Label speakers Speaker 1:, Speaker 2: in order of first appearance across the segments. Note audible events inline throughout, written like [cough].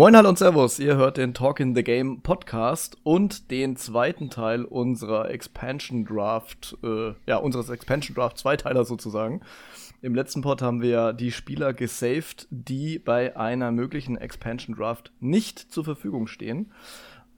Speaker 1: Moin, hallo und Servus. Ihr hört den Talk in the Game Podcast und den zweiten Teil unserer Expansion Draft, äh, ja, unseres Expansion Draft Zweiteiler sozusagen. Im letzten Pod haben wir die Spieler gesaved, die bei einer möglichen Expansion Draft nicht zur Verfügung stehen.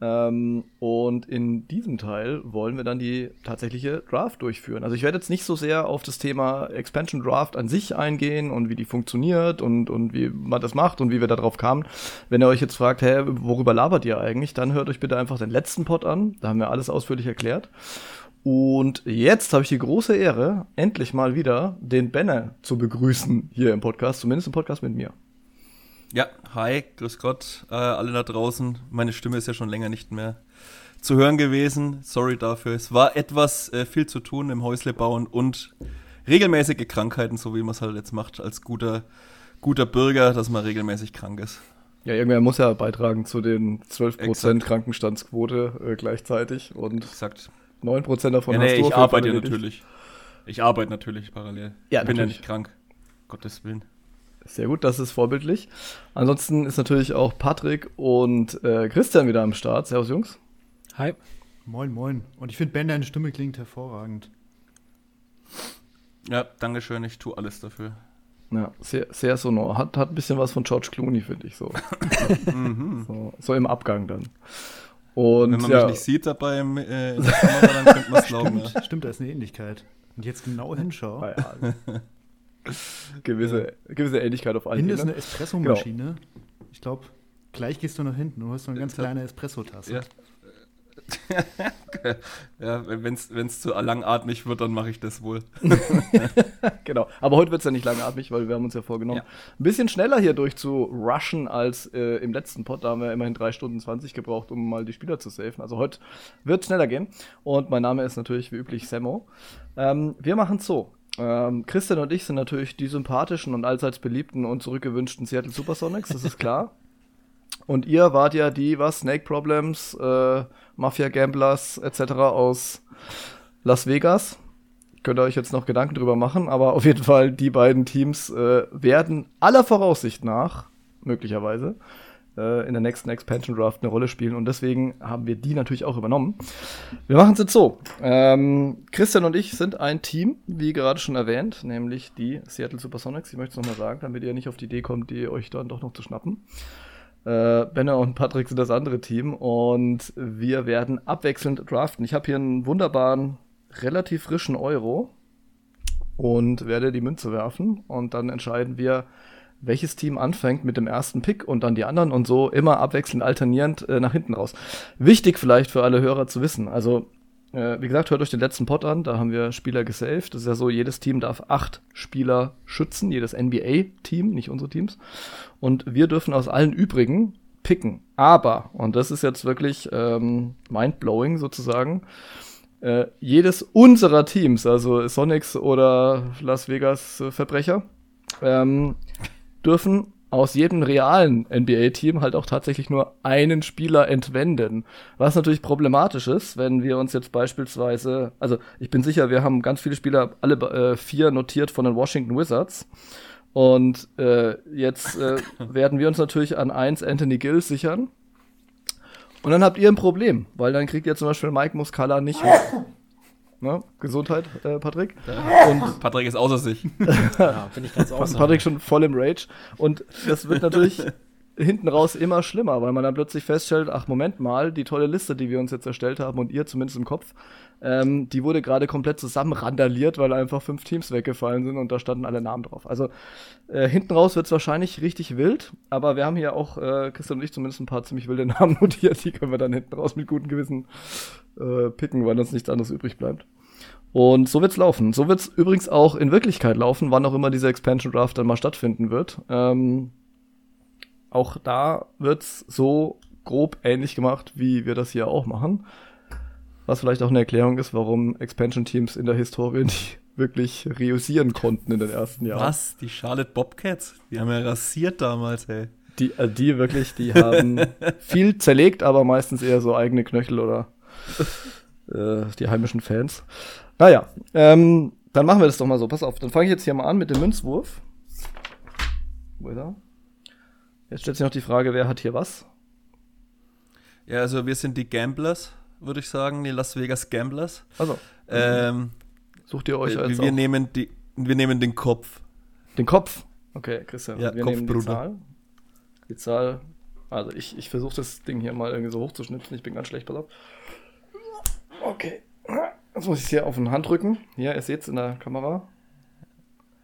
Speaker 1: Ähm, und in diesem Teil wollen wir dann die tatsächliche Draft durchführen. Also ich werde jetzt nicht so sehr auf das Thema Expansion Draft an sich eingehen und wie die funktioniert und, und wie man das macht und wie wir darauf kamen. Wenn ihr euch jetzt fragt, hä, worüber labert ihr eigentlich, dann hört euch bitte einfach den letzten Pod an. Da haben wir alles ausführlich erklärt. Und jetzt habe ich die große Ehre, endlich mal wieder den Benner zu begrüßen hier im Podcast, zumindest im Podcast mit mir.
Speaker 2: Ja, hi, grüß Gott, äh, alle da draußen. Meine Stimme ist ja schon länger nicht mehr zu hören gewesen. Sorry dafür. Es war etwas äh, viel zu tun im Häusle bauen und regelmäßige Krankheiten, so wie man es halt jetzt macht als guter, guter Bürger, dass man regelmäßig krank ist.
Speaker 1: Ja, irgendwer muss ja beitragen zu den 12% Exakt. Krankenstandsquote äh, gleichzeitig und Exakt. 9% davon
Speaker 2: ja, nee, hast du. Ich arbeite natürlich. Ich arbeite natürlich parallel. Ja, ich bin natürlich. ja nicht krank. Gottes Willen.
Speaker 1: Sehr gut, das ist vorbildlich. Ansonsten ist natürlich auch Patrick und äh, Christian wieder am Start. Servus, Jungs.
Speaker 3: Hi. Moin, moin. Und ich finde, Ben, deine Stimme klingt hervorragend.
Speaker 2: Ja, danke schön. Ich tue alles dafür.
Speaker 1: Ja, sehr, sehr sonor. Hat, hat ein bisschen was von George Clooney, finde ich so. Mhm. so. so. im Abgang dann.
Speaker 2: Und, Wenn man ja. mich nicht sieht dabei im, äh, in der Kamera, dann könnte man es [laughs]
Speaker 3: glauben. Stimmt, stimmt, da ist eine Ähnlichkeit. Und jetzt genau hinschauen. Ja, [laughs]
Speaker 1: gewisse, ja. gewisse Ähnlichkeit auf
Speaker 3: allen Hinten ist eine Espressomaschine. Genau. Ich glaube, gleich gehst du nach hinten und hast so eine ganz kleine Espresso-Tasse.
Speaker 2: Ja. Ja, wenn es zu langatmig wird, dann mache ich das wohl. [laughs]
Speaker 1: genau. Aber heute wird es ja nicht langatmig, weil wir haben uns ja vorgenommen, ja. ein bisschen schneller hier durchzurushen als äh, im letzten Pod. Da haben wir immerhin 3 Stunden 20 gebraucht, um mal die Spieler zu safen. Also heute wird es schneller gehen. Und mein Name ist natürlich wie üblich Sammo. Ähm, wir machen es so. Ähm, Christian und ich sind natürlich die sympathischen und allseits beliebten und zurückgewünschten Seattle Supersonics, das ist klar. [laughs] und ihr wart ja die, was, Snake Problems, äh, Mafia Gamblers etc. aus Las Vegas. Könnt ihr euch jetzt noch Gedanken drüber machen, aber auf jeden Fall, die beiden Teams äh, werden aller Voraussicht nach, möglicherweise, äh, in der nächsten Expansion Draft eine Rolle spielen und deswegen haben wir die natürlich auch übernommen. Wir machen es jetzt so. Ähm, Christian und ich sind ein Team, wie gerade schon erwähnt, nämlich die Seattle Supersonics. Ich möchte es nochmal sagen, damit ihr nicht auf die Idee kommt, die euch dann doch noch zu schnappen. Äh, Benner und Patrick sind das andere Team und wir werden abwechselnd draften. Ich habe hier einen wunderbaren, relativ frischen Euro und werde die Münze werfen und dann entscheiden wir, welches Team anfängt mit dem ersten Pick und dann die anderen und so immer abwechselnd alternierend äh, nach hinten raus. Wichtig vielleicht für alle Hörer zu wissen. Also, äh, wie gesagt, hört euch den letzten Pod an, da haben wir Spieler gesaved. Das ist ja so, jedes Team darf acht Spieler schützen, jedes NBA-Team, nicht unsere Teams. Und wir dürfen aus allen übrigen picken. Aber, und das ist jetzt wirklich ähm, mindblowing sozusagen, äh, jedes unserer Teams, also Sonics oder Las Vegas äh, Verbrecher, ähm, dürfen aus jedem realen NBA-Team halt auch tatsächlich nur einen Spieler entwenden. Was natürlich problematisch ist, wenn wir uns jetzt beispielsweise, also ich bin sicher, wir haben ganz viele Spieler, alle äh, vier notiert von den Washington Wizards. Und äh, jetzt äh, [laughs] werden wir uns natürlich an eins Anthony Gill sichern. Und dann habt ihr ein Problem, weil dann kriegt ihr zum Beispiel Mike Muscala nicht. Ne? Gesundheit, äh, Patrick.
Speaker 2: Ja. Und [laughs] Patrick ist außer sich. [laughs]
Speaker 1: ja, bin ich ganz außer. Patrick schon voll im Rage. Und das wird natürlich [laughs] hinten raus immer schlimmer, weil man dann plötzlich feststellt, ach Moment mal, die tolle Liste, die wir uns jetzt erstellt haben und ihr zumindest im Kopf, ähm, die wurde gerade komplett zusammen randaliert, weil einfach fünf Teams weggefallen sind und da standen alle Namen drauf. Also äh, hinten raus wird es wahrscheinlich richtig wild, aber wir haben hier auch, äh, Christian und ich zumindest ein paar ziemlich wilde [laughs] Namen notiert, die können wir dann hinten raus mit gutem Gewissen äh, picken, weil uns nichts anderes übrig bleibt. Und so wird's laufen. So wird's übrigens auch in Wirklichkeit laufen, wann auch immer dieser Expansion Draft dann mal stattfinden wird. Ähm, auch da wird's so grob ähnlich gemacht, wie wir das hier auch machen. Was vielleicht auch eine Erklärung ist, warum Expansion Teams in der Historie [laughs] nicht wirklich reüssieren konnten in den ersten Jahren.
Speaker 2: Was? Die Charlotte Bobcats? Die haben ja rasiert damals, ey.
Speaker 1: Die, äh, die wirklich, die haben [laughs] viel zerlegt, aber meistens eher so eigene Knöchel oder äh, die heimischen Fans. Naja, ähm, dann machen wir das doch mal so. Pass auf, dann fange ich jetzt hier mal an mit dem Münzwurf. Wo ist er? Jetzt stellt sich noch die Frage, wer hat hier was?
Speaker 2: Ja, also wir sind die Gamblers, würde ich sagen, die Las Vegas Gamblers.
Speaker 1: Also,
Speaker 2: Ähm,
Speaker 1: sucht ihr euch
Speaker 2: wir,
Speaker 1: als
Speaker 2: wir
Speaker 1: auch
Speaker 2: nehmen die, wir nehmen den Kopf.
Speaker 1: den Kopf? Okay, Christian,
Speaker 2: Ja,
Speaker 1: wir
Speaker 2: Kopf,
Speaker 1: nehmen die
Speaker 2: Bruder.
Speaker 1: Zahl. Die Zahl, also ich, ich versuche das Ding hier mal irgendwie so hochzuschnipsen, ich bin ganz schlecht, pass auf. Okay, jetzt muss ich es hier auf den Handrücken. Hier, ihr seht es in der Kamera.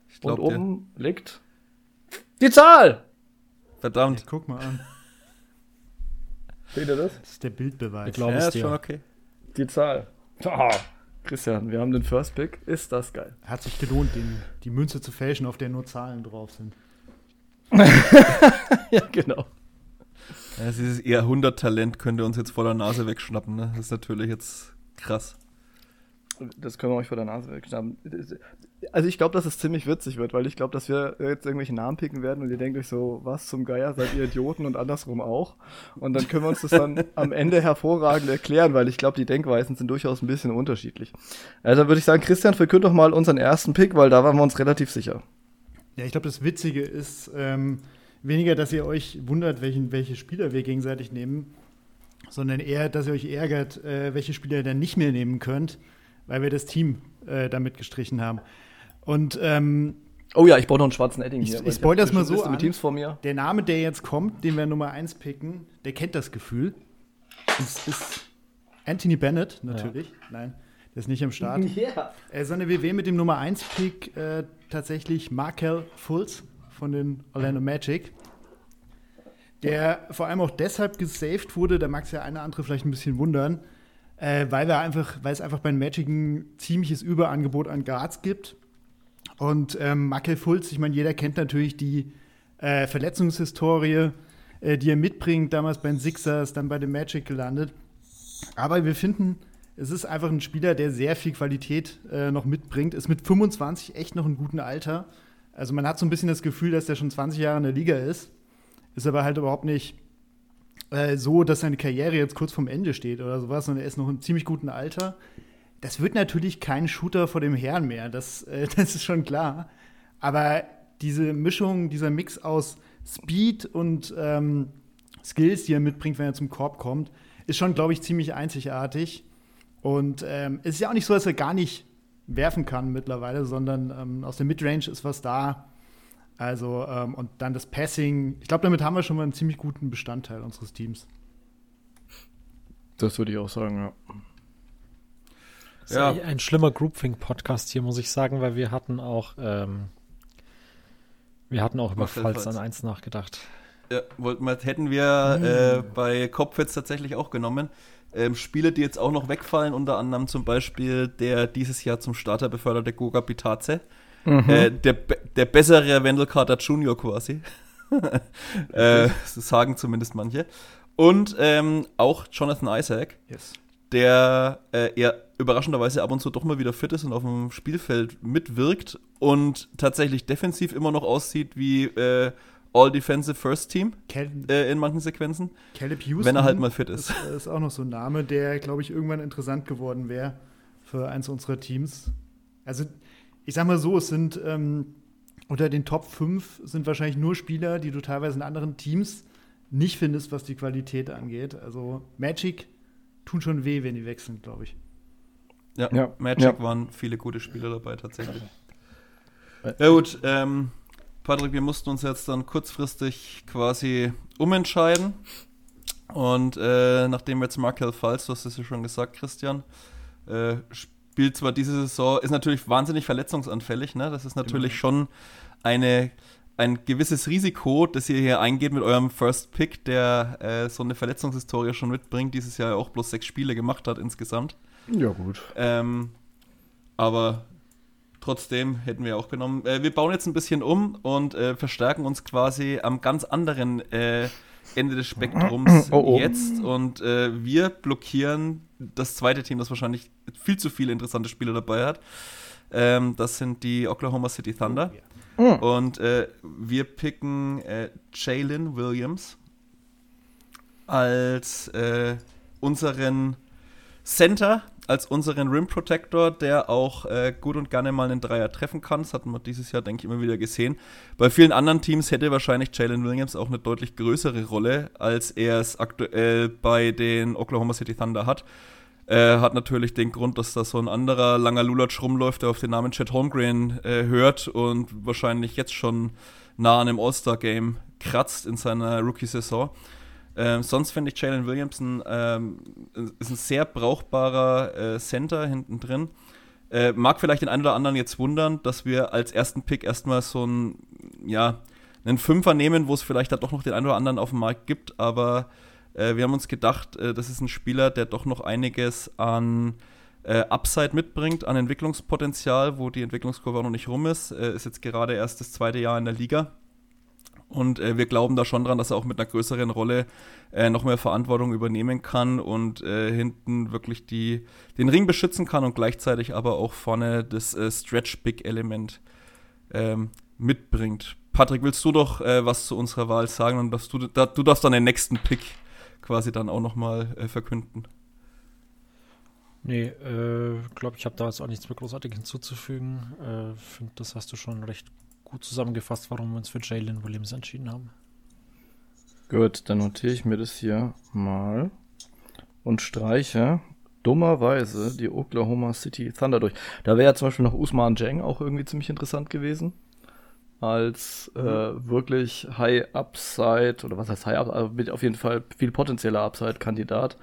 Speaker 2: Ich
Speaker 1: Und oben liegt die Zahl!
Speaker 2: Verdammt.
Speaker 3: Guck mal an. [laughs]
Speaker 1: Seht ihr das?
Speaker 3: Das ist der Bildbeweis.
Speaker 4: Wir glauben
Speaker 2: Ja,
Speaker 4: es
Speaker 2: ist schon
Speaker 4: dir.
Speaker 2: okay.
Speaker 1: Die Zahl. Ah, Christian, wir haben den First Pick. Ist das geil?
Speaker 3: Hat sich gelohnt, den, die Münze zu fälschen, auf der nur Zahlen drauf sind. [laughs]
Speaker 1: ja, genau.
Speaker 2: Ja, dieses Jahrhunderttalent könnte uns jetzt vor der Nase wegschnappen. Ne? Das ist natürlich jetzt krass.
Speaker 1: Das können wir euch vor der Nase wegschnappen. Also ich glaube, dass es ziemlich witzig wird, weil ich glaube, dass wir jetzt irgendwelche Namen picken werden und ihr denkt euch so, was zum Geier, seid ihr Idioten und andersrum auch. Und dann können wir uns das dann am Ende hervorragend erklären, weil ich glaube, die Denkweisen sind durchaus ein bisschen unterschiedlich. Also würde ich sagen, Christian, verkünd doch mal unseren ersten Pick, weil da waren wir uns relativ sicher.
Speaker 3: Ja, ich glaube, das Witzige ist ähm, weniger, dass ihr euch wundert, welchen, welche Spieler wir gegenseitig nehmen, sondern eher, dass ihr euch ärgert, äh, welche Spieler ihr dann nicht mehr nehmen könnt, weil wir das Team äh, damit gestrichen haben. Und ähm,
Speaker 1: Oh ja, ich brauche noch einen schwarzen Edding
Speaker 3: Ich-
Speaker 1: hier.
Speaker 3: ich
Speaker 1: weil
Speaker 3: spoil das mal so an.
Speaker 1: Teams vor mir.
Speaker 3: der Name, der jetzt kommt, den wir Nummer 1 picken, der kennt das Gefühl. Es ist Anthony Bennett, natürlich. Nein, der ist nicht am Start. [laughs]
Speaker 1: Ja.
Speaker 3: Äh, sondern wir wählen mit dem Nummer 1 Pick äh, tatsächlich Markel Fultz von den Orlando Magic. Der vor allem auch deshalb gesaved wurde, da mag es ja eine andere vielleicht ein bisschen wundern, äh, weil, wir einfach, weil es einfach bei den Magic ein ziemliches Überangebot an Guards gibt. Und ähm, Markel Fultz, ich meine, jeder kennt natürlich die äh, Verletzungshistorie, äh, die er mitbringt, damals bei den Sixers, dann bei den Magic gelandet. Aber wir finden, es ist einfach ein Spieler, der sehr viel Qualität äh, noch mitbringt, ist mit 25 echt noch ein guten Alter. Also man hat so ein bisschen das Gefühl, dass der schon 20 Jahre in der Liga ist. Ist aber halt überhaupt nicht äh, so, dass seine Karriere jetzt kurz vorm Ende steht oder sowas, sondern er ist noch in ziemlich gutem Alter. Das wird natürlich kein Shooter vor dem Herrn mehr, das, äh, [laughs] das ist schon klar. Aber diese Mischung, dieser Mix aus Speed und ähm, Skills, die er mitbringt, wenn er zum Korb kommt, ist schon, glaube ich, ziemlich einzigartig. Und ähm, es ist ja auch nicht so, dass er gar nicht werfen kann mittlerweile, sondern ähm, aus der Midrange ist was da. Also, ähm, und dann das Passing. Ich glaube, damit haben wir schon mal einen ziemlich guten Bestandteil unseres Teams.
Speaker 1: Das würde ich auch sagen, ja.
Speaker 4: Das ist
Speaker 2: Ja.
Speaker 4: ein- ein schlimmer Groupthink-Podcast hier, muss ich sagen, weil wir hatten auch, ähm, wir hatten auch über Falls an 1 nachgedacht.
Speaker 2: Ja, wollten wir, hätten wir äh, bei Kopf jetzt tatsächlich auch genommen. Ähm, Spiele, die jetzt auch noch wegfallen, unter anderem zum Beispiel der dieses Jahr zum Starter beförderte Goga Bitaze. Äh, der, der bessere Wendell Carter Jr. quasi. [laughs] äh, das sagen zumindest manche. Und ähm, auch Jonathan Isaac,
Speaker 3: Yes.
Speaker 2: der äh, eher überraschenderweise ab und zu doch mal wieder fit ist und auf dem Spielfeld mitwirkt und tatsächlich defensiv immer noch aussieht wie äh, All-Defensive First Team
Speaker 3: Cal
Speaker 2: äh, in manchen Sequenzen,
Speaker 3: Caleb Houston.
Speaker 2: wenn er halt mal fit ist.
Speaker 3: ist, ist auch noch so ein Name, der, glaube ich, irgendwann interessant geworden wäre für eins unserer Teams. Also, ich sag mal so, es sind ähm, unter den Top 5 sind wahrscheinlich nur Spieler, die du teilweise in anderen Teams nicht findest, was die Qualität angeht. Also, Magic tun schon weh, wenn die wechseln, glaube ich.
Speaker 2: Ja,
Speaker 1: Ja,
Speaker 2: Magic
Speaker 1: ja.
Speaker 2: waren viele gute Spieler dabei tatsächlich.
Speaker 1: Äh,
Speaker 2: Ja gut, ähm, Patrick, wir mussten uns jetzt dann kurzfristig quasi umentscheiden. Und äh, nachdem jetzt Markel Falls, du hast es ja schon gesagt, Christian, äh, spielt zwar diese Saison, ist natürlich wahnsinnig verletzungsanfällig, ne? Das ist natürlich schon eine, ein gewisses Risiko, das ihr hier eingeht mit eurem First Pick, der äh, so eine Verletzungshistorie schon mitbringt, dieses Jahr auch bloß sechs Spiele gemacht hat insgesamt.
Speaker 1: Ja, gut.
Speaker 2: Ähm, aber trotzdem hätten wir auch genommen. Äh, wir bauen jetzt ein bisschen um und äh, verstärken uns quasi am ganz anderen äh, Ende des Spektrums [coughs]
Speaker 1: Oh, oh.
Speaker 2: jetzt. Und äh, wir blockieren das zweite Team, das wahrscheinlich viel zu viele interessante Spieler dabei hat. Ähm, das sind die Oklahoma City Thunder. Und äh, wir picken äh, Jalen Williams als äh, unseren Center als unseren Rim Protector, der auch äh, gut und gerne mal einen Dreier treffen kann. Das hatten wir dieses Jahr, denke ich, immer wieder gesehen. Bei vielen anderen Teams hätte wahrscheinlich Jalen Williams auch eine deutlich größere Rolle, als er es aktuell bei den Oklahoma City Thunder hat. Äh, hat natürlich den Grund, dass da so ein anderer langer Lulatsch rumläuft, der auf den Namen Chad Holmgren äh, hört und wahrscheinlich jetzt schon nah an einem All-Star-Game kratzt in seiner Rookie-Saison. Ähm, sonst finde ich Jalen Williamson ähm, ist ein sehr brauchbarer äh, Center hinten drin. Äh, mag vielleicht den einen oder anderen jetzt wundern, dass wir als ersten Pick erstmal so ein, ja, einen Fünfer nehmen, wo es vielleicht da doch noch den einen oder anderen auf dem Markt gibt, aber äh, wir haben uns gedacht, äh, das ist ein Spieler, der doch noch einiges an äh, Upside mitbringt, an Entwicklungspotenzial, wo die Entwicklungskurve auch noch nicht rum ist. ist jetzt gerade erst das zweite Jahr in der Liga und äh, wir glauben da schon dran, dass er auch mit einer größeren Rolle äh, noch mehr Verantwortung übernehmen kann und äh, hinten wirklich die, den Ring beschützen kann und gleichzeitig aber auch vorne das äh, Stretch-Big-Element ähm, mitbringt. Patrick, willst du doch äh, was zu unserer Wahl sagen und dass du, da, du darfst dann den nächsten Pick quasi dann auch nochmal äh, verkünden.
Speaker 4: Nee, äh, glaube ich, habe da jetzt auch nichts mehr großartig hinzuzufügen. Finde, das hast du schon recht gut zusammengefasst, warum wir uns für Jalen Williams entschieden haben.
Speaker 1: Gut, dann notiere ich mir das hier mal und streiche dummerweise die Oklahoma City Thunder durch. Da wäre ja zum Beispiel noch Usman Jang auch irgendwie ziemlich interessant gewesen. Als äh, mhm. wirklich High Upside, oder was heißt High Upside, also mit auf jeden Fall viel potenzieller Upside-Kandidat.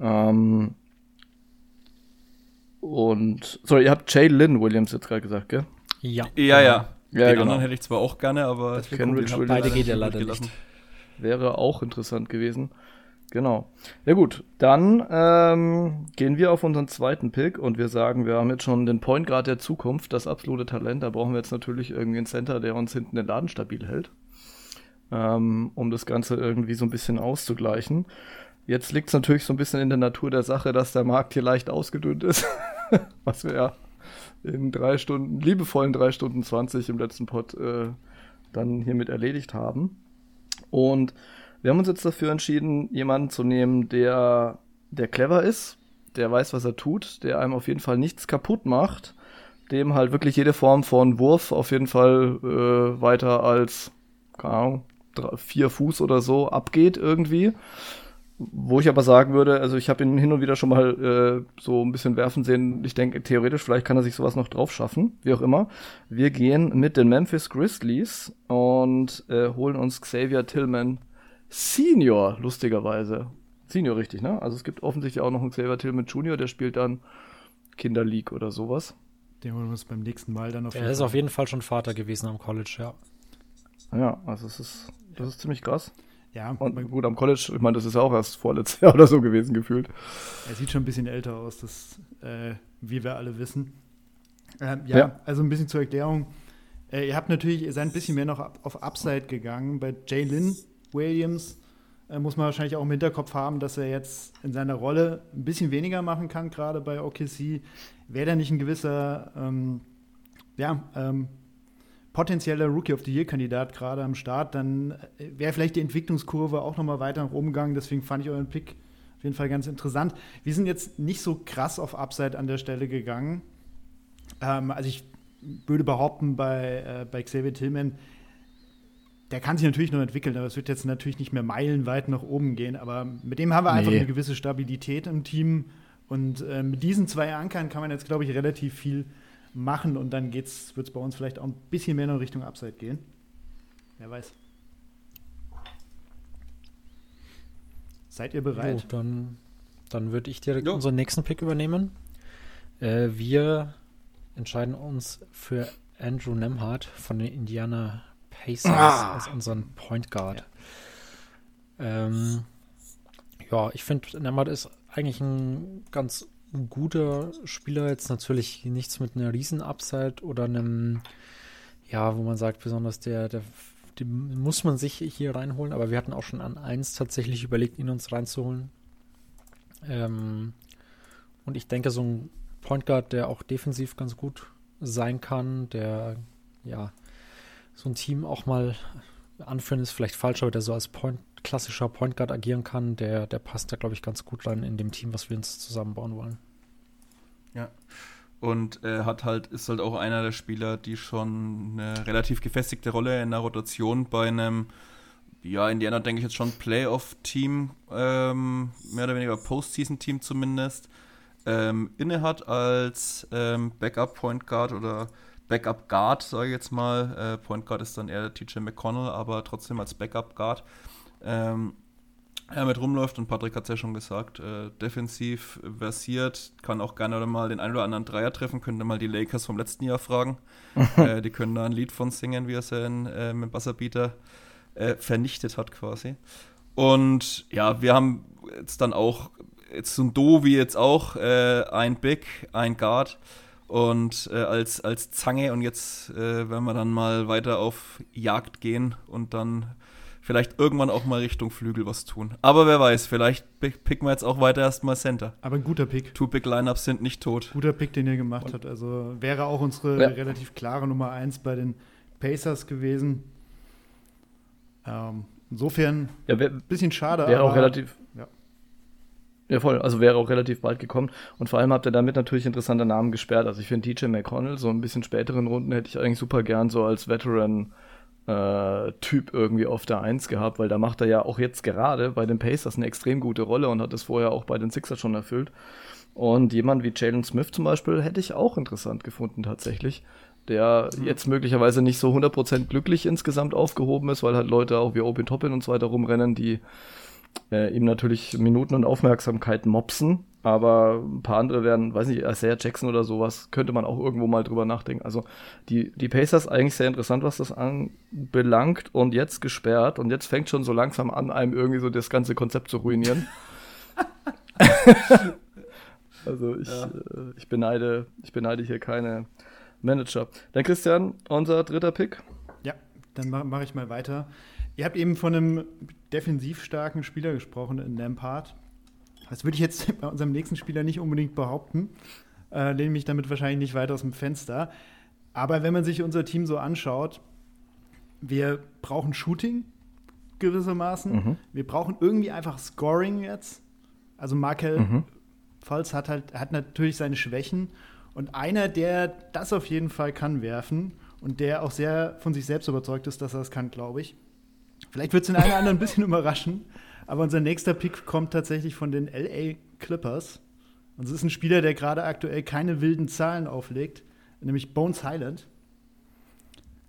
Speaker 1: Ähm, und, sorry, ihr habt Jay Lynn Williams jetzt gerade gesagt, gell?
Speaker 2: Ja. Ja, ja.
Speaker 1: Ja,
Speaker 2: Den
Speaker 1: genau.
Speaker 2: anderen hätte ich zwar auch gerne, aber
Speaker 1: Kenrich
Speaker 4: Williams beide geht ja leider nicht.
Speaker 1: Wäre auch interessant gewesen. Genau. Ja gut, dann ähm, gehen wir auf unseren zweiten Pick und wir sagen, wir haben jetzt schon den Point Guard der Zukunft, das absolute Talent. Da brauchen wir jetzt natürlich irgendwie einen Center, der uns hinten den Laden stabil hält, ähm, um das Ganze irgendwie so ein bisschen auszugleichen. Jetzt liegt es natürlich so ein bisschen in der Natur der Sache, dass der Markt hier leicht ausgedünnt ist, [laughs] was wir ja in drei Stunden, liebevollen drei Stunden 20 im letzten Pod äh, dann hiermit erledigt haben. Und wir haben uns jetzt dafür entschieden, jemanden zu nehmen, der, der clever ist, der weiß, was er tut, der einem auf jeden Fall nichts kaputt macht, dem halt wirklich jede Form von Wurf auf jeden Fall äh, weiter als, keine Ahnung, drei, vier Fuß oder so abgeht irgendwie. Wo ich aber sagen würde, also ich habe ihn hin und wieder schon mal äh, so ein bisschen werfen sehen. Ich denke, theoretisch, vielleicht kann er sich sowas noch drauf schaffen, wie auch immer. Wir gehen mit den Memphis Grizzlies und äh, holen uns Xavier Tillman Senior, lustigerweise. Senior, richtig, ne? Also es gibt offensichtlich auch noch einen Xavier Tillman Junior, der spielt dann Kinderleague oder sowas.
Speaker 3: Den holen wir uns beim nächsten Mal dann
Speaker 4: auf Er ist auf jeden Fall schon Vater gewesen am College, ja.
Speaker 1: Ja, also es ist, das ist ziemlich krass.
Speaker 3: Ja.
Speaker 1: Und gut, am College, ich meine, das ist ja auch erst vorletztes [laughs] Jahr oder so gewesen gefühlt.
Speaker 3: Er sieht schon ein bisschen älter aus, das, äh, wie wir alle wissen. Ähm, ja, ja, also ein bisschen zur Erklärung. Äh, ihr habt natürlich, ihr seid ein bisschen mehr noch auf Upside gegangen. Bei Jalen Williams äh, muss man wahrscheinlich auch im Hinterkopf haben, dass er jetzt in seiner Rolle ein bisschen weniger machen kann, gerade bei OKC. Wäre da nicht ein gewisser, ähm, ja, ähm, potenzieller Rookie of the Year-Kandidat gerade am Start, dann äh, wäre vielleicht die Entwicklungskurve auch nochmal weiter nach oben gegangen. Deswegen fand ich euren Pick auf jeden Fall ganz interessant. Wir sind jetzt nicht so krass auf Upside an der Stelle gegangen. Ähm, also ich würde behaupten, bei, äh, bei Xavier Tillman, der kann sich natürlich noch entwickeln, aber es wird jetzt natürlich nicht mehr meilenweit nach oben gehen. Aber mit dem haben wir nee. einfach eine gewisse Stabilität im Team. Und äh, mit diesen zwei Ankern kann man jetzt, glaube ich, relativ viel machen und dann wird es bei uns vielleicht auch ein bisschen mehr in Richtung Upside gehen. Wer weiß. Seid ihr bereit?
Speaker 4: Jo, dann dann würde ich direkt jo. unseren nächsten Pick übernehmen. Äh, wir entscheiden uns für Andrew Nemhardt von den Indiana Pacers ah. als unseren Point Guard. Ja, ähm, ja ich finde, Nemhardt ist eigentlich ein ganz guter Spieler, jetzt natürlich nichts mit einer Riesen-Upside oder einem, ja, wo man sagt, besonders der, der, den muss man sich hier reinholen, aber wir hatten auch schon an eins tatsächlich überlegt, ihn uns reinzuholen. Ähm, und ich denke, so ein Point Guard, der auch defensiv ganz gut sein kann, der, ja, so ein Team auch mal anführen ist vielleicht falsch, aber der so als Point klassischer Point Guard agieren kann, der, der passt da, glaube ich, ganz gut rein in dem Team, was wir uns zusammenbauen wollen.
Speaker 2: Ja. Und er hat halt, ist halt auch einer der Spieler, die schon eine relativ gefestigte Rolle in der Rotation bei einem, ja, Indiana denke ich jetzt schon Playoff-Team, ähm, mehr oder weniger Postseason-Team zumindest, ähm, inne hat als ähm, Backup-Point Guard oder Backup Guard, sage ich jetzt mal. Äh, Point Guard ist dann eher TJ McConnell, aber trotzdem als Backup Guard. Ähm, er mit rumläuft und Patrick hat es ja schon gesagt, äh, defensiv versiert, kann auch gerne mal den einen oder anderen Dreier treffen, könnte mal die Lakers vom letzten Jahr fragen. [laughs] äh, die können da ein Lied von singen, wie er es ja in, äh, mit Buzzerbeater äh, vernichtet hat quasi. Und ja, wir haben jetzt dann auch, jetzt so ein Do wie jetzt auch, äh, ein Big, ein Guard und äh, als, als Zange und jetzt werden wir dann mal weiter auf Jagd gehen und dann vielleicht irgendwann auch mal Richtung Flügel was tun. Aber wer weiß, vielleicht picken wir jetzt auch weiter erstmal Center.
Speaker 3: Aber ein guter Pick.
Speaker 2: Two-Pick-Lineups sind nicht tot.
Speaker 3: Guter Pick, den ihr gemacht habt. Also wäre auch unsere ja. relativ klare Nummer 1 bei den Pacers gewesen. Ähm, insofern
Speaker 1: ein ja, bisschen schade. Wäre auch relativ. Ja. Ja, voll. Also wäre auch relativ bald gekommen. Und vor allem habt ihr damit natürlich interessante Namen gesperrt. Also ich finde DJ McConnell, so ein bisschen späteren Runden hätte ich eigentlich super gern so als Veteran äh, Typ irgendwie auf der Eins gehabt, weil da macht er ja auch jetzt gerade bei den Pacers eine extrem gute Rolle und hat es vorher auch bei den Sixers schon erfüllt. Und jemand wie Jalen Smith zum Beispiel hätte ich auch interessant gefunden tatsächlich, der mhm. jetzt möglicherweise nicht so 100% glücklich insgesamt aufgehoben ist, weil halt Leute auch wie Obi Toppin und so weiter rumrennen, die äh, ihm natürlich Minuten und Aufmerksamkeit mopsen. Aber ein paar andere werden, weiß nicht, Isaiah Jackson oder sowas, könnte man auch irgendwo mal drüber nachdenken. Also die, die Pacers eigentlich sehr interessant, was das anbelangt und jetzt gesperrt und jetzt fängt schon so langsam an, einem irgendwie so das ganze Konzept zu ruinieren. [laughs] also ich, ja. äh, ich beneide, ich beneide hier keine Manager. Dann Christian, unser dritter Pick.
Speaker 3: Ja, dann mache mach ich mal weiter. Ihr habt eben von einem defensiv starken Spieler gesprochen in Lampard. Das würde ich jetzt [laughs] bei unserem nächsten Spieler nicht unbedingt behaupten. Äh, lehne mich damit wahrscheinlich nicht weit aus dem Fenster. Aber wenn man sich unser Team so anschaut, wir brauchen Shooting gewissermaßen. Mhm. Wir brauchen irgendwie einfach Scoring jetzt. Also Markel mhm. Falls hat halt hat natürlich seine Schwächen und einer, der das auf jeden Fall kann werfen und der auch sehr von sich selbst überzeugt ist, dass er das kann, glaube ich, Vielleicht wird es den einen oder anderen ein bisschen [laughs] überraschen, aber unser nächster Pick kommt tatsächlich von den LA Clippers. Und es ist ein Spieler, der gerade aktuell keine wilden Zahlen auflegt, nämlich Bones Highland.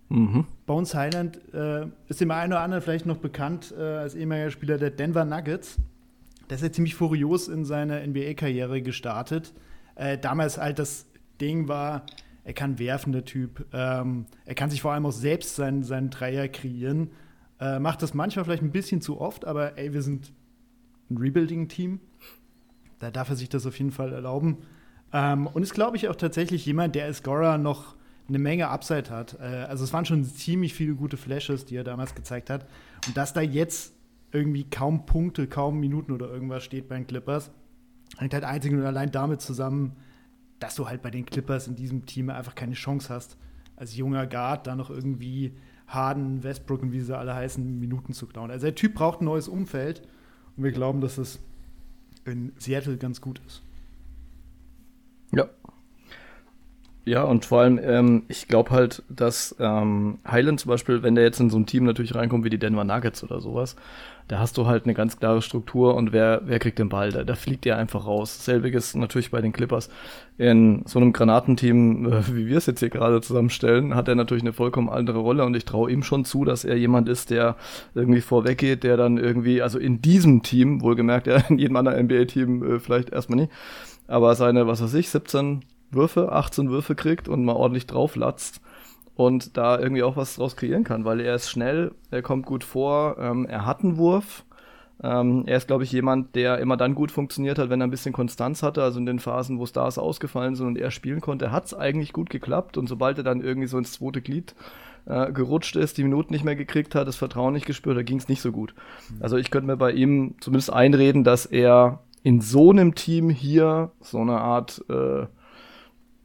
Speaker 3: Mhm. Bones Highland äh, ist dem einen oder anderen vielleicht noch bekannt äh, als ehemaliger Spieler der Denver Nuggets. Der ist ja ziemlich furios in seiner NBA-Karriere gestartet. Äh, damals halt das Ding war, er kann werfen, der Typ. Ähm, er kann sich vor allem auch selbst seinen, seinen Dreier kreieren. Äh, macht das manchmal vielleicht ein bisschen zu oft, aber ey, wir sind ein Rebuilding-Team. Da darf er sich das auf jeden Fall erlauben. Ähm, und ist, glaube ich, auch tatsächlich jemand, der als Scorer noch eine Menge Upside hat. Äh, also es waren schon ziemlich viele gute Flashes, die er damals gezeigt hat. Und dass da jetzt irgendwie kaum Punkte, kaum Minuten oder irgendwas steht bei den Clippers, hängt halt einzig und allein damit zusammen, dass du halt bei den Clippers in diesem Team einfach keine Chance hast, als junger Guard da noch irgendwie Harden, Westbrook und wie sie alle heißen, Minuten zu klauen. Also der Typ braucht ein neues Umfeld und wir glauben, dass es in Seattle ganz gut ist.
Speaker 1: Ja. Ja, und vor allem, ähm, ich glaube halt, dass ähm, Highland zum Beispiel, wenn der jetzt in so ein Team natürlich reinkommt wie die Denver Nuggets oder sowas, da hast du halt eine ganz klare Struktur und wer, wer kriegt den Ball? Da, da fliegt der einfach raus. Selbiges natürlich bei den Clippers. In so einem Granatenteam, äh, wie wir es jetzt hier gerade zusammenstellen, hat er natürlich eine vollkommen andere Rolle und ich traue ihm schon zu, dass er jemand ist, der irgendwie vorweggeht, der dann irgendwie, also in diesem Team, wohlgemerkt, ja, in jedem anderen NBA-Team äh, vielleicht erstmal nicht, aber seine, was weiß ich, 17 Würfe, 18 Würfe kriegt und mal ordentlich drauflatzt und da irgendwie auch was draus kreieren kann, weil er ist schnell, er kommt gut vor, ähm, er hat einen Wurf. Ähm, er ist, glaube ich, jemand, der immer dann gut funktioniert hat, wenn er ein bisschen Konstanz hatte, also in den Phasen, wo Stars ausgefallen sind und er spielen konnte, hat es eigentlich gut geklappt und sobald er dann irgendwie so ins zweite Glied äh, gerutscht ist, die Minuten nicht mehr gekriegt hat, das Vertrauen nicht gespürt, da ging es nicht so gut. Mhm. Also ich könnte mir bei ihm zumindest einreden, dass er in so einem Team hier so eine Art äh,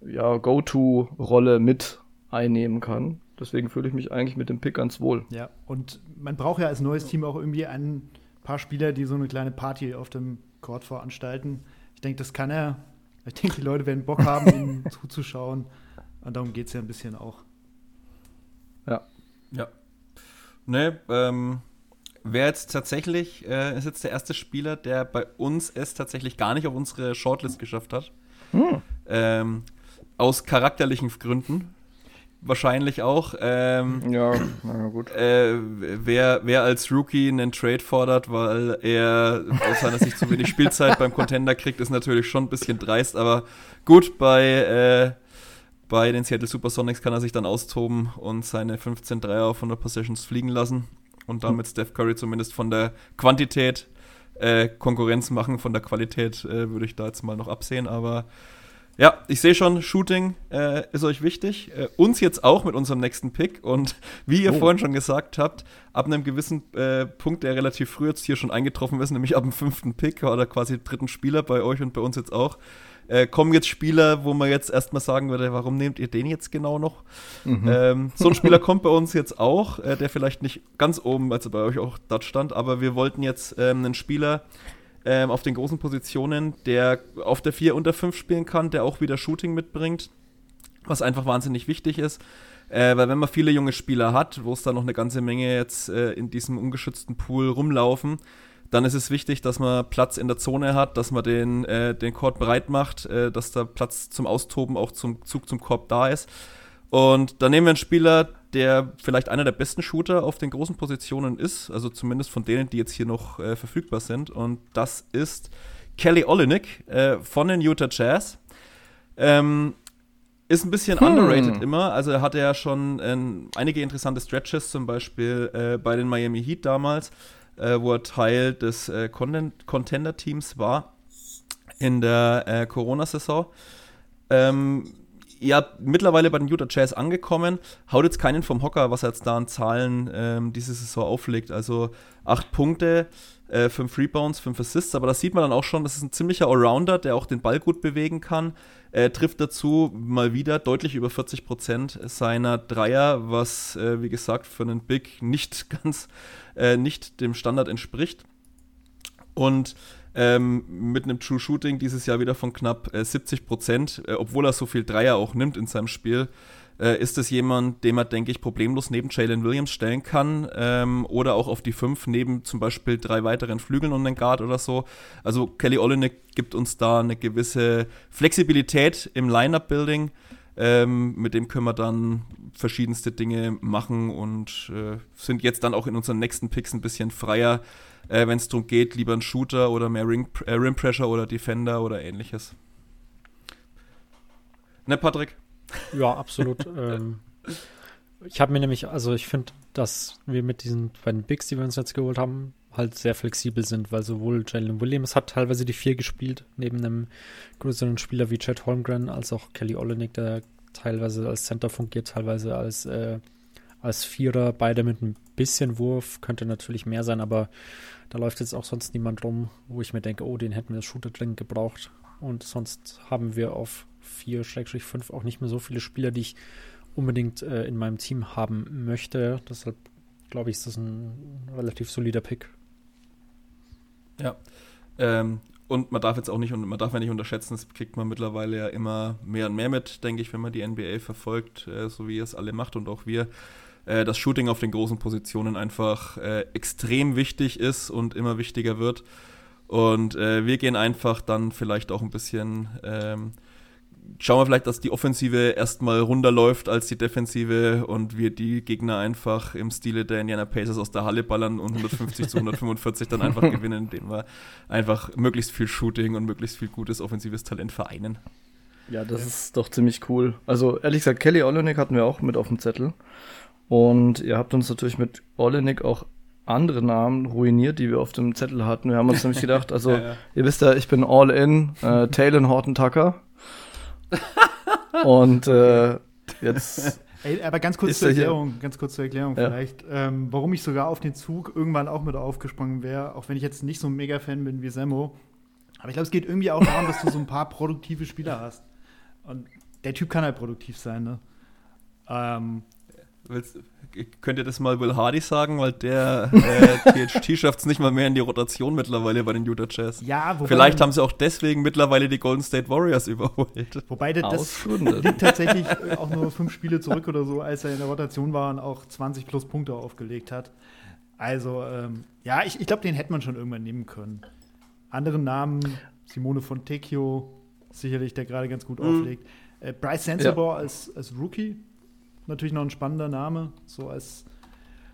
Speaker 1: ja, Go-To-Rolle mit einnehmen kann. Deswegen fühle ich mich eigentlich mit dem Pick ganz wohl.
Speaker 3: Ja, und man braucht ja als neues Team auch irgendwie einen paar Spieler, die so eine kleine Party auf dem Court veranstalten. Ich denke, das kann er. Ich denke, die Leute werden Bock [laughs] haben, ihm zuzuschauen. Und darum geht es ja ein bisschen auch.
Speaker 2: Ja. Ja. Ne, ähm, wer jetzt tatsächlich, äh, ist jetzt der erste Spieler, der bei uns es tatsächlich gar nicht auf unsere Shortlist geschafft hat. Hm. Ähm, aus charakterlichen Gründen. Wahrscheinlich auch. Ähm,
Speaker 1: ja, na gut.
Speaker 2: Äh, wer, wer als Rookie einen Trade fordert, weil er aus seiner Sicht zu wenig Spielzeit beim Contender kriegt, ist natürlich schon ein bisschen dreist. Aber gut, bei, äh, bei den Seattle Supersonics kann er sich dann austoben und seine 15 Dreier auf 100 Possessions fliegen lassen und damit Steph Curry zumindest von der Quantität äh, Konkurrenz machen. Von der Qualität äh, würde ich da jetzt mal noch absehen, aber ja, ich sehe schon, Shooting äh, ist euch wichtig. Äh, uns jetzt auch mit unserem nächsten Pick. Und [laughs] wie ihr oh. vorhin schon gesagt habt, ab einem gewissen äh, Punkt, der relativ früh jetzt hier schon eingetroffen ist, nämlich ab dem fünften Pick oder quasi dritten Spieler bei euch und bei uns jetzt auch, äh, kommen jetzt Spieler, wo man jetzt erstmal sagen würde, warum nehmt ihr den jetzt genau noch? Mhm. Ähm, so ein [laughs] Spieler kommt bei uns jetzt auch, äh, der vielleicht nicht ganz oben, also bei euch auch dort stand, aber wir wollten jetzt ähm, einen Spieler ähm, auf den großen Positionen, der auf der 4 unter 5 spielen kann, der auch wieder Shooting mitbringt, was einfach wahnsinnig wichtig ist. Äh, weil wenn man viele junge Spieler hat, wo es da noch eine ganze Menge jetzt äh, in diesem ungeschützten Pool rumlaufen, dann ist es wichtig, dass man Platz in der Zone hat, dass man den, äh, den Court breit macht, äh, dass da Platz zum Austoben auch zum Zug zum Korb da ist. Und dann nehmen wir einen Spieler, der vielleicht einer der besten Shooter auf den großen Positionen ist, also zumindest von denen, die jetzt hier noch äh, verfügbar sind. Und das ist Kelly Olynyk äh, von den Utah Jazz. Ähm, ist ein bisschen hm. underrated immer. Also er hatte ja schon äh, einige interessante Stretches, zum Beispiel äh, bei den Miami Heat damals äh, wo er Teil des äh, Contender-Teams war in der Corona-Saison. Ähm, ja, mittlerweile bei den Utah Jazz angekommen, haut jetzt keinen vom Hocker, was er jetzt da an Zahlen ähm, diese Saison auflegt. Also acht Punkte, äh, fünf Rebounds, fünf Assists, aber da sieht man dann auch schon, das ist ein ziemlicher Allrounder, der auch den Ball gut bewegen kann. Äh, trifft dazu mal wieder deutlich über 40 Prozent seiner Dreier, was, äh, wie gesagt, für einen Big nicht [laughs] ganz äh, nicht dem Standard entspricht. Und ähm, mit einem True Shooting dieses Jahr wieder von knapp äh, 70 Prozent, äh, obwohl er so viel Dreier auch nimmt in seinem Spiel, äh, ist es jemand, den man, denke ich, problemlos neben Jalen Williams stellen kann ähm, oder auch auf die 5 neben zum Beispiel drei weiteren Flügeln und einen Guard oder so. Also Kelly Olynyk gibt uns da eine gewisse Flexibilität im Lineup-Building, ähm, mit dem können wir dann verschiedenste Dinge machen und äh, sind jetzt dann auch in unseren nächsten Picks ein bisschen freier, äh, wenn es darum geht, lieber ein Shooter oder mehr Ring, äh, Rim Pressure oder Defender oder ähnliches. Ne, Patrick?
Speaker 4: Ja, absolut. [laughs] ähm, ich habe mir nämlich, also ich finde, dass wir mit diesen beiden Bigs, die wir uns jetzt geholt haben, halt sehr flexibel sind, weil sowohl Jalen Williams hat teilweise die vier gespielt, neben einem größeren Spieler wie Chad Holmgren, als auch Kelly Olenek, der teilweise als Center fungiert, teilweise als, äh, als Vierer, beide mit ein bisschen Wurf, könnte natürlich mehr sein, aber da läuft jetzt auch sonst niemand rum, wo ich mir denke, oh, den hätten wir als Shooter dringend gebraucht. Und sonst haben wir auf 4-5 auch nicht mehr so viele Spieler, die ich unbedingt äh, in meinem Team haben möchte. Deshalb glaube ich, ist das ein relativ solider Pick.
Speaker 2: Ja. Ähm, und man darf jetzt auch nicht, man darf ja nicht unterschätzen, das kriegt man mittlerweile ja immer mehr und mehr mit, denke ich, wenn man die NBA verfolgt, äh, so wie es alle macht und auch wir, äh, dass Shooting auf den großen Positionen einfach äh, extrem wichtig ist und immer wichtiger wird. Und äh, wir gehen einfach dann vielleicht auch ein bisschen ähm, schauen wir vielleicht, dass die Offensive erstmal runterläuft als die Defensive und wir die Gegner einfach im Stile der Indiana Pacers aus der Halle ballern und 150 zu 145 dann einfach [laughs] gewinnen, indem wir einfach möglichst viel Shooting und möglichst viel gutes offensives Talent vereinen.
Speaker 1: Ja, das ist doch ziemlich cool. Also ehrlich gesagt, Kelly Olenek hatten wir auch mit auf dem Zettel. Und ihr habt uns natürlich mit Olenek auch andere Namen ruiniert, die wir auf dem Zettel hatten. Wir haben uns nämlich gedacht, [laughs] also ja, ja. ihr wisst ja, ich bin all in, äh, Talon Horton Tucker. [laughs] Und äh, jetzt. [laughs]
Speaker 3: Ey, aber ganz kurz zur Erklärung, ganz kurz zur Erklärung ja. vielleicht, ähm, warum ich sogar auf den Zug irgendwann auch mit aufgesprungen wäre, auch wenn ich jetzt nicht so ein Mega-Fan bin wie Semmo. Aber ich glaube, es geht irgendwie auch darum, dass du so ein paar produktive Spieler hast. Und der Typ kann halt produktiv sein, ne? Ähm,
Speaker 2: Willst, könnt ihr das mal Will Hardy sagen, weil der äh, [laughs] THT schafft es nicht mal mehr in die Rotation mittlerweile bei den Utah Jazz.
Speaker 3: Ja,
Speaker 2: wobei, Vielleicht haben sie auch deswegen mittlerweile die Golden State Warriors überholt.
Speaker 3: Wobei das, das liegt tatsächlich auch nur fünf Spiele zurück oder so, als er in der Rotation war und auch 20 plus Punkte aufgelegt hat. Also, ähm, ja, ich, ich glaube, den hätte man schon irgendwann nehmen können. Andere Namen, Simone Fontecchio, sicherlich, der gerade ganz gut mhm. auflegt. Äh, Bryce Sensabaugh ja. als, als Rookie, natürlich noch ein spannender Name, so als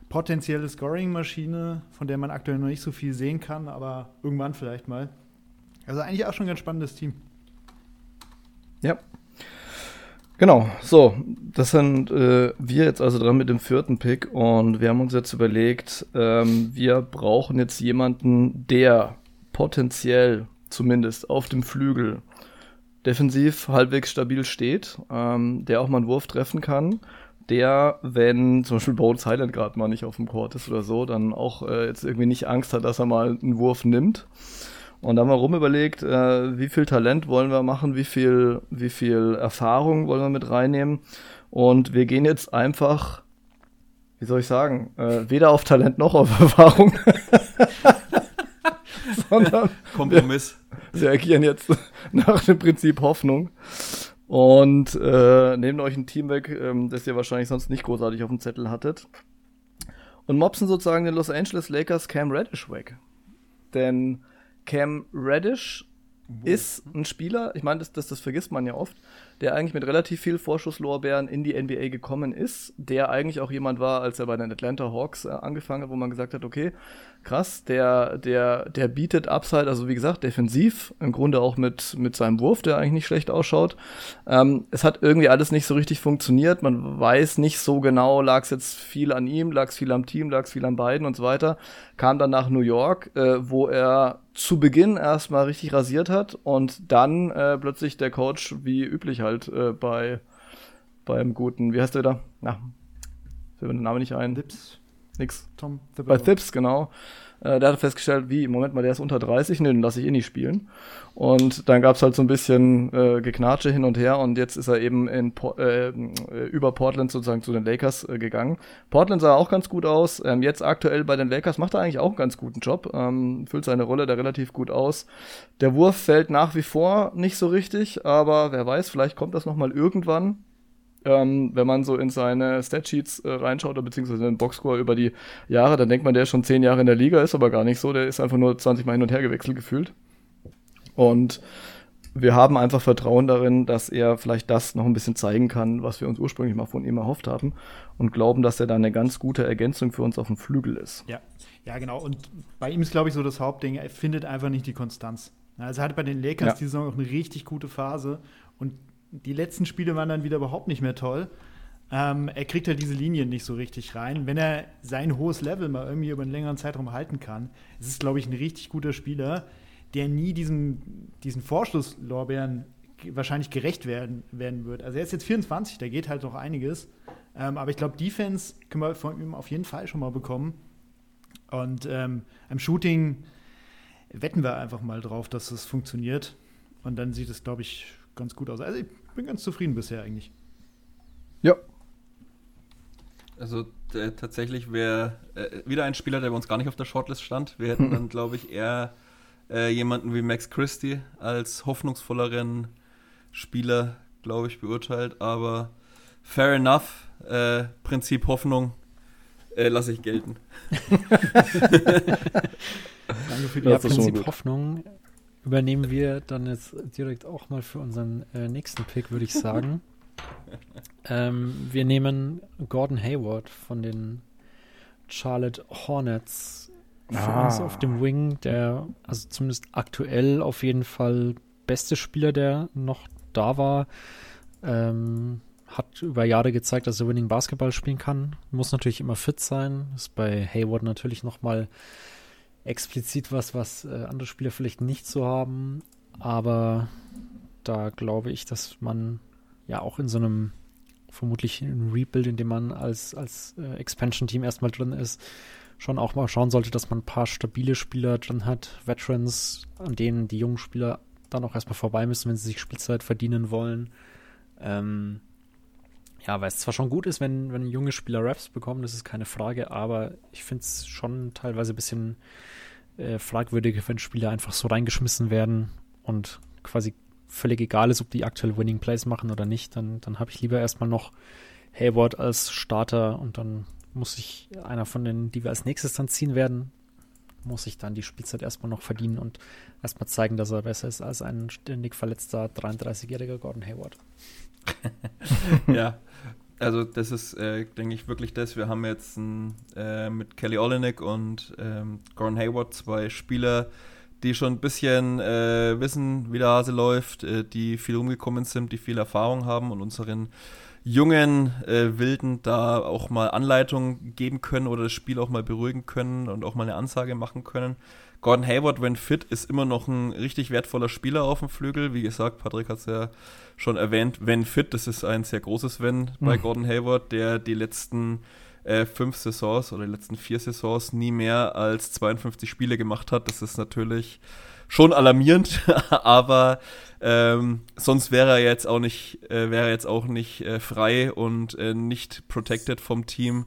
Speaker 3: potenzielle Scoring-Maschine, von der man aktuell noch nicht so viel sehen kann, aber irgendwann vielleicht mal. Also eigentlich auch schon ein ganz spannendes Team.
Speaker 1: Ja. Genau, so, das sind äh, wir jetzt also dran mit dem vierten Pick und wir haben uns jetzt überlegt, ähm, wir brauchen jetzt jemanden, der potenziell zumindest auf dem Flügel defensiv halbwegs stabil steht, ähm, der auch mal einen Wurf treffen kann, der, wenn zum Beispiel Bones Highland gerade mal nicht auf dem Court ist oder so, dann auch äh, jetzt irgendwie nicht Angst hat, dass er mal einen Wurf nimmt. Und da haben wir rumüberlegt, äh, wie viel Talent wollen wir machen, wie viel, wie viel Erfahrung wollen wir mit reinnehmen. Und wir gehen jetzt einfach, wie soll ich sagen, äh, weder auf Talent noch auf [laughs] Erfahrung. [laughs]
Speaker 2: sondern Kompromiss.
Speaker 1: Wir, wir agieren jetzt [laughs] nach dem Prinzip Hoffnung und äh, nehmt euch ein Team weg, ähm, das ihr wahrscheinlich sonst nicht großartig auf dem Zettel hattet und mopsen sozusagen den Los Angeles Lakers Cam Reddish weg. Denn Cam Reddish ist ein Spieler, ich meine, das, das, das vergisst man ja oft, der eigentlich mit relativ viel Vorschusslorbeeren in die NBA gekommen ist, der eigentlich auch jemand war, als er bei den Atlanta Hawks äh, angefangen hat, wo man gesagt hat, okay, krass, der, der, der bietet Upside, also wie gesagt, defensiv, im Grunde auch mit, mit seinem Wurf, der eigentlich nicht schlecht ausschaut. Ähm, es hat irgendwie alles nicht so richtig funktioniert, man weiß nicht so genau, lag es jetzt viel an ihm, lag es viel am Team, lag es viel an beiden und so weiter. Kam dann nach New York, äh, wo er zu Beginn erstmal richtig rasiert hat und dann äh, plötzlich der Coach wie üblich halt äh, bei beim guten, wie heißt der da? Na, fällt mir der Name nicht ein.
Speaker 3: Lips.
Speaker 1: Nix. Tom Thibodeau. Bei Thips, genau. Äh, der hat festgestellt, wie, Moment mal, der ist unter 30, ne, den lasse ich eh nicht spielen. Und dann gab's halt so ein bisschen äh, Geknatsche hin und her und jetzt ist er eben in äh, über Portland sozusagen zu den Lakers äh, gegangen. Portland sah auch ganz gut aus. Ähm, jetzt aktuell bei den Lakers macht er eigentlich auch einen ganz guten Job. Ähm, füllt seine Rolle da relativ gut aus. Der Wurf fällt nach wie vor nicht so richtig, aber wer weiß, vielleicht kommt das nochmal irgendwann ähm, wenn man so in seine Statsheets äh, reinschaut, oder beziehungsweise in den Boxscore über die Jahre, dann denkt man, der ist schon zehn Jahre in der Liga, ist aber gar nicht so. Der ist einfach nur 20 Mal hin und her gewechselt gefühlt. Und wir haben einfach Vertrauen darin, dass er vielleicht das noch ein bisschen zeigen kann, was wir uns ursprünglich mal von ihm erhofft haben und glauben, dass er da eine ganz gute Ergänzung für uns auf dem Flügel ist.
Speaker 3: Ja, ja genau. Und bei ihm ist, glaube ich, so das Hauptding, er findet einfach nicht die Konstanz. Also er hatte bei den Lakers ja. die Saison auch eine richtig gute Phase und die letzten Spiele waren dann wieder überhaupt nicht mehr toll. Ähm, er kriegt halt diese Linien nicht so richtig rein. Wenn er sein hohes Level mal irgendwie über einen längeren Zeitraum halten kann, ist es, glaube ich, ein richtig guter Spieler, der nie diesem, diesen Vorschlusslorbeeren wahrscheinlich gerecht werden, werden wird. Also er ist jetzt 24, da geht halt noch einiges. Ähm, aber ich glaube, Defense können wir von ihm auf jeden Fall schon mal bekommen. Und ähm, am Shooting wetten wir einfach mal drauf, dass es funktioniert. Und dann sieht es, glaube ich, ganz gut aus. Also ich bin ganz zufrieden bisher eigentlich.
Speaker 1: Ja.
Speaker 2: Also äh, tatsächlich wäre äh, wieder ein Spieler, der bei uns gar nicht auf der Shortlist stand. Wir hätten dann, [laughs] glaube ich, eher äh, jemanden wie Max Christie als hoffnungsvolleren Spieler, glaube ich, beurteilt. Aber fair enough. Äh, Prinzip Hoffnung äh, lasse ich gelten. [laughs] [laughs]
Speaker 4: Danke für die ja, Prinzip Hoffnung übernehmen wir dann jetzt direkt auch mal für unseren äh, nächsten Pick, würde ich sagen. [laughs] ähm, wir nehmen Gordon Hayward von den Charlotte Hornets für ah. uns auf dem Wing, der also zumindest aktuell auf jeden Fall beste Spieler, der noch da war. Ähm, hat über Jahre gezeigt, dass er Winning Basketball spielen kann. Muss natürlich immer fit sein. Ist bei Hayward natürlich noch mal explizit was, was äh, andere Spieler vielleicht nicht so haben. Aber da glaube ich, dass man ja auch in so einem vermutlich ein Rebuild, in dem man als, als äh, Expansion-Team erstmal drin ist, schon auch mal schauen sollte, dass man ein paar stabile Spieler drin hat, Veterans, an denen die jungen Spieler dann auch erstmal vorbei müssen, wenn sie sich Spielzeit verdienen wollen. Ähm, Ja, weil es zwar schon gut ist, wenn, wenn junge Spieler Raps bekommen, das ist keine Frage, aber ich finde es schon teilweise ein bisschen äh, fragwürdig, wenn Spieler einfach so reingeschmissen werden und quasi völlig egal ist, ob die aktuell Winning Plays machen oder nicht, dann, dann habe ich lieber erstmal noch Hayward als Starter und dann muss ich einer von den, die wir als nächstes dann ziehen werden, muss ich dann die Spielzeit erstmal noch verdienen und erstmal zeigen, dass er besser ist als ein ständig verletzter 33-jähriger Gordon Hayward. [laughs]
Speaker 2: ja, also das ist, äh, denke ich, wirklich das. Wir haben jetzt ein, äh, mit Kelly Olenek und ähm, Gordon Hayward zwei Spieler, die schon ein bisschen äh, wissen, wie der Hase läuft, äh, die viel umgekommen sind, die viel Erfahrung haben und unseren jungen äh, Wilden da auch mal Anleitungen geben können oder das Spiel auch mal beruhigen können und auch mal eine Ansage machen können. Gordon Hayward, wenn fit, ist immer noch ein richtig wertvoller Spieler auf dem Flügel. Wie gesagt, Patrick hat es ja schon erwähnt, wenn fit, das ist ein sehr großes Wenn bei mhm. Gordon Hayward, der die letzten äh, fünf Saisons oder die letzten vier Saisons nie mehr als 52 Spiele gemacht hat. Das ist natürlich schon alarmierend, [laughs] aber ähm, sonst wäre er jetzt auch nicht, äh, wäre jetzt auch nicht äh, frei und äh, nicht protected vom Team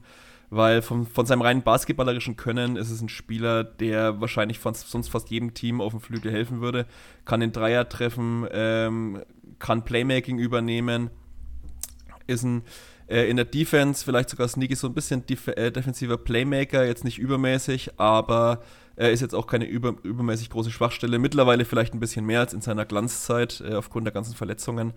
Speaker 2: weil von, von seinem reinen basketballerischen Können ist es ein Spieler, der wahrscheinlich von, sonst fast jedem Team auf dem Flügel helfen würde. Kann den Dreier treffen, ähm, kann Playmaking übernehmen, ist ein äh, in der Defense vielleicht sogar sneaky so ein bisschen def äh, defensiver Playmaker, jetzt nicht übermäßig, aber er ist jetzt auch keine über, übermäßig große Schwachstelle. Mittlerweile vielleicht ein bisschen mehr als in seiner Glanzzeit äh, aufgrund der ganzen Verletzungen.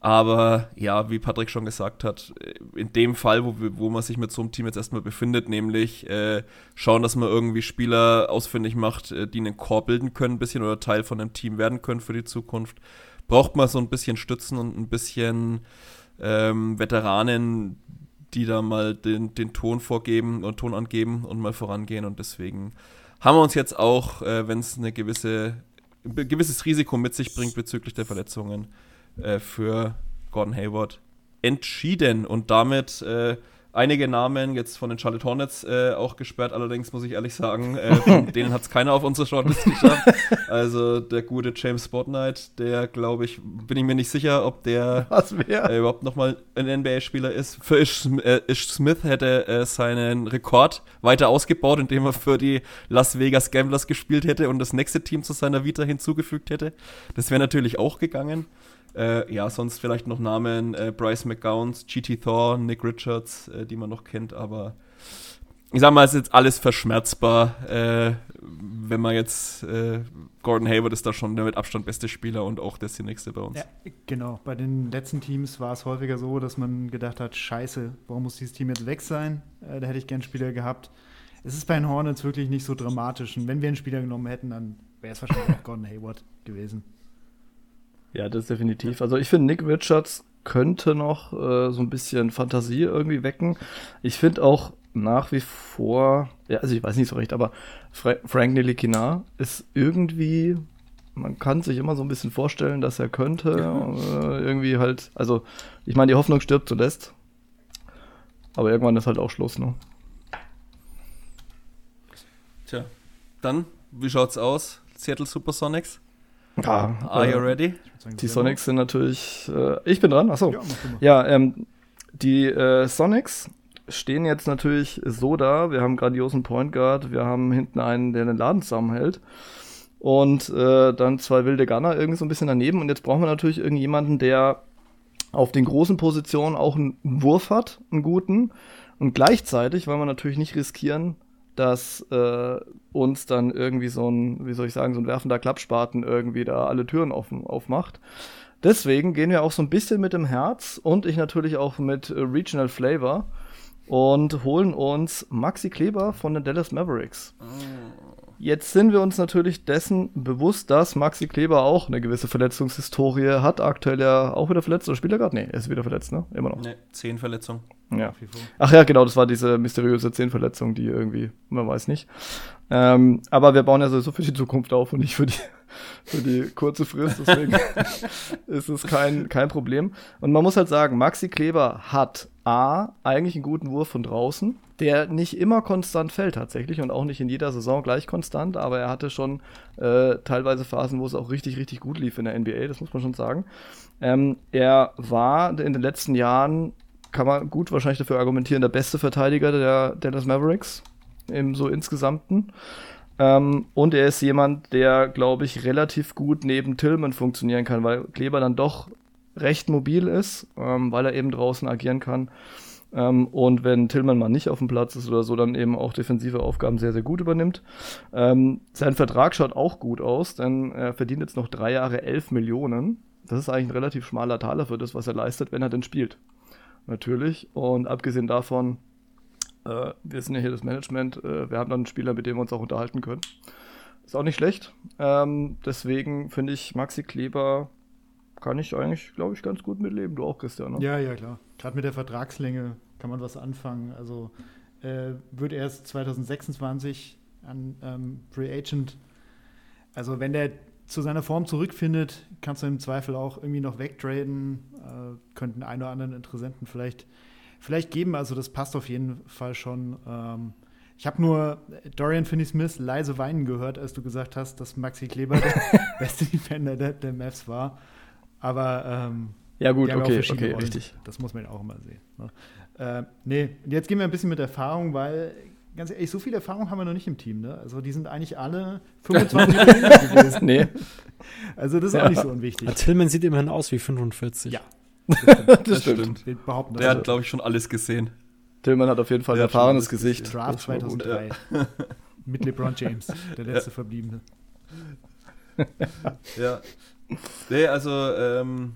Speaker 2: Aber ja, wie Patrick schon gesagt hat, in dem Fall, wo, wo man sich mit so einem Team jetzt erstmal befindet, nämlich äh, schauen, dass man irgendwie Spieler ausfindig macht, äh, die einen Core bilden können, ein bisschen oder Teil von einem Team werden können für die Zukunft, braucht man so ein bisschen Stützen und ein bisschen ähm, Veteranen, die da mal den, den Ton vorgeben und Ton angeben und mal vorangehen. Und deswegen haben wir uns jetzt auch, äh, wenn es eine gewisse, ein gewisses Risiko mit sich bringt bezüglich der Verletzungen, äh, für Gordon Hayward entschieden und damit äh, einige Namen jetzt von den Charlotte Hornets äh, auch gesperrt. Allerdings muss ich ehrlich sagen, äh, von [laughs] denen hat es keiner auf unsere Shortlist geschafft. Also der gute James Spotnight, der glaube ich, bin ich mir nicht sicher, ob der äh, überhaupt nochmal ein NBA-Spieler ist. Für Ish, äh, Ish Smith hätte seinen Rekord weiter ausgebaut, indem er für die Las Vegas Gamblers gespielt hätte und das nächste Team zu seiner Vita hinzugefügt hätte. Das wäre natürlich auch gegangen. Äh, ja, sonst vielleicht noch Namen äh, Bryce McGowns, GT Thor, Nick Richards, äh, die man noch kennt, aber ich sag mal, es ist jetzt alles verschmerzbar. Äh, wenn man jetzt äh, Gordon Hayward ist da schon der mit Abstand beste Spieler und auch der nächste bei uns. Ja,
Speaker 3: genau. Bei den letzten Teams war es häufiger so, dass man gedacht hat, scheiße, warum muss dieses Team jetzt weg sein? Äh, da hätte ich gern Spieler gehabt. Es ist bei den Hornets wirklich nicht so dramatisch. Und wenn wir einen Spieler genommen hätten, dann wäre es wahrscheinlich auch [laughs] Gordon Hayward gewesen.
Speaker 1: Ja, das ist definitiv. Also ich finde, Nick Richards könnte noch äh, so ein bisschen Fantasie irgendwie wecken. Ich finde auch nach wie vor, ja, also ich weiß nicht so recht, aber Fra Frank Nilikina ist irgendwie, man kann sich immer so ein bisschen vorstellen, dass er könnte äh, irgendwie halt, also ich meine, die Hoffnung stirbt zuletzt, aber irgendwann ist halt auch Schluss, ne?
Speaker 2: Tja, dann, wie schaut's aus? Seattle Supersonics?
Speaker 1: Ja, Are you ready? Die Sonics sind natürlich. Äh, ich bin dran, achso. Ja, ja ähm, die äh, Sonics stehen jetzt natürlich so da. Wir haben einen grandiosen Point Guard, wir haben hinten einen, der den Laden zusammenhält. Und äh, dann zwei wilde Gunner irgendwie so ein bisschen daneben. Und jetzt brauchen wir natürlich irgendjemanden, der auf den großen Positionen auch einen Wurf hat, einen guten. Und gleichzeitig, weil wir natürlich nicht riskieren, dass äh, uns dann irgendwie so ein, wie soll ich sagen, so ein werfender Klappspaten irgendwie da alle Türen offen aufmacht. Deswegen gehen wir auch so ein bisschen mit dem Herz und ich natürlich auch mit Regional Flavor und holen uns Maxi Kleber von den Dallas Mavericks. Jetzt sind wir uns natürlich dessen bewusst, dass Maxi Kleber auch eine gewisse Verletzungshistorie hat. Aktuell ja auch wieder verletzt. Oder spielt er gerade? Nee, er ist wieder verletzt, ne? Immer noch. Nee,
Speaker 2: zehn Verletzungen.
Speaker 1: Ja. Ach ja, genau, das war diese mysteriöse Zehnverletzung, die irgendwie, man weiß nicht. Ähm, aber wir bauen ja sowieso für die Zukunft auf und nicht für die, für die kurze Frist. Deswegen [laughs] ist es kein, kein Problem. Und man muss halt sagen, Maxi Kleber hat A, eigentlich einen guten Wurf von draußen, der nicht immer konstant fällt tatsächlich und auch nicht in jeder Saison gleich konstant, aber er hatte schon äh, teilweise Phasen, wo es auch richtig, richtig gut lief in der NBA, das muss man schon sagen. Ähm, er war in den letzten Jahren kann man gut wahrscheinlich dafür argumentieren, der beste Verteidiger der Dallas Mavericks im so insgesamten. Ähm, und er ist jemand, der, glaube ich, relativ gut neben Tillman funktionieren kann, weil Kleber dann doch recht mobil ist, ähm, weil er eben draußen agieren kann. Ähm, und wenn Tillman mal nicht auf dem Platz ist oder so, dann eben auch defensive Aufgaben sehr, sehr gut übernimmt. Ähm, sein Vertrag schaut auch gut aus, denn er verdient jetzt noch drei Jahre 11 Millionen. Das ist eigentlich ein relativ schmaler Taler für das, was er leistet, wenn er denn spielt. Natürlich. Und abgesehen davon, äh, wir sind ja hier das Management, äh, wir haben dann einen Spieler, mit dem wir uns auch unterhalten können. Ist auch nicht schlecht. Ähm, deswegen finde ich Maxi Kleber kann ich eigentlich, glaube ich, ganz gut mitleben. Du auch, Christian. Ne?
Speaker 3: Ja, ja, klar. Gerade mit der Vertragslänge kann man was anfangen. Also äh, wird erst 2026 an ähm, Free Agent. Also wenn der zu seiner Form zurückfindet, kannst du im Zweifel auch irgendwie noch wegtraden. Äh, könnten ein oder anderen Interessenten vielleicht, vielleicht geben. Also das passt auf jeden Fall schon. Ähm, ich habe nur Dorian Finney-Smith leise weinen gehört, als du gesagt hast, dass Maxi Kleber der [laughs] beste Defender der, der Mavs war. Aber ähm,
Speaker 1: ja gut, okay, okay, Rollen. richtig.
Speaker 3: Das muss man auch immer sehen. Ne? Äh, nee, jetzt gehen wir ein bisschen mit Erfahrung, weil ganz ehrlich, so viel Erfahrung haben wir noch nicht im Team. Ne? Also die sind eigentlich alle 25 [laughs] gewesen. Nee. [laughs] Also das ist ja. auch nicht so unwichtig.
Speaker 4: Tillman sieht immerhin aus wie 45.
Speaker 3: Ja.
Speaker 2: Das, das stimmt. stimmt. behaupten, Der hat, glaube ich, schon alles gesehen.
Speaker 1: Tillman hat auf jeden Fall ein erfahrenes Gesicht.
Speaker 3: Draft 2003. Ja. Mit LeBron James, der letzte ja. Verbliebene. [laughs]
Speaker 2: ja. Nee, also ähm,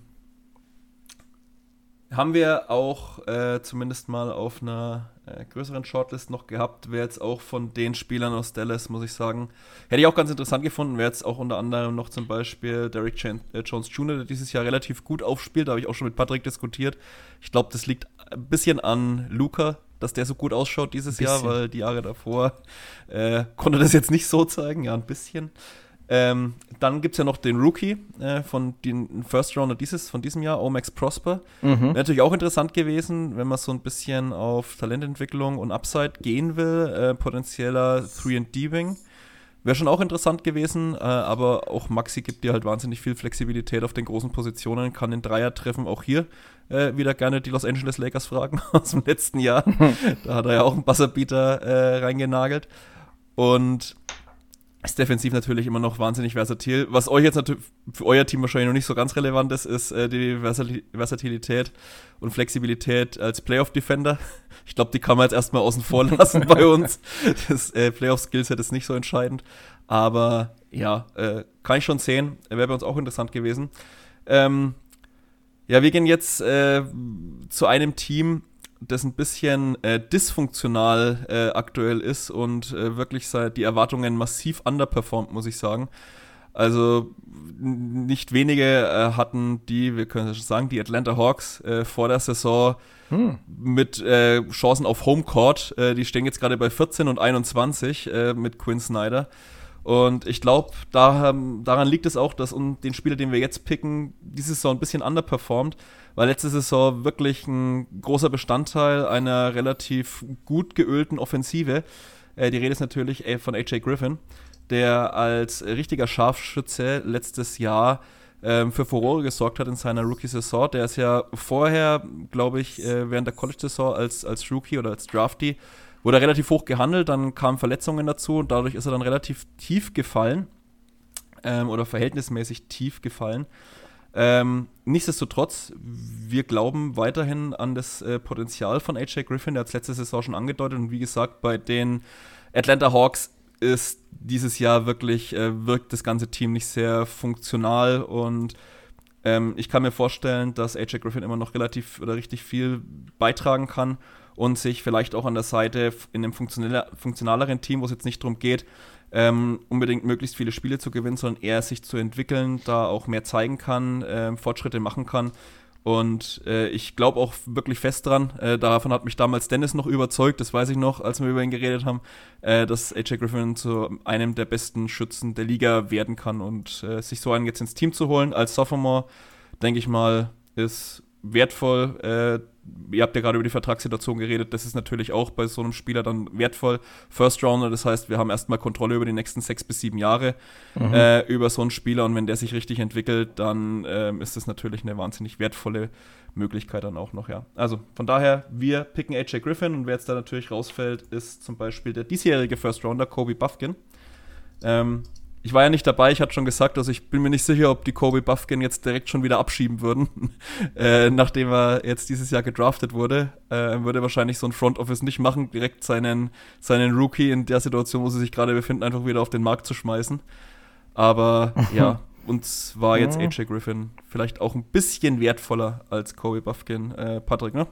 Speaker 2: haben wir auch äh, zumindest mal auf einer äh, größeren Shortlist noch gehabt. Wäre jetzt auch von den Spielern aus Dallas, muss ich sagen, hätte ich auch ganz interessant gefunden. Wäre jetzt auch unter anderem noch zum Beispiel Derek Jan äh, Jones Jr., der dieses Jahr relativ gut aufspielt. Da habe ich auch schon mit Patrick diskutiert. Ich glaube, das liegt ein bisschen an Luca, dass der so gut ausschaut dieses Jahr, weil die Jahre davor äh, konnte das jetzt nicht so zeigen. Ja, ein bisschen. Ähm, dann gibt es ja noch den Rookie äh, von den First Rounder dieses, von diesem Jahr, Omax Prosper. Mhm. Wäre natürlich auch interessant gewesen, wenn man so ein bisschen auf Talententwicklung und Upside gehen will. Äh, potenzieller 3D-Wing. Wäre schon auch interessant gewesen, äh, aber auch Maxi gibt dir halt wahnsinnig viel Flexibilität auf den großen Positionen, kann den Dreier treffen. Auch hier äh, wieder gerne die Los Angeles Lakers fragen [laughs] aus dem letzten Jahr. [laughs] da hat er ja auch einen Buzzerbeater äh, reingenagelt. Und ist defensiv natürlich immer noch wahnsinnig versatil. Was euch jetzt natürlich für euer Team wahrscheinlich noch nicht so ganz relevant ist, ist äh, die Versatilität und Flexibilität als Playoff-Defender. [laughs] Ich glaube, die kann man jetzt erstmal außen vor [laughs] lassen bei uns. Das äh, Playoff-Skillset ist nicht so entscheidend. Aber ja, äh, kann ich schon sehen. Wäre bei uns auch interessant gewesen. Ähm, ja, wir gehen jetzt äh, zu einem Team, das ein bisschen äh, dysfunktional äh, aktuell ist und äh, wirklich seit die Erwartungen massiv underperformt, muss ich sagen. Also nicht wenige äh, hatten die, wir können schon sagen, die Atlanta Hawks äh, vor der Saison hm. mit äh, Chancen auf Homecourt. die stehen jetzt gerade bei 14 und 21 mit Quinn Snyder. Und ich glaube, da, daran liegt es auch, dass um den Spieler, den wir jetzt picken, diese Saison ein bisschen underperformt war letzte Saison wirklich ein großer Bestandteil einer relativ gut geölten Offensive. Äh, die Rede ist natürlich äh, von AJ Griffin, der als richtiger Scharfschütze letztes Jahr ähm, für Furore gesorgt hat in seiner Rookie-Saison. Der ist ja vorher, glaube ich, äh, während der College-Saison als, als Rookie oder als Drafty, wurde er relativ hoch gehandelt, dann kamen Verletzungen dazu und dadurch ist er dann relativ tief gefallen ähm, oder verhältnismäßig tief gefallen. Ähm, nichtsdestotrotz, wir glauben weiterhin an das äh, Potenzial von AJ Griffin. Der hat es letzte Saison schon angedeutet. Und wie gesagt, bei den Atlanta Hawks ist dieses Jahr wirklich, äh, wirkt das ganze Team nicht sehr funktional. Und ähm, ich kann mir vorstellen, dass AJ Griffin immer noch relativ oder richtig viel beitragen kann und sich vielleicht auch an der Seite in einem funktionaleren Team, wo es jetzt nicht darum geht, ähm, unbedingt möglichst viele Spiele zu gewinnen, sondern eher sich zu entwickeln, da auch mehr zeigen kann, äh, Fortschritte machen kann. Und äh, ich glaube auch wirklich fest dran, äh, davon hat mich damals Dennis noch überzeugt, das weiß ich noch, als wir über ihn geredet haben, äh, dass AJ Griffin zu einem der besten Schützen der Liga werden kann. Und äh, sich so einen jetzt ins Team zu holen als Sophomore, denke ich mal, ist wertvoll. Ihr habt ja gerade über die Vertragssituation geredet, das ist natürlich auch bei so einem Spieler dann wertvoll. First Rounder, das heißt, wir haben erstmal Kontrolle über die nächsten sechs bis sieben Jahre mhm. äh, über so einen Spieler und wenn der sich richtig entwickelt, dann äh, ist das natürlich eine wahnsinnig wertvolle Möglichkeit dann auch noch, ja. Also von daher, wir picken AJ Griffin und wer jetzt da natürlich rausfällt, ist zum Beispiel der diesjährige First Rounder, Kobe Buffkin. Ähm, ich war ja nicht dabei, ich hatte schon gesagt, also ich bin mir nicht sicher, ob die Kobe Buffkin jetzt direkt schon wieder abschieben würden, [laughs] äh, nachdem er jetzt dieses Jahr gedraftet wurde. Äh, würde wahrscheinlich so ein Front Office nicht machen, direkt seinen, seinen Rookie in der Situation, wo sie sich gerade befinden, einfach wieder auf den Markt zu schmeißen. Aber [laughs] ja, uns war jetzt AJ Griffin vielleicht auch ein bisschen wertvoller als Kobe Buffkin. Äh, Patrick, ne?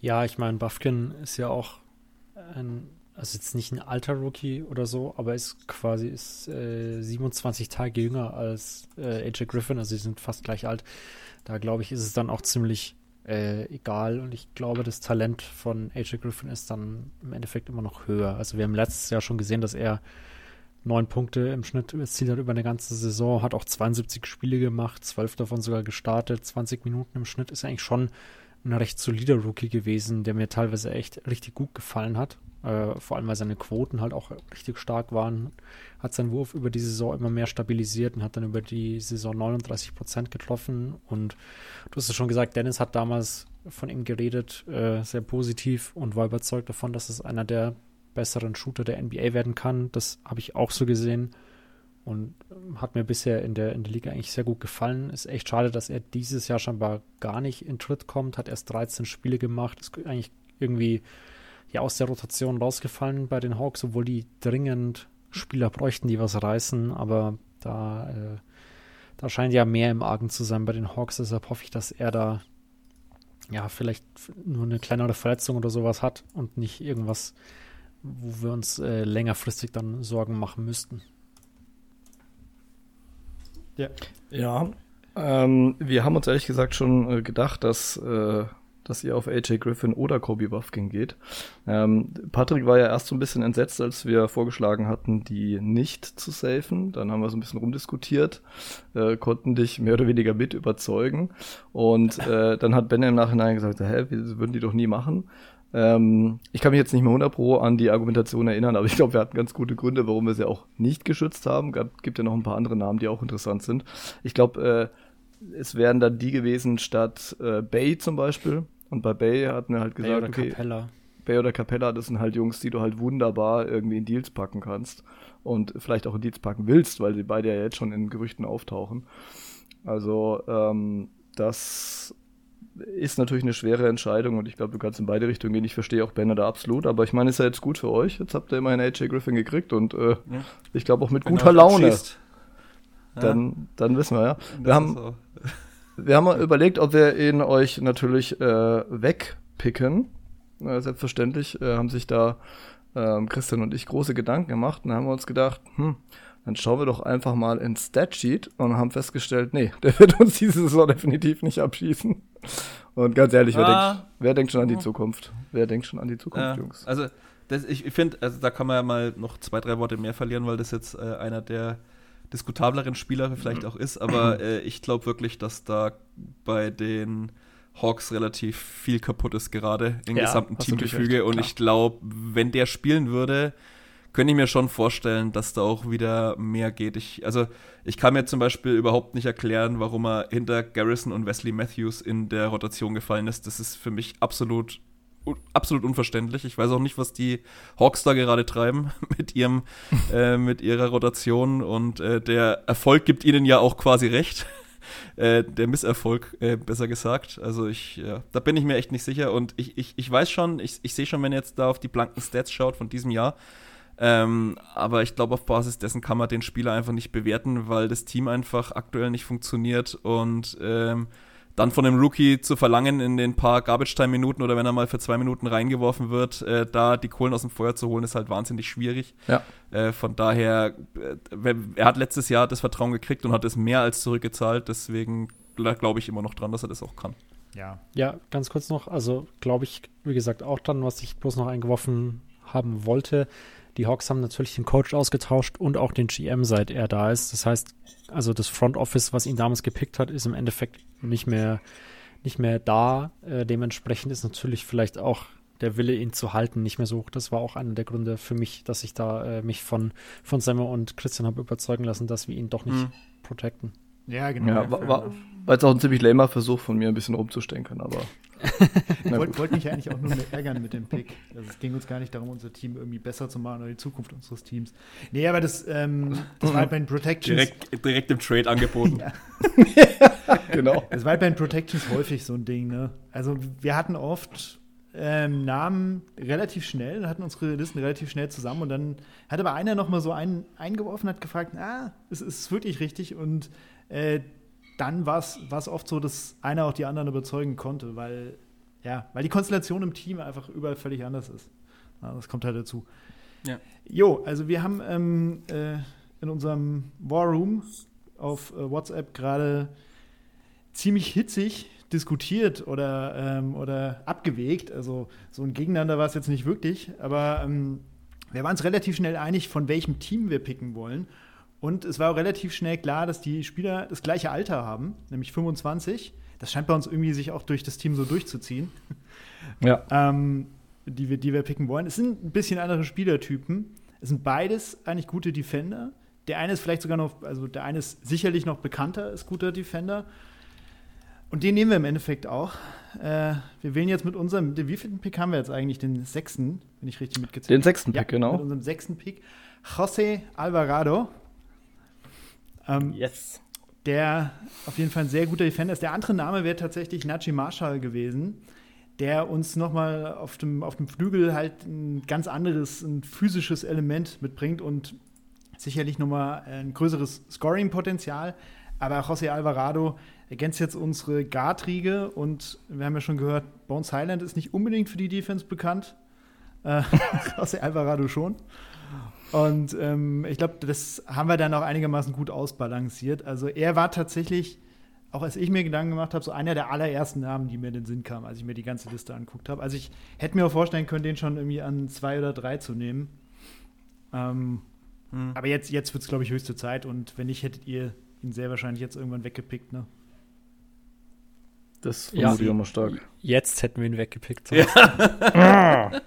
Speaker 4: Ja, ich meine, Buffkin ist ja auch ein also jetzt nicht ein alter Rookie oder so, aber ist quasi ist, äh, 27 Tage jünger als äh, AJ Griffin, also sie sind fast gleich alt. Da glaube ich, ist es dann auch ziemlich äh, egal und ich glaube, das Talent von AJ Griffin ist dann im Endeffekt immer noch höher. Also wir haben letztes Jahr schon gesehen, dass er neun Punkte im Schnitt erzielt hat über eine ganze Saison, hat auch 72 Spiele gemacht, zwölf davon sogar gestartet, 20 Minuten im Schnitt, ist eigentlich schon ein recht solider Rookie gewesen, der mir teilweise echt richtig gut gefallen hat. Äh, vor allem, weil seine Quoten halt auch richtig stark waren. Hat seinen Wurf über die Saison immer mehr stabilisiert und hat dann über die Saison 39 Prozent getroffen. Und du hast es schon gesagt, Dennis hat damals von ihm geredet, äh, sehr positiv und war überzeugt davon, dass es einer der besseren Shooter der NBA werden kann. Das habe ich auch so gesehen und hat mir bisher in der, in der Liga eigentlich sehr gut gefallen. Ist echt schade, dass er dieses Jahr scheinbar gar nicht in Tritt kommt, hat erst 13 Spiele gemacht, ist eigentlich irgendwie ja aus der Rotation rausgefallen bei den Hawks, obwohl die dringend Spieler bräuchten, die was reißen, aber da, äh, da scheint ja mehr im Argen zu sein bei den Hawks, deshalb hoffe ich, dass er da ja vielleicht nur eine kleinere Verletzung oder sowas hat und nicht irgendwas, wo wir uns äh, längerfristig dann Sorgen machen müssten.
Speaker 1: Ja. Ja, ähm, wir haben uns ehrlich gesagt schon äh, gedacht, dass äh, dass ihr auf AJ Griffin oder Kobe Buffkin geht. Ähm, Patrick war ja erst so ein bisschen entsetzt, als wir vorgeschlagen hatten, die nicht zu safen. Dann haben wir so ein bisschen rumdiskutiert, äh, konnten dich mehr oder weniger mit überzeugen. Und äh, dann hat Ben im Nachhinein gesagt, hä, wir würden die doch nie machen. Ähm, ich kann mich jetzt nicht mehr 100 Pro an die Argumentation erinnern, aber ich glaube, wir hatten ganz gute Gründe, warum wir sie auch nicht geschützt haben. Gab, gibt ja noch ein paar andere Namen, die auch interessant sind. Ich glaube, äh, es wären dann die gewesen statt äh, Bay zum Beispiel. Und bei Bay hatten wir halt gesagt, Bay oder okay, Capella. Bay oder Capella, das sind halt Jungs, die du halt wunderbar irgendwie in Deals packen kannst und vielleicht auch in Deals packen willst, weil sie beide ja jetzt schon in Gerüchten auftauchen. Also ähm, das ist natürlich eine schwere Entscheidung und ich glaube, du kannst in beide Richtungen gehen. Ich verstehe auch Banner da absolut, aber ich meine, ist ja jetzt gut für euch. Jetzt habt ihr immerhin AJ Griffin gekriegt und äh, ja. ich glaube auch mit Wenn guter Laune. Ja. Dann, dann wissen wir ja. [laughs] Wir haben, so wir haben überlegt, ob wir ihn euch natürlich äh, wegpicken. Äh, selbstverständlich haben sich da ähm, Christian und ich große Gedanken gemacht und haben uns gedacht, hm, dann schauen wir doch einfach mal ins Statsheet und haben festgestellt, nee, der wird uns diese Saison definitiv nicht abschießen. Und ganz ehrlich, wer, ah. denkt, wer denkt schon an die Zukunft? Wer denkt schon an die Zukunft, ja, Jungs?
Speaker 2: Also, das, ich, finde, also da kann man ja mal noch zwei, drei Worte mehr verlieren, weil das jetzt äh, einer der diskutableren Spieler vielleicht auch ist, aber [clears throat] äh, ich glaube wirklich, dass da bei den Hawks relativ viel kaputt ist gerade im ja, gesamten Teamgefüge und ich glaube, wenn der spielen würde, könnte ich mir schon vorstellen, dass da auch wieder mehr geht. Ich, also ich kann mir zum Beispiel überhaupt nicht erklären, warum er hinter Garrison und Wesley Matthews in der Rotation gefallen ist. Das ist für mich absolut absolut unverständlich. Ich weiß auch nicht, was die Hawks da gerade treiben [laughs] mit ihrem, [laughs] äh, mit ihrer Rotation und äh, der Erfolg gibt ihnen ja auch quasi recht. [laughs] Äh, der Misserfolg, äh, besser gesagt. Also ich, ja, da bin ich mir echt nicht sicher und ich, ich, ich weiß schon, ich, ich sehe schon, wenn ihr jetzt da auf die blanken Stats schaut von diesem Jahr, ähm, aber ich glaube, auf Basis dessen kann man den Spieler einfach nicht bewerten, weil das Team einfach aktuell nicht funktioniert und ähm, dann von dem Rookie zu verlangen, in den paar Garbage-Time-Minuten oder wenn er mal für zwei Minuten reingeworfen wird, äh, da die Kohlen aus dem Feuer zu holen, ist halt wahnsinnig schwierig. Ja. Äh, von daher, äh, er hat letztes Jahr das Vertrauen gekriegt und hat es mehr als zurückgezahlt. Deswegen glaube ich immer noch dran, dass er das auch kann.
Speaker 4: Ja. Ja, ganz kurz noch. Also glaube ich, wie gesagt, auch dann, was ich bloß noch eingeworfen haben wollte. Die Hawks haben natürlich den Coach ausgetauscht und auch den GM, seit er da ist. Das heißt, also das Front Office, was ihn damals gepickt hat, ist im Endeffekt nicht mehr nicht mehr da. Äh, dementsprechend ist natürlich vielleicht auch der Wille, ihn zu halten, nicht mehr so hoch. Das war auch einer der Gründe für mich, dass ich da äh, mich von, von Semmer und Christian habe überzeugen lassen, dass wir ihn doch nicht mhm. protecten.
Speaker 1: Ja, genau. Ja, war, war, war jetzt auch ein ziemlich lamer Versuch von mir, ein bisschen rumzustenkern, aber. [laughs]
Speaker 3: ich wollte wollt mich eigentlich auch nur mehr [laughs] ärgern mit dem Pick. Also es ging uns gar nicht darum, unser Team irgendwie besser zu machen oder die Zukunft unseres Teams. Nee, aber das, ähm, das war halt bei den Protections.
Speaker 2: Direkt, direkt im Trade angeboten. [laughs]
Speaker 3: genau. Das war halt bei den Protections häufig so ein Ding, ne? Also wir hatten oft ähm, Namen relativ schnell, hatten unsere Listen relativ schnell zusammen und dann hat aber einer noch mal so einen eingeworfen, hat gefragt, ah, es ist wirklich richtig und äh, dann war es oft so, dass einer auch die anderen überzeugen konnte, weil, ja, weil die Konstellation im Team einfach überall völlig anders ist. Ja, das kommt halt dazu. Ja. Jo, also wir haben ähm, äh, in unserem War Room auf äh, WhatsApp gerade ziemlich hitzig diskutiert oder, ähm, oder abgewegt. Also so ein Gegeneinander war es jetzt nicht wirklich, aber ähm, wir waren uns relativ schnell einig, von welchem Team wir picken wollen. Und es war auch relativ schnell klar, dass die Spieler das gleiche Alter haben, nämlich 25. Das scheint bei uns irgendwie sich auch durch das Team so durchzuziehen. [laughs] Ja. ähm, die, wir, die wir picken wollen. Es sind ein bisschen andere Spielertypen. Es sind beides eigentlich gute Defender. Der eine ist vielleicht sogar noch, also der eine ist sicherlich noch bekannter als guter Defender. Und den nehmen wir im Endeffekt auch. Äh, wir wählen jetzt mit unserem, den wievielten Pick haben wir jetzt eigentlich? Den sechsten, wenn ich richtig mitgezählt
Speaker 1: habe. Den sechsten Pick, ja, genau.
Speaker 3: Mit unserem sechsten Pick. José Alvarado ähm, yes. Der auf jeden Fall ein sehr guter Defender ist. Der andere Name wäre tatsächlich Nachi Marshall gewesen, der uns nochmal auf dem, auf dem Flügel halt ein ganz anderes, ein physisches Element mitbringt und sicherlich nochmal ein größeres Scoring-Potenzial. Aber José Alvarado ergänzt jetzt unsere Guard-Riege und wir haben ja schon gehört, Bones Highland ist nicht unbedingt für die Defense bekannt. Äh, [laughs] José Alvarado schon. Und ähm, ich glaube, das haben wir dann auch einigermaßen gut ausbalanciert. Also er war tatsächlich, auch als ich mir Gedanken gemacht habe, so einer der allerersten Namen, die mir in den Sinn kamen, als ich mir die ganze Liste anguckt habe. Also ich hätte mir auch vorstellen können, den schon irgendwie an zwei oder drei zu nehmen. Ähm, hm. Aber jetzt, jetzt wird es, glaube ich, höchste Zeit. Und wenn nicht, hättet ihr ihn sehr wahrscheinlich jetzt irgendwann weggepickt, ne?
Speaker 1: Das vermute ja, ich mal stark.
Speaker 4: Jetzt hätten wir ihn weggepickt. Ja. [laughs]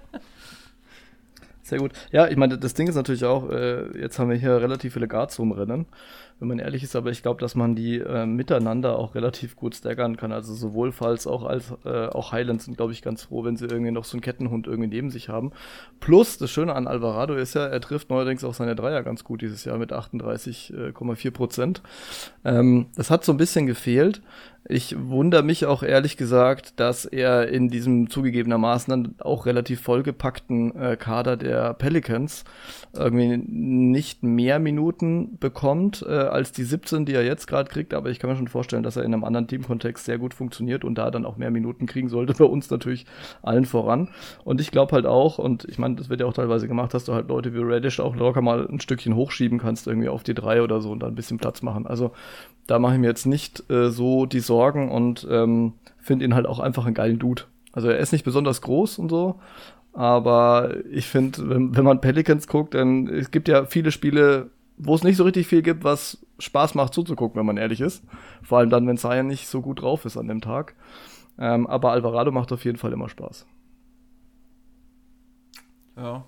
Speaker 1: Sehr gut. Ja, ich meine, das Ding ist natürlich auch, äh, jetzt haben wir hier relativ viele Guards rumrennen, wenn man ehrlich ist, aber ich glaube, dass man die äh, miteinander auch relativ gut staggern kann. Also sowohl Falls auch als äh, auch Highlands sind, glaube ich, ganz froh, wenn sie irgendwie noch so einen Kettenhund irgendwie neben sich haben. Plus, das Schöne an Alvarado ist ja, er trifft neuerdings auch seine Dreier ganz gut dieses Jahr mit 38,4 Prozent. Ähm, das hat so ein bisschen gefehlt. Ich wundere mich auch ehrlich gesagt, dass er in diesem zugegebenermaßen dann auch relativ vollgepackten äh, Kader der Pelicans irgendwie nicht mehr Minuten bekommt äh, als die 17, die er jetzt gerade kriegt. Aber ich kann mir schon vorstellen, dass er in einem anderen Teamkontext sehr gut funktioniert und da dann auch mehr Minuten kriegen sollte. Bei uns natürlich allen voran. Und ich glaube halt auch, und ich meine, das wird ja auch teilweise gemacht, dass du halt Leute wie Radish auch locker mal ein Stückchen hochschieben kannst, irgendwie auf die drei oder so und da ein bisschen Platz machen. Also da mache ich mir jetzt nicht äh, so die Sorgen und ähm, finde ihn halt auch einfach einen geilen Dude. Also er ist nicht besonders groß und so, aber ich finde, wenn, wenn man Pelicans guckt, dann es gibt ja viele Spiele, wo es nicht so richtig viel gibt, was Spaß macht zuzugucken, wenn man ehrlich ist. Vor allem dann, wenn Zion nicht so gut drauf ist an dem Tag. Ähm, aber Alvarado macht auf jeden Fall immer Spaß.
Speaker 2: Ja,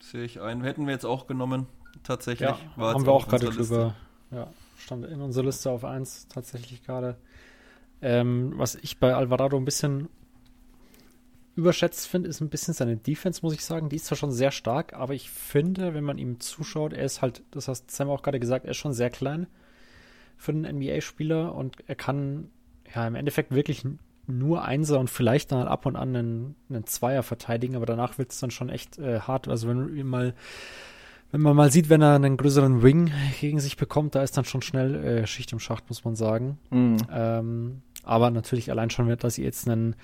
Speaker 2: sehe ich ein. Hätten wir jetzt auch genommen, tatsächlich. Ja,
Speaker 4: haben wir auch gerade drüber. Ja stand in unserer Liste auf 1 tatsächlich gerade. Ähm, was ich bei Alvarado ein bisschen überschätzt finde, ist ein bisschen seine Defense, muss ich sagen. Die ist zwar schon sehr stark, aber ich finde, wenn man ihm zuschaut, er ist halt, das hast Sam auch gerade gesagt, er ist schon sehr klein für einen NBA-Spieler und er kann ja im Endeffekt wirklich nur Einser und vielleicht dann ab und an einen, einen Zweier verteidigen, aber danach wird es dann schon echt äh, hart. Also wenn ihm mal wenn man mal sieht, wenn er einen größeren Wing gegen sich bekommt, da ist dann schon schnell äh, Schicht im Schacht, muss man sagen. Mhm. Ähm, aber natürlich allein schon, dass ihr jetzt einen,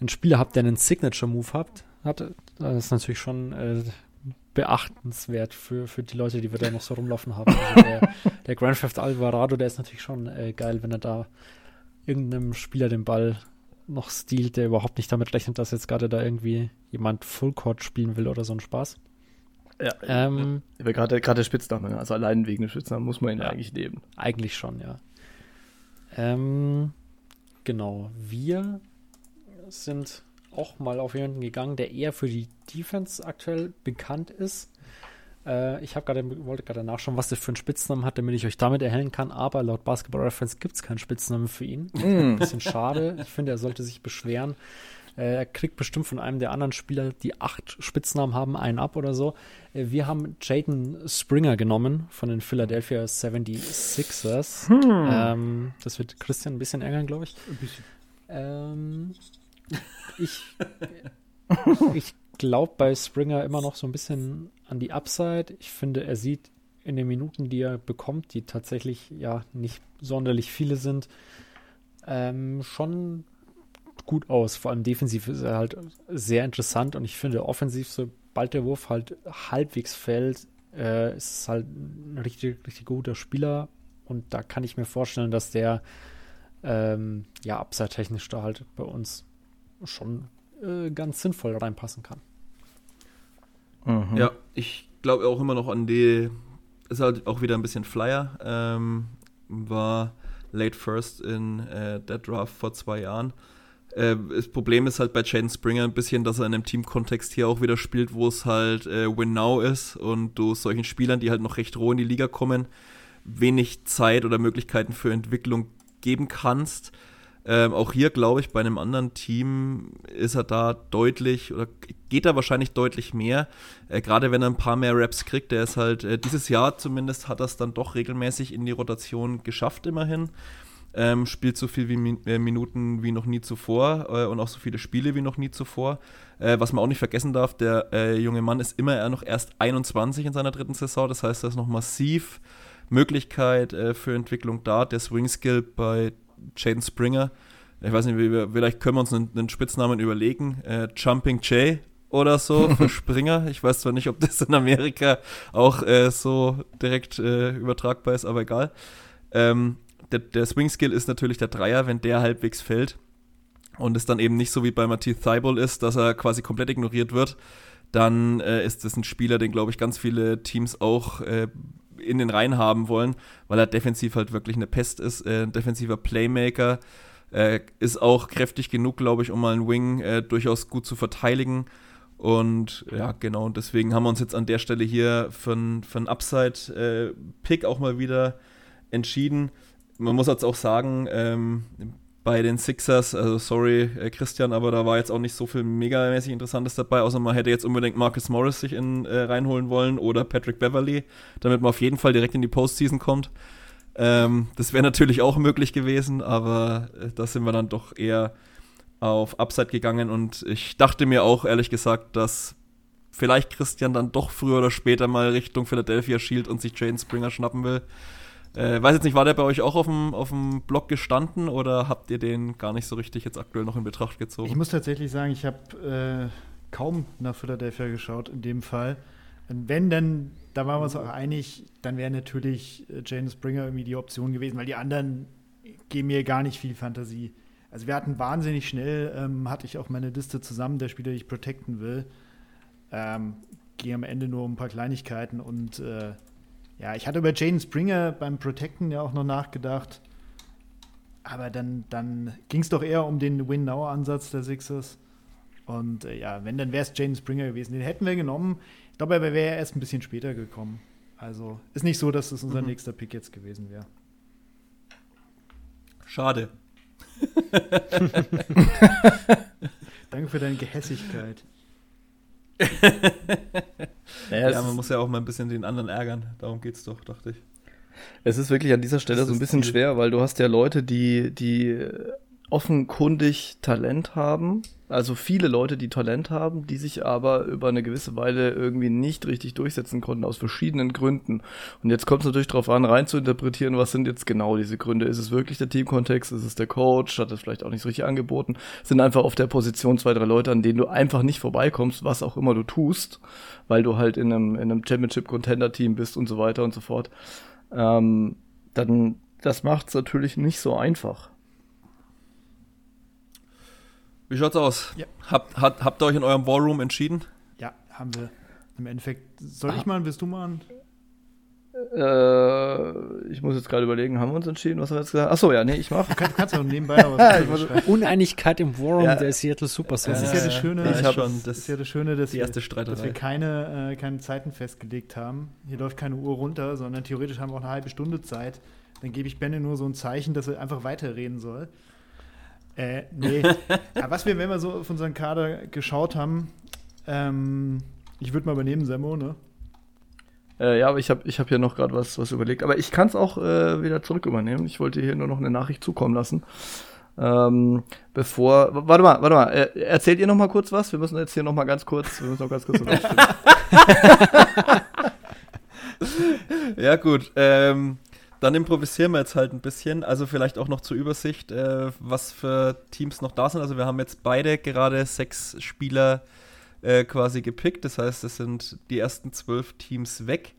Speaker 4: einen Spieler habt, der einen Signature-Move habt, hat, das ist natürlich schon äh, beachtenswert für, für die Leute, die wir da noch so rumlaufen haben. Also der, [laughs] der Grand Theft Alvarado, der ist natürlich schon äh, geil, wenn er da irgendeinem Spieler den Ball noch stiehlt, der überhaupt nicht damit rechnet, dass jetzt gerade da irgendwie jemand Fullcourt spielen will oder so ein Spaß.
Speaker 1: Ja, ähm, ja. gerade der Spitzname, also allein wegen dem Spitznamen muss man ihn ja, eigentlich nehmen.
Speaker 4: Eigentlich schon, ja. Ähm, genau, wir sind auch mal auf jemanden gegangen, der eher für die Defense aktuell bekannt ist. Äh, ich habe gerade wollte gerade nachschauen, was der für einen Spitznamen hat, damit ich euch damit erhellen kann. Aber laut Basketball Reference gibt es keinen Spitznamen für ihn. Mm. Ein bisschen schade. Ich finde, er sollte sich beschweren. Äh, er kriegt bestimmt von einem der anderen Spieler, die acht Spitznamen haben, einen ab oder so. Äh, wir haben Jaden Springer genommen von den Philadelphia 76ers. Hm. Ähm, das wird Christian ein bisschen ärgern, glaube ich. Ein bisschen. Ähm, ich [laughs] ich glaube bei Springer immer noch so ein bisschen an die Upside. Ich finde, er sieht in den Minuten, die er bekommt, die tatsächlich ja nicht sonderlich viele sind, ähm, schon gut aus. Vor allem defensiv ist er halt sehr interessant und ich finde offensiv, sobald der Wurf halt halbwegs fällt, äh, ist es halt ein richtig, richtig guter Spieler und da kann ich mir vorstellen, dass der ähm, ja upside-technisch da halt bei uns schon äh, ganz sinnvoll reinpassen kann.
Speaker 2: Mhm. Ja, ich glaube auch immer noch an die, ist halt auch wieder ein bisschen Flyer, ähm, war late first in äh, der Draft vor zwei Jahren. Äh, das Problem ist halt bei Jaden Springer ein bisschen, dass er in einem Teamkontext hier auch wieder spielt, wo es halt äh, Win Now ist und du solchen Spielern, die halt noch recht roh in die Liga kommen, wenig Zeit oder Möglichkeiten für Entwicklung geben kannst. Ähm, auch hier glaube ich, bei einem anderen Team ist er da deutlich oder geht er wahrscheinlich deutlich mehr. Äh, Gerade wenn er ein paar mehr Raps kriegt, der ist halt äh, dieses Jahr zumindest hat er es dann doch regelmäßig in die Rotation geschafft, immerhin. Ähm, spielt so viel wie Min äh, Minuten wie noch nie zuvor äh, und auch so viele Spiele wie noch nie zuvor. Äh, was man auch nicht vergessen darf, der äh, junge Mann ist immer noch erst 21 in seiner dritten Saison, das heißt, da ist noch massiv Möglichkeit für Entwicklung da. Der Swing Skill bei Jaden Springer. Ich weiß nicht, wir, vielleicht können wir uns einen, einen Spitznamen überlegen. Äh, Jumping Jay oder so [laughs] für Springer. Ich weiß zwar nicht, ob das in Amerika auch äh, so direkt äh, übertragbar ist, aber egal. Ähm, der, der Swing Skill ist natürlich der Dreier, wenn der halbwegs fällt und es dann eben nicht so wie bei Mathieu Thibault ist, dass er quasi komplett ignoriert wird, dann äh, ist das ein Spieler, den glaube ich ganz viele Teams auch äh, in den Reihen haben wollen, weil er defensiv halt wirklich eine Pest ist, äh, ein defensiver Playmaker, äh, ist auch kräftig genug, glaube ich, um mal einen Wing äh, durchaus gut zu verteidigen. Und ja, genau, und deswegen haben wir uns jetzt an der Stelle hier für, für einen Upside-Pick auch mal wieder entschieden. Man muss jetzt auch sagen, ähm, bei den Sixers, also sorry äh, Christian, aber da war jetzt auch nicht so viel megamäßig Interessantes dabei, außer man hätte jetzt unbedingt Marcus Morris sich in, äh, reinholen wollen oder Patrick Beverly, damit man auf jeden Fall direkt in die Postseason kommt. Ähm, das wäre natürlich auch möglich gewesen, aber äh, da sind wir dann doch eher auf Upside gegangen und ich dachte mir auch ehrlich gesagt, dass vielleicht Christian dann doch früher oder später mal Richtung Philadelphia schielt und sich Jane Springer schnappen will. Äh, weiß jetzt nicht, war der bei euch auch auf dem, auf dem Blog gestanden oder habt ihr den gar nicht so richtig jetzt aktuell noch in Betracht gezogen?
Speaker 3: Ich muss tatsächlich sagen, ich habe äh, kaum nach Philadelphia geschaut in dem Fall. Und wenn, dann, da waren wir uns auch einig, dann wäre natürlich äh, Jane Springer irgendwie die Option gewesen, weil die anderen geben mir gar nicht viel Fantasie. Also wir hatten wahnsinnig schnell, ähm, hatte ich auch meine Liste zusammen, der Spieler, die ich protecten will. Ähm, gehe am Ende nur um ein paar Kleinigkeiten und äh, ja, ich hatte über Jaden Springer beim Protecten ja auch noch nachgedacht. Aber dann, dann ging es doch eher um den Win-Now-Ansatz der Sixers. Und äh, ja, wenn, dann wäre es Jaden Springer gewesen. Den hätten wir genommen. Ich glaube, er wäre erst ein bisschen später gekommen. Also ist nicht so, dass das unser mhm. nächster Pick jetzt gewesen wäre.
Speaker 2: Schade. [laughs] [laughs]
Speaker 3: Danke für deine Gehässigkeit. [laughs]
Speaker 2: naja, ja, man muss ja auch mal ein bisschen den anderen ärgern. Darum geht's doch, dachte ich.
Speaker 1: Es ist wirklich an dieser Stelle so ein bisschen schwer, weil du hast ja Leute, die, die offenkundig Talent haben, also viele Leute, die Talent haben, die sich aber über eine gewisse Weile irgendwie nicht richtig durchsetzen konnten, aus verschiedenen Gründen. Und jetzt kommt es natürlich darauf an, rein zu interpretieren, was sind jetzt genau diese Gründe. Ist es wirklich der Teamkontext? Ist es der Coach? Hat es vielleicht auch nicht so richtig angeboten? Sind einfach auf der Position zwei, drei Leute, an denen du einfach nicht vorbeikommst, was auch immer du tust, weil du halt in einem, in einem Championship-Contender-Team bist und so weiter und so fort. Ähm, dann, das macht es natürlich nicht so einfach.
Speaker 2: Wie schaut's aus? Ja. Habt, habt, habt ihr euch in eurem Ballroom entschieden?
Speaker 3: Ja, haben wir. Im Endeffekt, soll ah. ich mal, willst du mal?
Speaker 1: Äh, ich muss jetzt gerade überlegen, haben wir uns entschieden, was haben wir jetzt gesagt? Achso, ja, nee, ich mach.
Speaker 3: Du kannst, kannst auch nebenbei noch was [laughs]
Speaker 4: Uneinigkeit im Forum
Speaker 1: Ja.
Speaker 4: der Seattle Supersonics.
Speaker 3: Das ist ja das Schöne,
Speaker 2: Das
Speaker 1: Ich
Speaker 2: ist
Speaker 1: hab-
Speaker 2: schon
Speaker 3: das ist ja das Schöne, dass
Speaker 2: die
Speaker 3: wir,
Speaker 2: erste
Speaker 3: dass wir keine, äh, keine Zeiten festgelegt haben. Hier läuft keine Uhr runter, sondern theoretisch haben wir auch eine halbe Stunde Zeit. Dann gebe ich Benne nur so ein Zeichen, dass er einfach weiterreden soll. Äh, nee. [laughs] Aber was wir, wenn wir so auf unseren Kader geschaut haben, ähm, ich würde mal übernehmen, Semmo, ne?
Speaker 1: Äh, ja, aber ich habe ich hab hier noch gerade was, was überlegt. Aber ich kann es auch äh, wieder zurück übernehmen. Ich wollte hier nur noch eine Nachricht zukommen lassen. Ähm, bevor. Warte mal, warte mal. Äh, erzählt ihr noch mal kurz was? Wir müssen jetzt hier noch mal ganz kurz. Wir müssen noch ganz kurz. [laughs] [laughs]
Speaker 2: Ja, gut. Ähm, dann improvisieren wir jetzt halt ein bisschen. Also vielleicht auch noch zur Übersicht, äh, was für Teams noch da sind. Also wir haben jetzt beide gerade sechs Spieler äh, quasi gepickt. Das heißt, es sind die ersten zwölf Teams weg.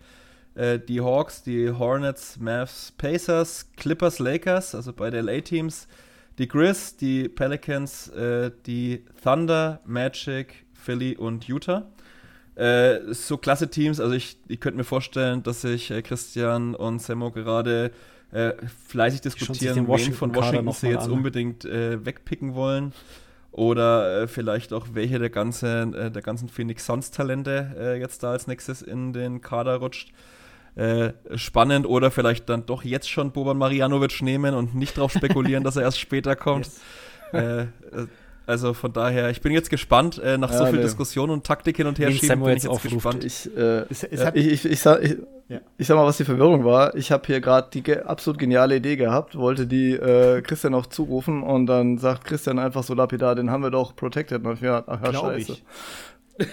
Speaker 2: Äh, die Hawks, die Hornets, Mavs, Pacers, Clippers, Lakers, also beide LA-Teams. Die Grizz, die Pelicans, äh, die Thunder, Magic, Philly und Utah. Äh, so klasse Teams, also ich, ich könnte mir vorstellen, dass sich äh, Christian und Semmo gerade äh, fleißig diskutieren, wen von Washington sie jetzt
Speaker 4: an.
Speaker 2: unbedingt äh, wegpicken wollen. Oder äh, vielleicht auch, welche der, ganze, äh, der ganzen Phoenix Suns Talente jetzt da als nächstes in den Kader rutscht. Äh, spannend oder vielleicht dann doch jetzt schon Boban Marjanovic nehmen und nicht darauf spekulieren, dass er erst [laughs] später kommt.
Speaker 3: Yes.
Speaker 2: Äh, also von daher, ich bin jetzt gespannt, äh, nach so
Speaker 1: Ja,
Speaker 2: viel
Speaker 1: nee.
Speaker 2: Diskussion und Taktik hin und her schieben, bin ich
Speaker 4: jetzt
Speaker 2: jetzt
Speaker 4: aufruft.
Speaker 2: gespannt.
Speaker 1: Ich, äh,
Speaker 3: Es, es
Speaker 1: ja,
Speaker 3: hat,
Speaker 1: ich, ich, ich, sag, ich,
Speaker 3: Ja.
Speaker 1: ich sag mal, was die Verwirrung war. Ich habe hier gerade die ge absolut geniale Idee gehabt, wollte die äh, Christian auch zurufen und dann sagt Christian einfach so lapidar, den haben wir doch protected. Und ich mir, ach ja,
Speaker 3: Glaub
Speaker 1: scheiße.
Speaker 3: ich. [laughs]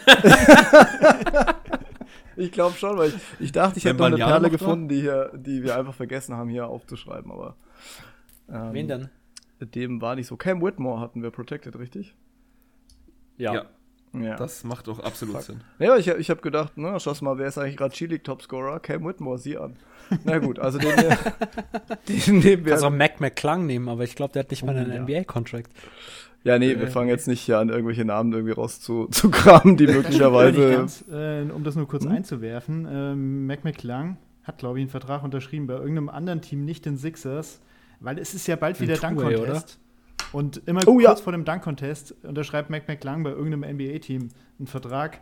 Speaker 1: Ich glaube schon, weil ich, ich dachte, ich
Speaker 2: Wenn
Speaker 1: hätte noch eine Perle gefunden, die, hier, die wir einfach vergessen haben, hier aufzuschreiben. Aber ähm,
Speaker 4: Wen denn?
Speaker 1: Dem war nicht so. Cam Whitmore hatten wir protected, richtig?
Speaker 2: Ja,
Speaker 1: Ja.
Speaker 2: das macht doch absolut
Speaker 1: Fuck.
Speaker 2: Sinn.
Speaker 1: Ja, ich, ich habe gedacht, na, schau mal, wer ist eigentlich gerade G-League Topscorer? Cam Whitmore, sieh an. Na gut, also den, [laughs] äh, den nehmen wir.
Speaker 4: Kannst auch Mac McClung nehmen, aber ich glaube, der hat nicht mal
Speaker 1: Oh,
Speaker 4: einen
Speaker 1: ja.
Speaker 4: NBA-Contract.
Speaker 1: Ja, nee, wir fangen jetzt nicht hier an, irgendwelche Namen irgendwie raus zu, zu kramen, die [laughs] möglicherweise.
Speaker 3: ganz, äh, um das nur kurz
Speaker 1: Hm?
Speaker 3: einzuwerfen, ähm, Mac McClung hat, glaube ich, einen Vertrag unterschrieben bei irgendeinem anderen Team, nicht den Sixers, weil es ist ja bald wieder Dunk-Contest. Und immer
Speaker 1: Oh,
Speaker 3: kurz
Speaker 1: ja.
Speaker 3: vor dem Dunk-Contest unterschreibt Mac McClung bei irgendeinem NBA-Team einen Vertrag,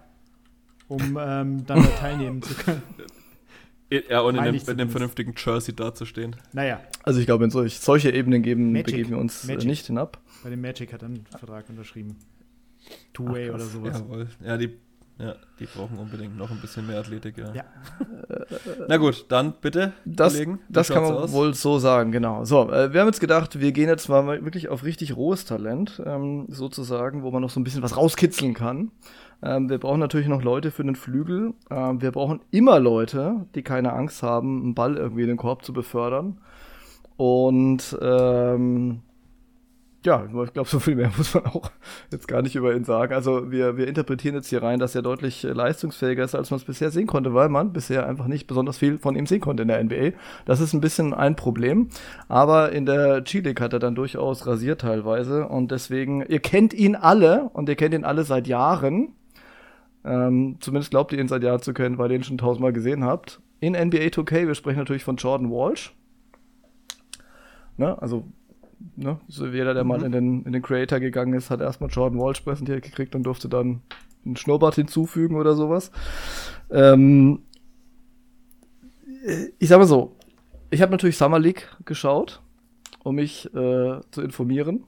Speaker 3: um ähm, dann da teilnehmen zu können. [laughs]
Speaker 2: Ja, und in einem,
Speaker 3: ich
Speaker 2: in einem vernünftigen Jersey dazustehen.
Speaker 3: Naja,
Speaker 1: Also ich glaube, in solch, solche Ebenen geben,
Speaker 3: Magic.
Speaker 1: begeben wir uns äh,
Speaker 3: Magic.
Speaker 1: nicht hinab.
Speaker 3: bei dem Magic hat er einen Vertrag unterschrieben. Two-Way oder sowas.
Speaker 2: Jawohl. Ja, die, ja, die brauchen unbedingt noch ein bisschen mehr Athletik, ja.
Speaker 3: Ja. [laughs]
Speaker 2: Na gut, dann bitte,
Speaker 1: Das,
Speaker 2: Kollegen.
Speaker 1: das kann man
Speaker 2: aus?
Speaker 1: wohl so sagen, genau. So, äh, wir haben jetzt gedacht, wir gehen jetzt mal wirklich auf richtig rohes Talent, ähm, sozusagen, wo man noch so ein bisschen was rauskitzeln kann. Ähm, wir brauchen natürlich noch Leute für den Flügel. Ähm, wir brauchen immer Leute, die keine Angst haben, einen Ball irgendwie in den Korb zu befördern. Und ähm, ja, ich glaube, so viel mehr [laughs] muss man auch jetzt gar nicht über ihn sagen. Also wir, wir interpretieren jetzt hier rein, dass er deutlich äh, leistungsfähiger ist, als man es bisher sehen konnte, weil man bisher einfach nicht besonders viel von ihm sehen konnte in der NBA. Das ist ein bisschen ein Problem. Aber in der G-League hat er dann durchaus rasiert teilweise. Und deswegen, ihr kennt ihn alle und ihr kennt ihn alle seit Jahren. Ähm, zumindest glaubt ihr ihn seit Jahren zu kennen, weil ihr ihn schon tausendmal gesehen habt. In NBA 2K, wir sprechen natürlich von Jordan Walsh. Ne? Also ne, so jeder, der mal in den, in den Creator gegangen ist, hat erstmal Jordan Walsh präsentiert gekriegt und durfte dann einen Schnurrbart hinzufügen oder sowas. Ähm, ich sag mal so, ich habe natürlich Summer League geschaut, um mich äh, zu informieren.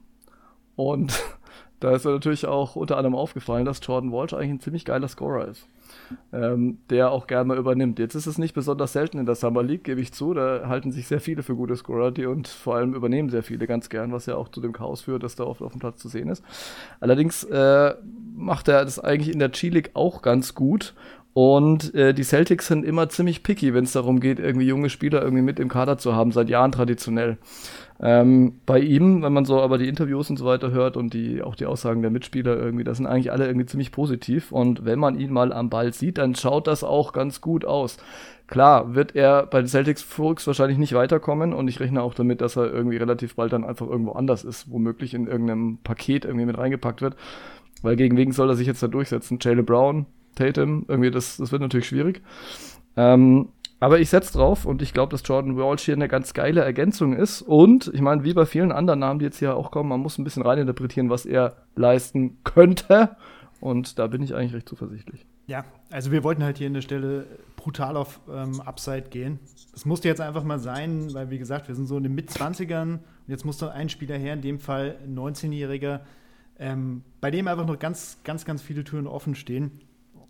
Speaker 1: Und [laughs] da ist mir natürlich auch unter anderem aufgefallen, dass Jordan Walsh eigentlich ein ziemlich geiler Scorer ist. Ähm, der auch gerne mal übernimmt. Jetzt ist es nicht besonders selten in der Summer League, gebe ich zu. Da halten sich sehr viele für gute Scorer, die und vor allem übernehmen sehr viele ganz gern, was ja auch zu dem Chaos führt, das da oft auf dem Platz zu sehen ist. Allerdings äh, macht er das eigentlich in der G-League auch ganz gut. Und äh, die Celtics sind immer ziemlich picky, wenn es darum geht, irgendwie junge Spieler irgendwie mit im Kader zu haben, seit Jahren traditionell. Ähm, bei ihm, wenn man so aber die Interviews und so weiter hört und die auch die Aussagen der Mitspieler irgendwie, das sind eigentlich alle irgendwie ziemlich positiv. Und wenn man ihn mal am Ball sieht, dann schaut das auch ganz gut aus. Klar, wird er bei den Celtics Fuchs wahrscheinlich nicht weiterkommen und ich rechne auch damit, dass er irgendwie relativ bald dann einfach irgendwo anders ist, womöglich in irgendeinem Paket irgendwie mit reingepackt wird. Weil gegen wen soll er sich jetzt da durchsetzen? Jalen Brown, Tatum, irgendwie, das, das wird natürlich schwierig. Ähm, Aber ich setze drauf und ich glaube, dass Jordan Walsh hier eine ganz geile Ergänzung ist. Und ich meine, wie bei vielen anderen Namen, die jetzt hier auch kommen, man muss ein bisschen reininterpretieren, was er leisten könnte. Und da bin ich eigentlich recht zuversichtlich.
Speaker 3: Ja, also wir wollten halt hier an der Stelle brutal auf ähm, Upside gehen. Das musste jetzt einfach mal sein, weil wie gesagt, wir sind so in den Mit-20ern und jetzt musste ein Spieler her, in dem Fall ein 19-Jähriger, ähm, bei dem einfach noch ganz, ganz, ganz viele Türen offen stehen.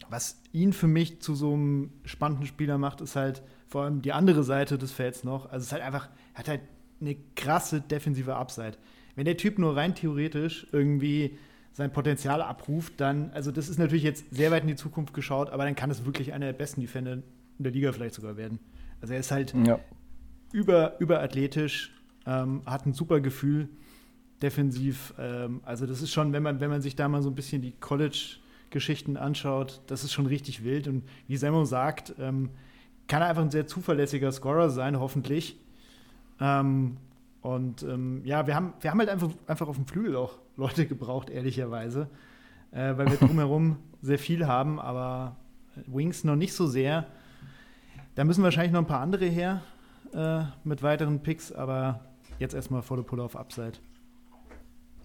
Speaker 3: Was ihn für mich zu so einem spannenden Spieler macht, ist halt vor allem die andere Seite des Felds noch. Also es ist halt einfach, er hat halt eine krasse defensive Upside. Wenn der Typ nur rein theoretisch irgendwie sein Potenzial abruft, dann, also das ist natürlich jetzt sehr weit in die Zukunft geschaut, aber dann kann es wirklich einer der besten Defender in der Liga vielleicht sogar werden. Also er ist halt ja. über, überathletisch, ähm, hat ein super Gefühl defensiv. Ähm, also das ist schon, wenn man, wenn man sich da mal so ein bisschen die College-Geschichten anschaut, das ist schon richtig wild. Und wie Semmo sagt, ähm, kann er einfach ein sehr zuverlässiger Scorer sein, hoffentlich. Ähm, und ähm, ja, wir haben, wir haben halt einfach, einfach auf dem Flügel auch Leute gebraucht, ehrlicherweise. Äh, weil wir [laughs] drumherum sehr viel haben, aber Wings noch nicht so sehr. Da müssen wahrscheinlich noch ein paar andere her äh, mit weiteren Picks, aber jetzt erstmal volle Pulle auf Upside.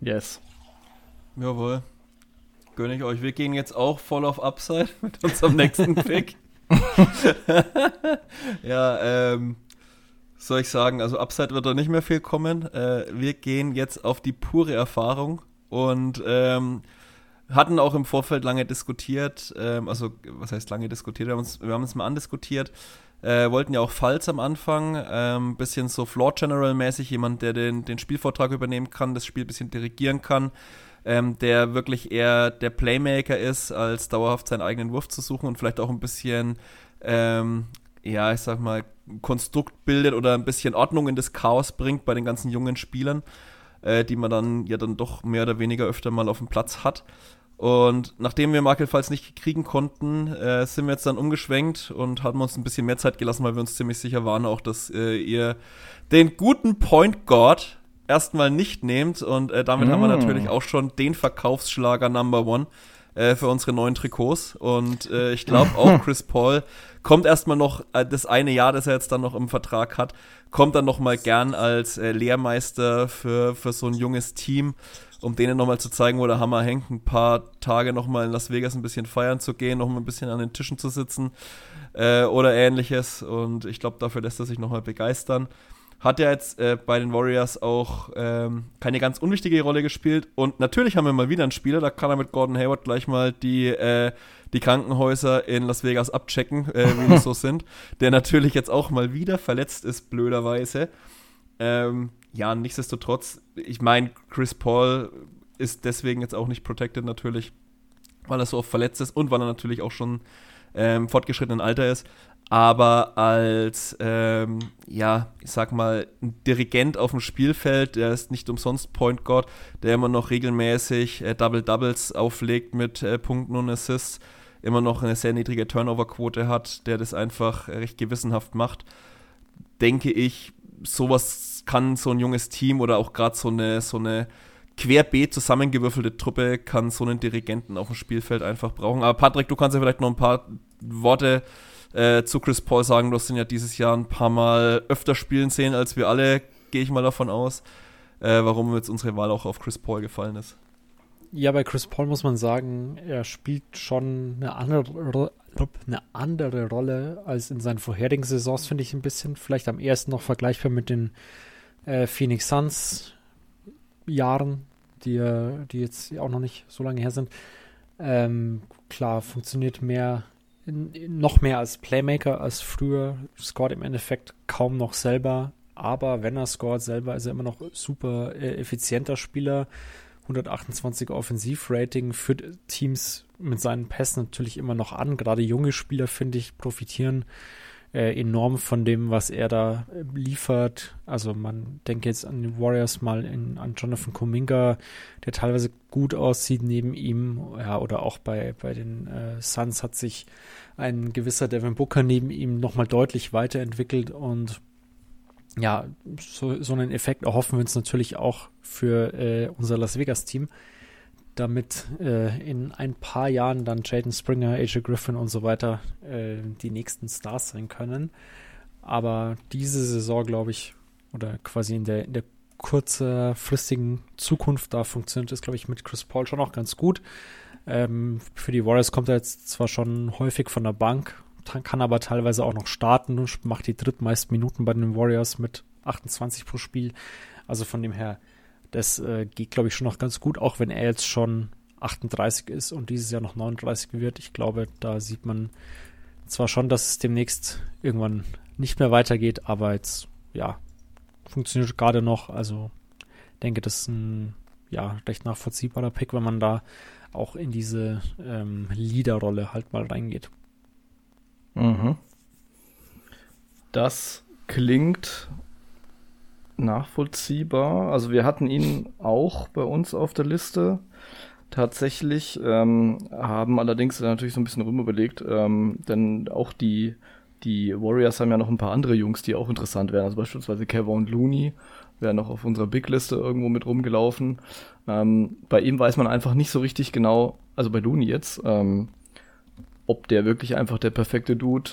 Speaker 2: Yes. Jawohl. Gönne ich euch. Wir gehen jetzt auch voll auf Upside [laughs] mit unserem nächsten [laughs] Pick. [laughs] ja, ähm, soll ich sagen, also Upside wird da nicht mehr viel kommen. Äh, wir gehen jetzt auf die pure Erfahrung und ähm, hatten auch im Vorfeld lange diskutiert, ähm, also was heißt lange diskutiert, wir haben uns, wir haben uns mal andiskutiert, äh, wollten ja auch Falls am Anfang, ähm, bisschen so Floor General mäßig, jemand, der den, den Spielvortrag übernehmen kann, das Spiel ein bisschen dirigieren kann, ähm, der wirklich eher der Playmaker ist, als dauerhaft seinen eigenen Wurf zu suchen und vielleicht auch ein bisschen, ähm, ja, ich sag mal, Konstrukt bildet oder ein bisschen Ordnung in das Chaos bringt bei den ganzen jungen Spielern, äh, die man dann ja dann doch mehr oder weniger öfter mal auf dem Platz hat. Und nachdem wir Markel Falls nicht kriegen konnten, äh, sind wir jetzt dann umgeschwenkt und haben uns ein bisschen mehr Zeit gelassen, weil wir uns ziemlich sicher waren auch, dass äh, ihr den guten Point Guard erstmal nicht nehmt. Und äh, damit mm. haben wir mm. natürlich auch schon den Verkaufsschlager Number One äh, für unsere neuen Trikots. Und äh, ich glaube [laughs] auch Chris Paul kommt erstmal noch äh, das eine Jahr, das er jetzt dann noch im Vertrag hat, kommt dann noch mal gern als äh, Lehrmeister für, für so ein junges Team um denen nochmal zu zeigen, wo der Hammer hängt, ein paar Tage nochmal in Las Vegas ein bisschen feiern zu gehen, nochmal ein bisschen an den Tischen zu sitzen äh, oder ähnliches. Und ich glaube, dafür lässt er sich nochmal begeistern. Hat ja jetzt äh, bei den Warriors auch ähm, keine ganz unwichtige Rolle gespielt. Und natürlich haben wir mal wieder einen Spieler, da kann er mit Gordon Hayward gleich mal die, äh, die Krankenhäuser in Las Vegas abchecken, äh, wie die [laughs] so sind. Der natürlich jetzt auch mal wieder verletzt ist, blöderweise. Ähm, ja, nichtsdestotrotz, ich meine, Chris Paul ist deswegen jetzt auch nicht protected natürlich, weil er so oft verletzt ist und weil er natürlich auch schon ähm, fortgeschrittenen Alter ist. Aber als, ähm, ja, ich sag mal, ein Dirigent auf dem Spielfeld, der ist nicht umsonst Point Guard, der immer noch regelmäßig äh, Double-Doubles auflegt mit äh, Punkten und Assists, immer noch eine sehr niedrige Turnover-Quote hat, der das einfach recht gewissenhaft macht, denke ich, sowas kann so ein junges Team oder auch gerade so eine, so eine querbeet zusammengewürfelte Truppe kann so einen Dirigenten auf dem Spielfeld einfach brauchen. Aber Patrick, du kannst ja vielleicht noch ein paar Worte äh, zu Chris Paul sagen. Du hast ihn ja dieses Jahr ein paar Mal öfter spielen sehen als wir alle, gehe ich mal davon aus. Äh, warum jetzt unsere Wahl auch auf Chris Paul gefallen ist.
Speaker 4: Ja, bei Chris Paul muss man sagen, er spielt schon eine andere, eine andere Rolle als in seinen vorherigen Saisons, finde ich ein bisschen. Vielleicht am ersten noch vergleichbar mit den äh, Phoenix Suns Jahren, die, die jetzt auch noch nicht so lange her sind. Ähm, klar, funktioniert mehr, noch mehr als Playmaker als früher. Scored im Endeffekt kaum noch selber, aber wenn er scored selber, ist er immer noch super äh, effizienter Spieler. 128 Offensivrating führt Teams mit seinen Pässen natürlich immer noch an. Gerade junge Spieler, finde ich, profitieren äh, enorm von dem, was er da äh, liefert. Also man denke jetzt an die Warriors mal in, an Jonathan Kuminga, der teilweise gut aussieht neben ihm. Ja, oder auch bei, bei den äh, Suns hat sich ein gewisser Devin Booker neben ihm nochmal deutlich weiterentwickelt und ja, so, so einen Effekt erhoffen wir uns natürlich auch für äh, unser Las Vegas-Team. Damit äh, in ein paar Jahren dann Jaden Springer, AJ Griffin und so weiter äh, die nächsten Stars sein können. Aber diese Saison, glaube ich, oder quasi in der, in der kurzfristigen Zukunft da funktioniert es, glaube ich, mit Chris Paul schon auch ganz gut. Ähm, für die Warriors kommt er jetzt zwar schon häufig von der Bank, kann aber teilweise auch noch starten und macht die drittmeisten Minuten bei den Warriors mit 28 pro Spiel. Also von dem her, das äh, geht, glaube ich, schon noch ganz gut, auch wenn er jetzt schon 38 ist und dieses Jahr noch 39 wird. Ich glaube, da sieht man zwar schon, dass es demnächst irgendwann nicht mehr weitergeht, aber jetzt, ja, funktioniert gerade noch. Also denke, das ist ein ja, recht nachvollziehbarer Pick, wenn man da auch in diese ähm, Leaderrolle halt mal reingeht.
Speaker 1: Mhm. Das klingt nachvollziehbar. Also wir hatten ihn auch bei uns auf der Liste tatsächlich, ähm, haben allerdings natürlich so ein bisschen rumüberlegt, ähm, denn auch die, die Warriors haben ja noch ein paar andere Jungs, die auch interessant wären. Also beispielsweise Kevin Looney wäre noch auf unserer Big-Liste irgendwo mit rumgelaufen. Ähm, bei ihm weiß man einfach nicht so richtig genau, also bei Looney jetzt, ähm, ob der wirklich einfach der perfekte Dude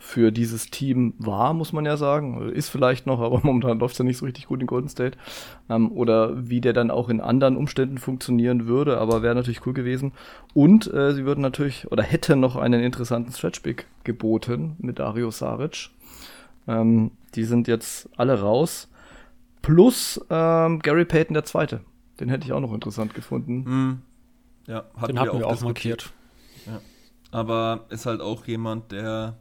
Speaker 1: für dieses Team war, muss man ja sagen. Ist vielleicht noch, aber [laughs] momentan läuft es ja nicht so richtig gut in Golden State. Ähm, oder wie der dann auch in anderen Umständen funktionieren würde, aber wäre natürlich cool gewesen. Und äh, sie würden natürlich oder hätten noch einen interessanten Stretchpick geboten mit Dario Saric. Ähm, die sind jetzt alle raus. Plus ähm, Gary Payton der Zweite. Den hätte ich auch noch interessant gefunden.
Speaker 2: Mm. Ja,
Speaker 4: hatten Den hatten wir auch, wir auch markiert.
Speaker 2: Ja. Aber ist halt auch jemand, der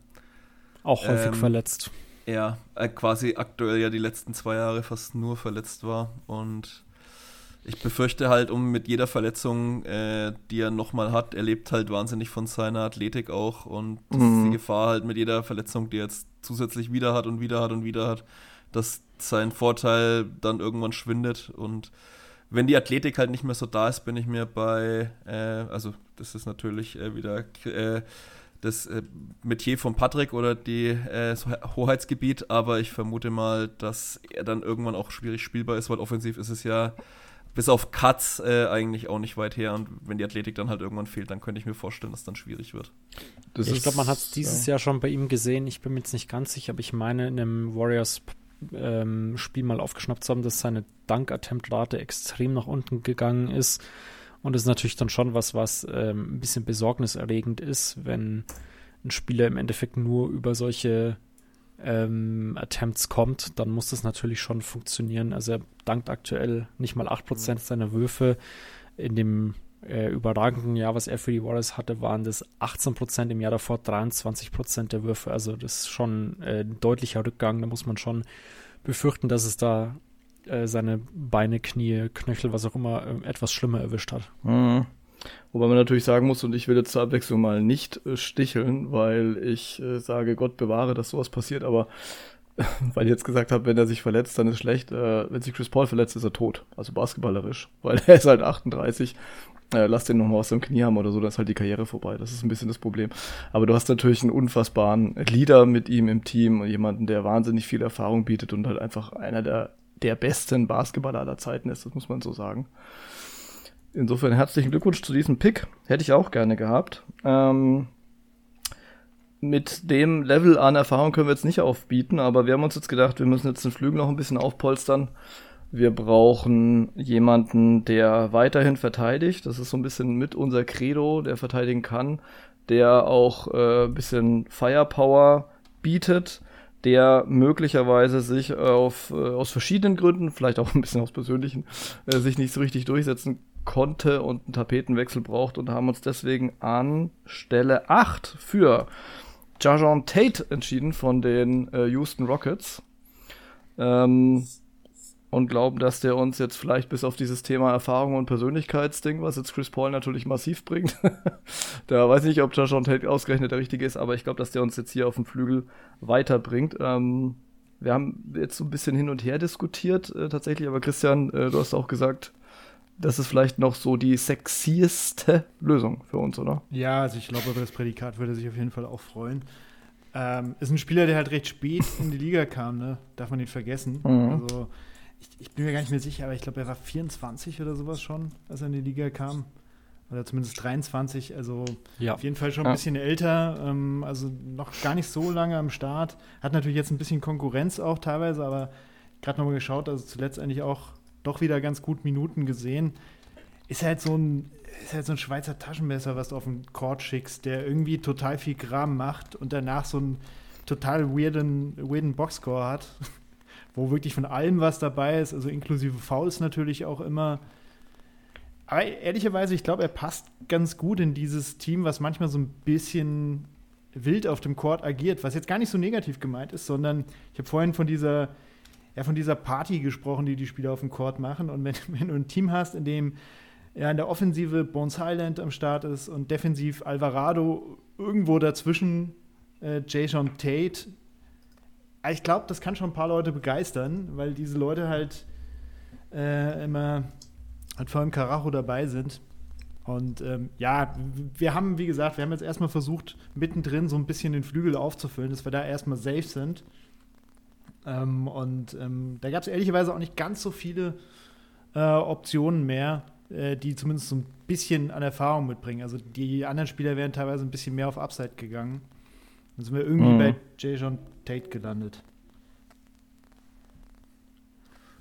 Speaker 4: auch häufig ähm, verletzt.
Speaker 2: Ja, äh, quasi aktuell ja die letzten zwei Jahre fast nur verletzt war. Und ich befürchte halt, um mit jeder Verletzung, äh, die er nochmal hat, er lebt halt wahnsinnig von seiner Athletik auch. Und das mhm. ist die Gefahr halt mit jeder Verletzung, die er jetzt zusätzlich wieder hat und wieder hat und wieder hat, dass sein Vorteil dann irgendwann schwindet. Und wenn die Athletik halt nicht mehr so da ist, bin ich mir bei, äh, also das ist natürlich äh, wieder äh, das äh, Metier von Patrick oder die äh, Hoheitsgebiet, aber ich vermute mal, dass er dann irgendwann auch schwierig spielbar ist, weil offensiv ist es ja bis auf Cuts äh, eigentlich auch nicht weit her und wenn die Athletik dann halt irgendwann fehlt, dann könnte ich mir vorstellen, dass es dann schwierig wird.
Speaker 4: Ja, ich glaube, man hat es dieses ja. Jahr schon bei ihm gesehen, ich bin mir jetzt nicht ganz sicher, aber ich meine in einem Warriors ähm, Spiel mal aufgeschnappt zu haben, dass seine Dunk-Attempt-Rate extrem nach unten gegangen ist und das ist natürlich dann schon was, was ähm, ein bisschen besorgniserregend ist, wenn ein Spieler im Endeffekt nur über solche ähm, Attempts kommt, dann muss das natürlich schon funktionieren. Also er dankt aktuell nicht mal 8% mhm. seiner Würfe. In dem äh, überragenden Jahr, was er für die Warriors hatte, waren das 18%, im Jahr davor 23% der Würfe. Also das ist schon äh, ein deutlicher Rückgang. Da muss man schon befürchten, dass es da äh, seine Beine, Knie, Knöchel, was auch immer, äh, etwas schlimmer erwischt hat.
Speaker 1: Mhm. Wobei man natürlich sagen muss, und ich will jetzt zur Abwechslung mal nicht äh, sticheln, weil ich äh, sage, Gott bewahre, dass sowas passiert, aber [laughs] weil ich jetzt gesagt habe, wenn er sich verletzt, dann ist schlecht. Äh, wenn sich Chris Paul verletzt, ist er tot. Also basketballerisch. [laughs] Weil er ist halt 38. Äh, lass den nochmal aus dem Knie haben oder so, dann ist halt die Karriere vorbei. Das ist ein bisschen das Problem. Aber du hast natürlich einen unfassbaren Leader mit ihm im Team und jemanden, der wahnsinnig viel Erfahrung bietet und halt einfach einer der der besten Basketballer aller Zeiten ist, das muss man so sagen. Insofern herzlichen Glückwunsch zu diesem Pick. Hätte ich auch gerne gehabt. Ähm, mit dem Level an Erfahrung können wir jetzt nicht aufbieten, aber wir haben uns jetzt gedacht, wir müssen jetzt den Flügel noch ein bisschen aufpolstern. Wir brauchen jemanden, der weiterhin verteidigt. Das ist so ein bisschen mit unser Credo, der verteidigen kann, der auch äh, ein bisschen Firepower bietet der möglicherweise sich auf, äh, aus verschiedenen Gründen, vielleicht auch ein bisschen aus persönlichen, äh, sich nicht so richtig durchsetzen konnte und einen Tapetenwechsel braucht und haben uns deswegen an Stelle 8 für Jajon Tate entschieden von den äh, Houston Rockets. Ähm, und glauben, dass der uns jetzt vielleicht bis auf dieses Thema Erfahrung und Persönlichkeitsding, was jetzt Chris Paul natürlich massiv bringt, [laughs] da weiß ich nicht, ob Joshua Tate ausgerechnet der richtige ist, aber ich glaube, dass der uns jetzt hier auf dem Flügel weiterbringt. Ähm, wir haben jetzt so ein bisschen hin und her diskutiert äh, tatsächlich, aber Christian, äh, du hast auch gesagt, das ist vielleicht noch so die sexieste Lösung für uns, oder?
Speaker 3: Ja, also ich glaube, über das Prädikat würde er sich auf jeden Fall auch freuen. Ähm, ist ein Spieler, der halt recht spät in die Liga kam, ne? Darf man nicht vergessen. Mhm. Also ich, ich, bin mir gar nicht mehr sicher, aber ich glaube, er war 24 oder sowas schon, als er in die Liga kam. Oder zumindest 23, also ja. auf jeden Fall schon ein bisschen älter, ähm, also noch gar nicht so lange am Start. Hat natürlich jetzt ein bisschen Konkurrenz auch teilweise, aber gerade nochmal geschaut, also zuletzt eigentlich auch doch wieder ganz gut Minuten gesehen. Ist halt so ein, ist halt so ein Schweizer Taschenmesser, was du auf den Court schickst, der irgendwie total viel Kram macht und danach so einen total weirden, weirden Boxscore hat, [laughs] wo wirklich von allem was dabei ist, also inklusive Fouls natürlich auch immer. Aber ehrlicherweise, ich glaube, er passt ganz gut in dieses Team, was manchmal so ein bisschen wild auf dem Court agiert, was jetzt gar nicht so negativ gemeint ist, sondern ich habe vorhin von dieser, ja, von dieser Party gesprochen, die die Spieler auf dem Court machen. Und wenn, [laughs] wenn du ein Team hast, in dem ja, in der Offensive Bones Highland am Start ist und defensiv Alvarado irgendwo dazwischen äh, Jason Tate. Ich glaube, das kann schon ein paar Leute begeistern, weil diese Leute halt äh, immer halt vor allem Karacho dabei sind. Und ähm, ja, wir haben, wie gesagt, wir haben jetzt erstmal versucht, mittendrin so ein bisschen den Flügel aufzufüllen, dass wir da erstmal safe sind. Ähm, und ähm, da gab es ehrlicherweise auch nicht ganz so viele äh, Optionen mehr, äh, die zumindest so ein bisschen an Erfahrung mitbringen. Also die anderen Spieler wären teilweise ein bisschen mehr auf Upside gegangen. Dann sind wir irgendwie mhm. bei Jason Tate gelandet.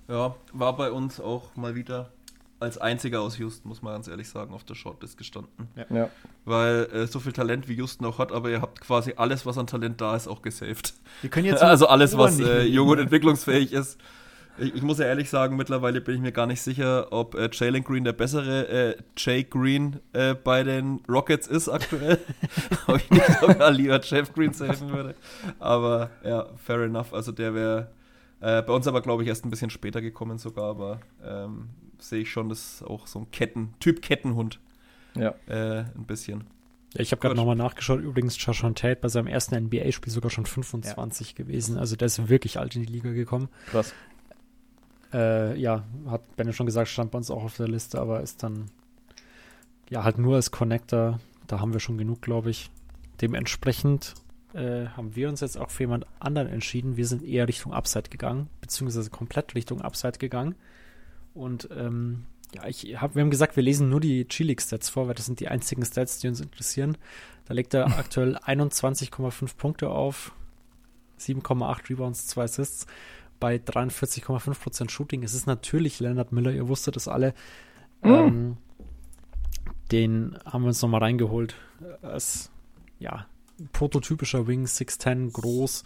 Speaker 2: Ja, war bei uns auch mal wieder als einziger aus Houston, muss man ganz ehrlich sagen, auf der Shortlist gestanden. Ja. ja. Weil äh, so viel Talent wie Houston auch hat, aber ihr habt quasi alles, was an Talent da ist, auch gesaved. Wir können jetzt [laughs] also alles, was äh, jung und entwicklungsfähig ist. Ich, ich, muss ja ehrlich sagen, mittlerweile bin ich mir gar nicht sicher, ob äh, Jalen Green der bessere äh, Jay Green äh, bei den Rockets ist aktuell. [laughs] ob ich nicht sogar lieber Jeff Green safen würde. Aber ja, fair enough. Also der wäre äh, bei uns aber, glaube ich, erst ein bisschen später gekommen sogar, aber ähm, sehe ich schon, das ist auch so ein Ketten, Typ Kettenhund. Ja. Äh, ein bisschen.
Speaker 4: Ja, ich habe gerade nochmal nachgeschaut. Übrigens, Joshon Tate bei seinem ersten NBA-Spiel sogar schon 25 ja. gewesen. Also der ist wirklich alt in die Liga gekommen. Krass. Äh, ja, hat Benne schon gesagt, stand bei uns auch auf der Liste, aber ist dann ja halt nur als Connector. Da haben wir schon genug, glaube ich. Dementsprechend äh, haben wir uns jetzt auch für jemand anderen entschieden. Wir sind eher Richtung Upside gegangen, beziehungsweise komplett Richtung Upside gegangen. Und ähm, ja, ich hab, wir haben gesagt, wir lesen nur die G-League-Stats vor, weil das sind die einzigen Stats, die uns interessieren. Da legt er [laughs] aktuell 21,5 Punkte auf, 7,8 Rebounds, 2 Assists bei 43,5% Shooting. Es ist natürlich Leonard Miller, ihr wusstet das alle. Mhm. Ähm, den haben wir uns nochmal reingeholt. Als, ja, prototypischer Wing, 6'10, groß.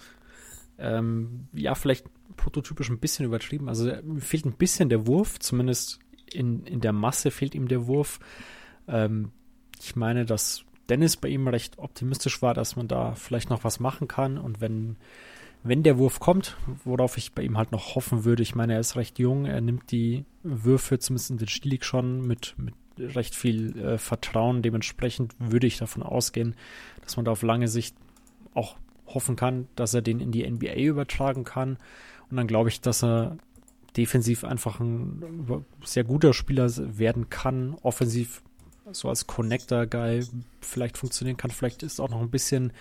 Speaker 4: Ähm, ja, vielleicht prototypisch ein bisschen übertrieben. Also fehlt ein bisschen der Wurf, zumindest in, in der Masse fehlt ihm der Wurf. Ähm, ich meine, dass Dennis bei ihm recht optimistisch war, dass man da vielleicht noch was machen kann. Und wenn wenn der Wurf kommt, worauf ich bei ihm halt noch hoffen würde, ich meine, er ist recht jung, er nimmt die Würfe zumindest in den Stilik schon mit, mit recht viel äh, Vertrauen. Dementsprechend würde ich davon ausgehen, dass man da auf lange Sicht auch hoffen kann, dass er den in die NBA übertragen kann. Und dann glaube ich, dass er defensiv einfach ein sehr guter Spieler werden kann, offensiv so als Connector-Guy vielleicht funktionieren kann. Vielleicht ist auch noch ein bisschen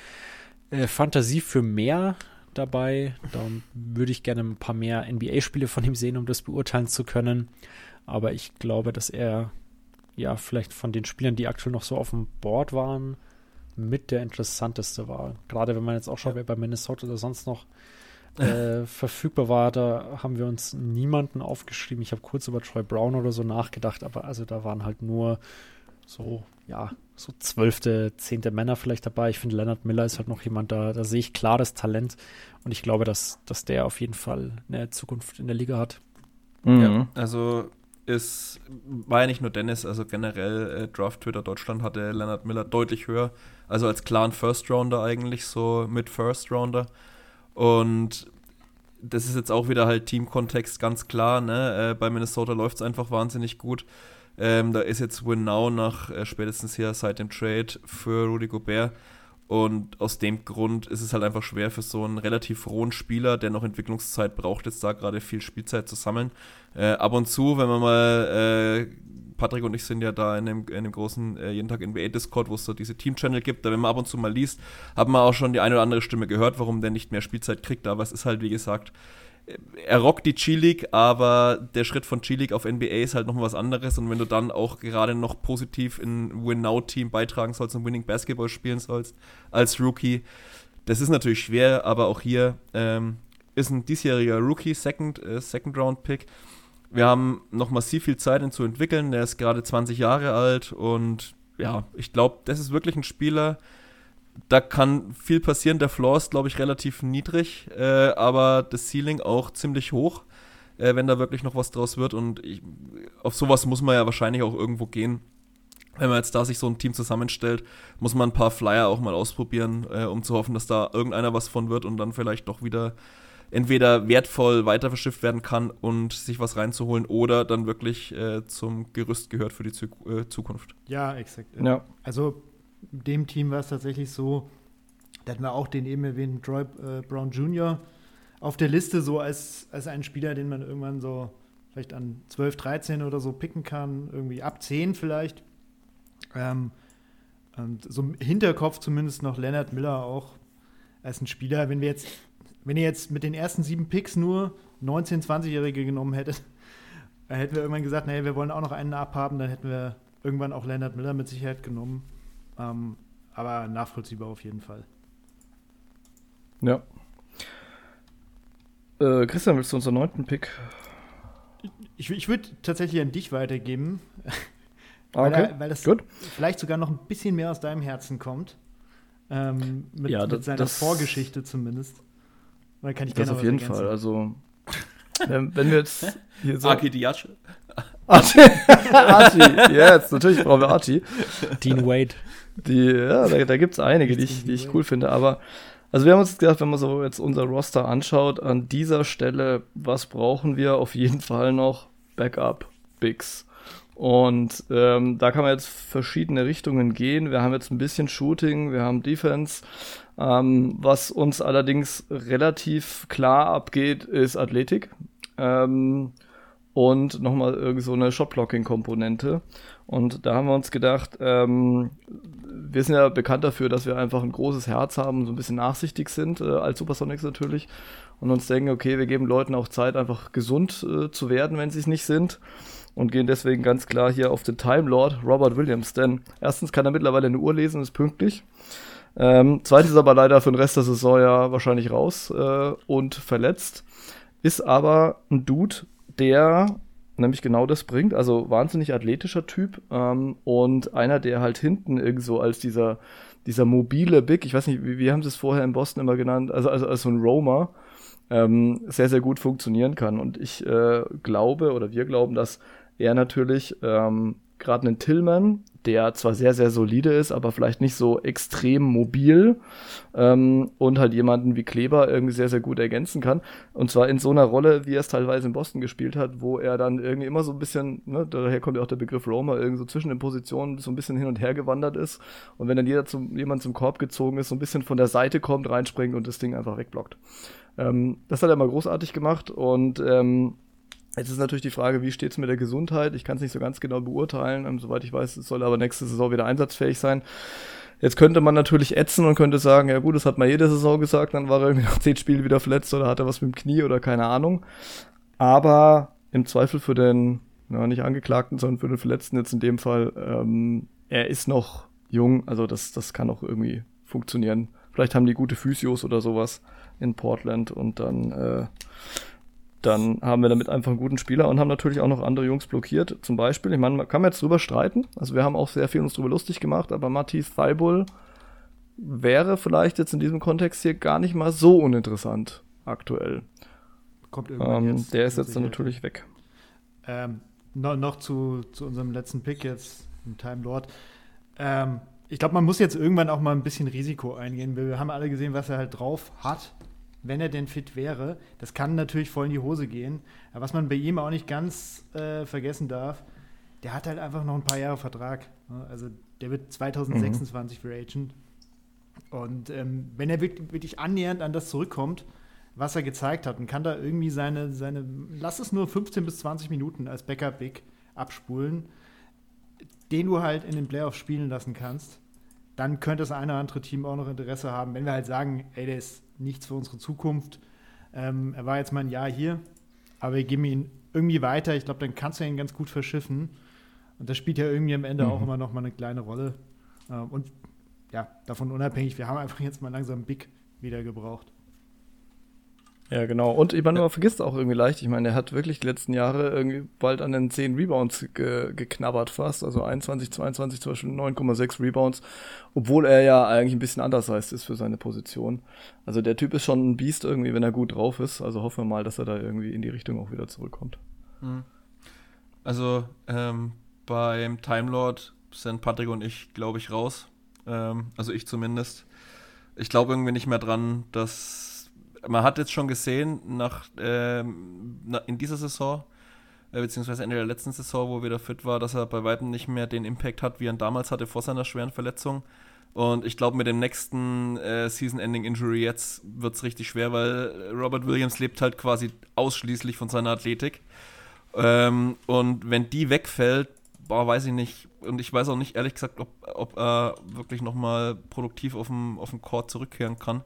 Speaker 4: äh, Fantasie für mehr dabei. Da würde ich gerne ein paar mehr NBA-Spiele von ihm sehen, um das beurteilen zu können. Aber ich glaube, dass er ja vielleicht von den Spielern, die aktuell noch so auf dem Board waren, mit der interessanteste war. Gerade wenn man jetzt auch schaut, wer bei Minnesota oder sonst noch äh, [laughs] verfügbar war, da haben wir uns niemanden aufgeschrieben. Ich habe kurz über Troy Brown oder so nachgedacht, aber also da waren halt nur so, ja, so zwölfte, zehnte Männer vielleicht dabei. Ich finde, Leonard Miller ist halt noch jemand, da, da sehe ich klares Talent und ich glaube, dass, dass der auf jeden Fall eine Zukunft in der Liga hat.
Speaker 2: Mhm. Ja, also ist, war ja nicht nur Dennis, also generell äh, Draft Twitter Deutschland hatte Leonard Miller deutlich höher, also als klaren First Rounder eigentlich, so mit First Rounder. Und das ist jetzt auch wieder halt Teamkontext ganz klar, ne? Äh, bei Minnesota läuft es einfach wahnsinnig gut. Ähm, da ist jetzt Win Now nach äh, spätestens hier seit dem Trade für Rudy Gobert. Und aus dem Grund ist es halt einfach schwer für so einen relativ rohen Spieler, der noch Entwicklungszeit braucht, jetzt da gerade viel Spielzeit zu sammeln. Äh, ab und zu, wenn man mal, äh, Patrick und ich sind ja da in dem, in dem großen äh, jeden Tag NBA Discord, wo es so diese Team-Channel gibt, da wenn man ab und zu mal liest, hat man auch schon die eine oder andere Stimme gehört, warum der nicht mehr Spielzeit kriegt. Aber es ist halt, wie gesagt, er rockt die G-League, aber der Schritt von G-League auf NBA ist halt noch was anderes. Und wenn du dann auch gerade noch positiv in Win-Now-Team beitragen sollst und Winning Basketball spielen sollst als Rookie, das ist natürlich schwer, aber auch hier ähm, ist ein diesjähriger Rookie, Second, äh, Second Round Pick. Wir haben noch massiv viel Zeit, ihn zu entwickeln. Der ist gerade 20 Jahre alt und ja, ich glaube, das ist wirklich ein Spieler, da kann viel passieren. Der Floor ist, glaube ich, relativ niedrig, äh, aber das Ceiling auch ziemlich hoch, äh, wenn da wirklich noch was draus wird. Und ich, auf sowas muss man ja wahrscheinlich auch irgendwo gehen. Wenn man jetzt da sich so ein Team zusammenstellt, muss man ein paar Flyer auch mal ausprobieren, äh, um zu hoffen, dass da irgendeiner was von wird und dann vielleicht doch wieder entweder wertvoll weiter verschifft werden kann und sich was reinzuholen oder dann wirklich äh, zum Gerüst gehört für die Zu äh, Zukunft.
Speaker 3: Ja, exakt. Ja. Also dem Team war es tatsächlich so, da hatten wir auch den eben erwähnten Troy äh, Brown Jr. auf der Liste, so als, als einen Spieler, den man irgendwann so vielleicht an 12, 13 oder so picken kann, irgendwie ab 10 vielleicht. Ähm, und so im Hinterkopf zumindest noch Leonard Miller auch als ein Spieler. Wenn wir jetzt wenn ihr jetzt mit den ersten sieben Picks nur 19-, 20-Jährige genommen hättet, dann [laughs] hätten wir irgendwann gesagt, naja, wir wollen auch noch einen abhaben, dann hätten wir irgendwann auch Leonard Miller mit Sicherheit genommen. Ähm, aber nachvollziehbar auf jeden Fall.
Speaker 1: Ja. Äh, Christian, willst du unseren neunten Pick?
Speaker 3: Ich, ich würde tatsächlich an dich weitergeben. [laughs]
Speaker 1: Ah, okay.
Speaker 3: weil, weil das Gut. vielleicht sogar noch ein bisschen mehr aus deinem Herzen kommt. Ähm, mit, ja, das, mit seiner das, Vorgeschichte zumindest.
Speaker 1: Oder kann ich das auf jeden ergänzen? Fall. Also, wenn, wenn wir jetzt [laughs]
Speaker 2: hier so. Aki Diace.
Speaker 1: Archie, [laughs] Archie, jetzt, natürlich brauchen wir Archie.
Speaker 4: Dean Wade.
Speaker 1: Die, ja, da, da gibt es einige, die ich, die ich cool finde, aber also wir haben uns gedacht, wenn man so jetzt unser Roster anschaut, an dieser Stelle, was brauchen wir? Auf jeden [laughs] Fall noch Backup Bigs. Und ähm, da kann man jetzt verschiedene Richtungen gehen. Wir haben jetzt ein bisschen Shooting, wir haben Defense, ähm, was uns allerdings relativ klar abgeht, ist Athletik. Ähm, und nochmal irgend so eine Shotblocking-Komponente. Und da haben wir uns gedacht, ähm, wir sind ja bekannt dafür, dass wir einfach ein großes Herz haben, so ein bisschen nachsichtig sind, äh, als Supersonics natürlich. Und uns denken, okay, wir geben Leuten auch Zeit, einfach gesund äh, zu werden, wenn sie es nicht sind. Und gehen deswegen ganz klar hier auf den Time Lord Robert Williams. Denn erstens kann er mittlerweile eine Uhr lesen, ist pünktlich. Ähm, zweitens aber leider für den Rest der Saison ja wahrscheinlich raus äh, und verletzt. Ist aber ein Dude, der nämlich genau das bringt. Also wahnsinnig athletischer Typ ähm, und einer, der halt hinten irgendwo als dieser, dieser mobile Big, ich weiß nicht, wie, wie haben sie es vorher in Boston immer genannt, also, also als so ein Roamer, ähm, sehr, sehr gut funktionieren kann. Und ich äh, glaube oder wir glauben, dass er natürlich ähm, gerade einen Tillman, der zwar sehr, sehr solide ist, aber vielleicht nicht so extrem mobil ähm, und halt jemanden wie Kleber irgendwie sehr, sehr gut ergänzen kann. Und zwar in so einer Rolle, wie er es teilweise in Boston gespielt hat, wo er dann irgendwie immer so ein bisschen, ne, daher kommt ja auch der Begriff Roma, irgendwie so zwischen den Positionen so ein bisschen hin und her gewandert ist. Und wenn dann jeder zum, jemand zum Korb gezogen ist, so ein bisschen von der Seite kommt, reinspringt und das Ding einfach wegblockt. Ähm, das hat er mal großartig gemacht und ähm, Jetzt ist natürlich die Frage, wie steht es mit der Gesundheit? Ich kann es nicht so ganz genau beurteilen. Ähm, soweit ich weiß, es soll aber nächste Saison wieder einsatzfähig sein. Jetzt könnte man natürlich ätzen und könnte sagen, ja gut, das hat man jede Saison gesagt, dann war er irgendwie nach zehn Spielen wieder verletzt oder hat er was mit dem Knie oder keine Ahnung. Aber im Zweifel für den, ja, nicht Angeklagten, sondern für den Verletzten jetzt in dem Fall, ähm, er ist noch jung, also das, das kann auch irgendwie funktionieren. Vielleicht haben die gute Physios oder sowas in Portland und dann äh, dann haben wir damit einfach einen guten Spieler und haben natürlich auch noch andere Jungs blockiert. Zum Beispiel, ich meine, man kann jetzt drüber streiten. Also wir haben auch sehr viel uns drüber lustig gemacht, aber Matthias Thibault wäre vielleicht jetzt in diesem Kontext hier gar nicht mal so uninteressant aktuell.
Speaker 3: Kommt irgendwann
Speaker 1: ähm, jetzt, Der ist jetzt dann natürlich weg.
Speaker 3: Ähm, noch, noch zu, zu unserem letzten Pick jetzt, im Time Lord. Ähm, ich glaube, man muss jetzt irgendwann auch mal ein bisschen Risiko eingehen. Wir haben alle gesehen, was er halt drauf hat wenn er denn fit wäre. Das kann natürlich voll in die Hose gehen. Aber was man bei ihm auch nicht ganz äh, vergessen darf, der hat halt einfach noch ein paar Jahre Vertrag. Also der wird 2026 mhm. für Agent. Und ähm, wenn er wirklich, wirklich annähernd an das zurückkommt, was er gezeigt hat, und kann da irgendwie seine, seine, lass es nur 15 bis 20 Minuten als Backup-Big abspulen, den du halt in den Playoffs spielen lassen kannst, dann könnte das eine oder andere Team auch noch Interesse haben, wenn wir halt sagen, ey, der ist nichts für unsere Zukunft. Ähm, er war jetzt mal ein Jahr hier, aber wir geben ihn irgendwie weiter. Ich glaube, dann kannst du ihn ganz gut verschiffen. Und das spielt ja irgendwie am Ende mhm. auch immer noch mal eine kleine Rolle. Ähm, und ja, davon unabhängig, wir haben einfach jetzt mal langsam Big wieder gebraucht.
Speaker 1: Ja, genau. Und ich meine, man vergisst auch irgendwie leicht. Ich meine, er hat wirklich die letzten Jahre irgendwie bald an den 10 Rebounds ge geknabbert fast. Also 21, 22 zum Beispiel 9,6 Rebounds. Obwohl er ja eigentlich ein bisschen anders heißt ist für seine Position. Also der Typ ist schon ein Biest irgendwie, wenn er gut drauf ist. Also hoffen wir mal, dass er da irgendwie in die Richtung auch wieder zurückkommt.
Speaker 2: Mhm. Also ähm, beim Time Lord sind Patrick und ich, glaube ich, raus. Ähm, also ich zumindest. Ich glaube irgendwie nicht mehr dran, dass man hat jetzt schon gesehen, nach, ähm, in dieser Saison, äh, beziehungsweise Ende der letzten Saison, wo er wieder fit war, dass er bei weitem nicht mehr den Impact hat, wie er ihn damals hatte vor seiner schweren Verletzung. Und ich glaube, mit dem nächsten äh, Season-Ending-Injury jetzt wird es richtig schwer, weil Robert Williams lebt halt quasi ausschließlich von seiner Athletik. Ähm, und wenn die wegfällt, boah, weiß ich nicht. Und ich weiß auch nicht, ehrlich gesagt, ob, ob er wirklich nochmal produktiv auf dem, auf dem Court zurückkehren kann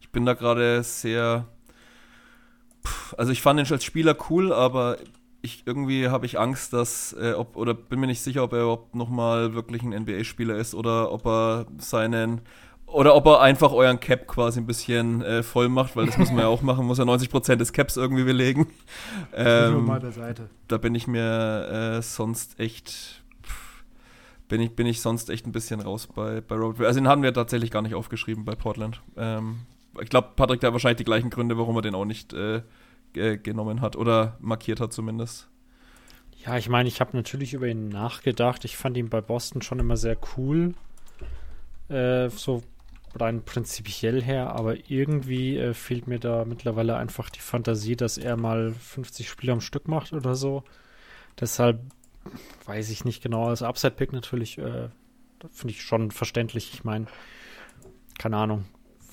Speaker 2: ich bin da gerade sehr. Also ich fand ihn als Spieler cool, aber ich irgendwie habe ich Angst, dass äh, ob oder bin mir nicht sicher, ob er überhaupt nochmal wirklich ein NBA-Spieler ist oder ob er seinen oder ob er einfach euren Cap quasi ein bisschen äh, voll macht, weil das muss man ja auch machen, muss ja 90% des Caps irgendwie belegen. Ähm, mal beiseite. Da bin ich mir äh, sonst echt bin ich, bin ich sonst echt ein bisschen raus bei, bei Robert. Also den haben wir tatsächlich gar nicht aufgeschrieben bei Portland. Ähm, ich glaube, Patrick hat wahrscheinlich die gleichen Gründe, warum er den auch nicht äh, genommen hat oder markiert hat zumindest.
Speaker 4: Ja, ich meine, ich habe natürlich über ihn nachgedacht. Ich fand ihn bei Boston schon immer sehr cool. Äh, so rein prinzipiell her, aber irgendwie äh, fehlt mir da mittlerweile einfach die Fantasie, dass er mal 50 Spiele am Stück macht oder so. Deshalb weiß ich nicht genau. Als Upside-Pick natürlich äh, finde ich schon verständlich. Ich meine, keine Ahnung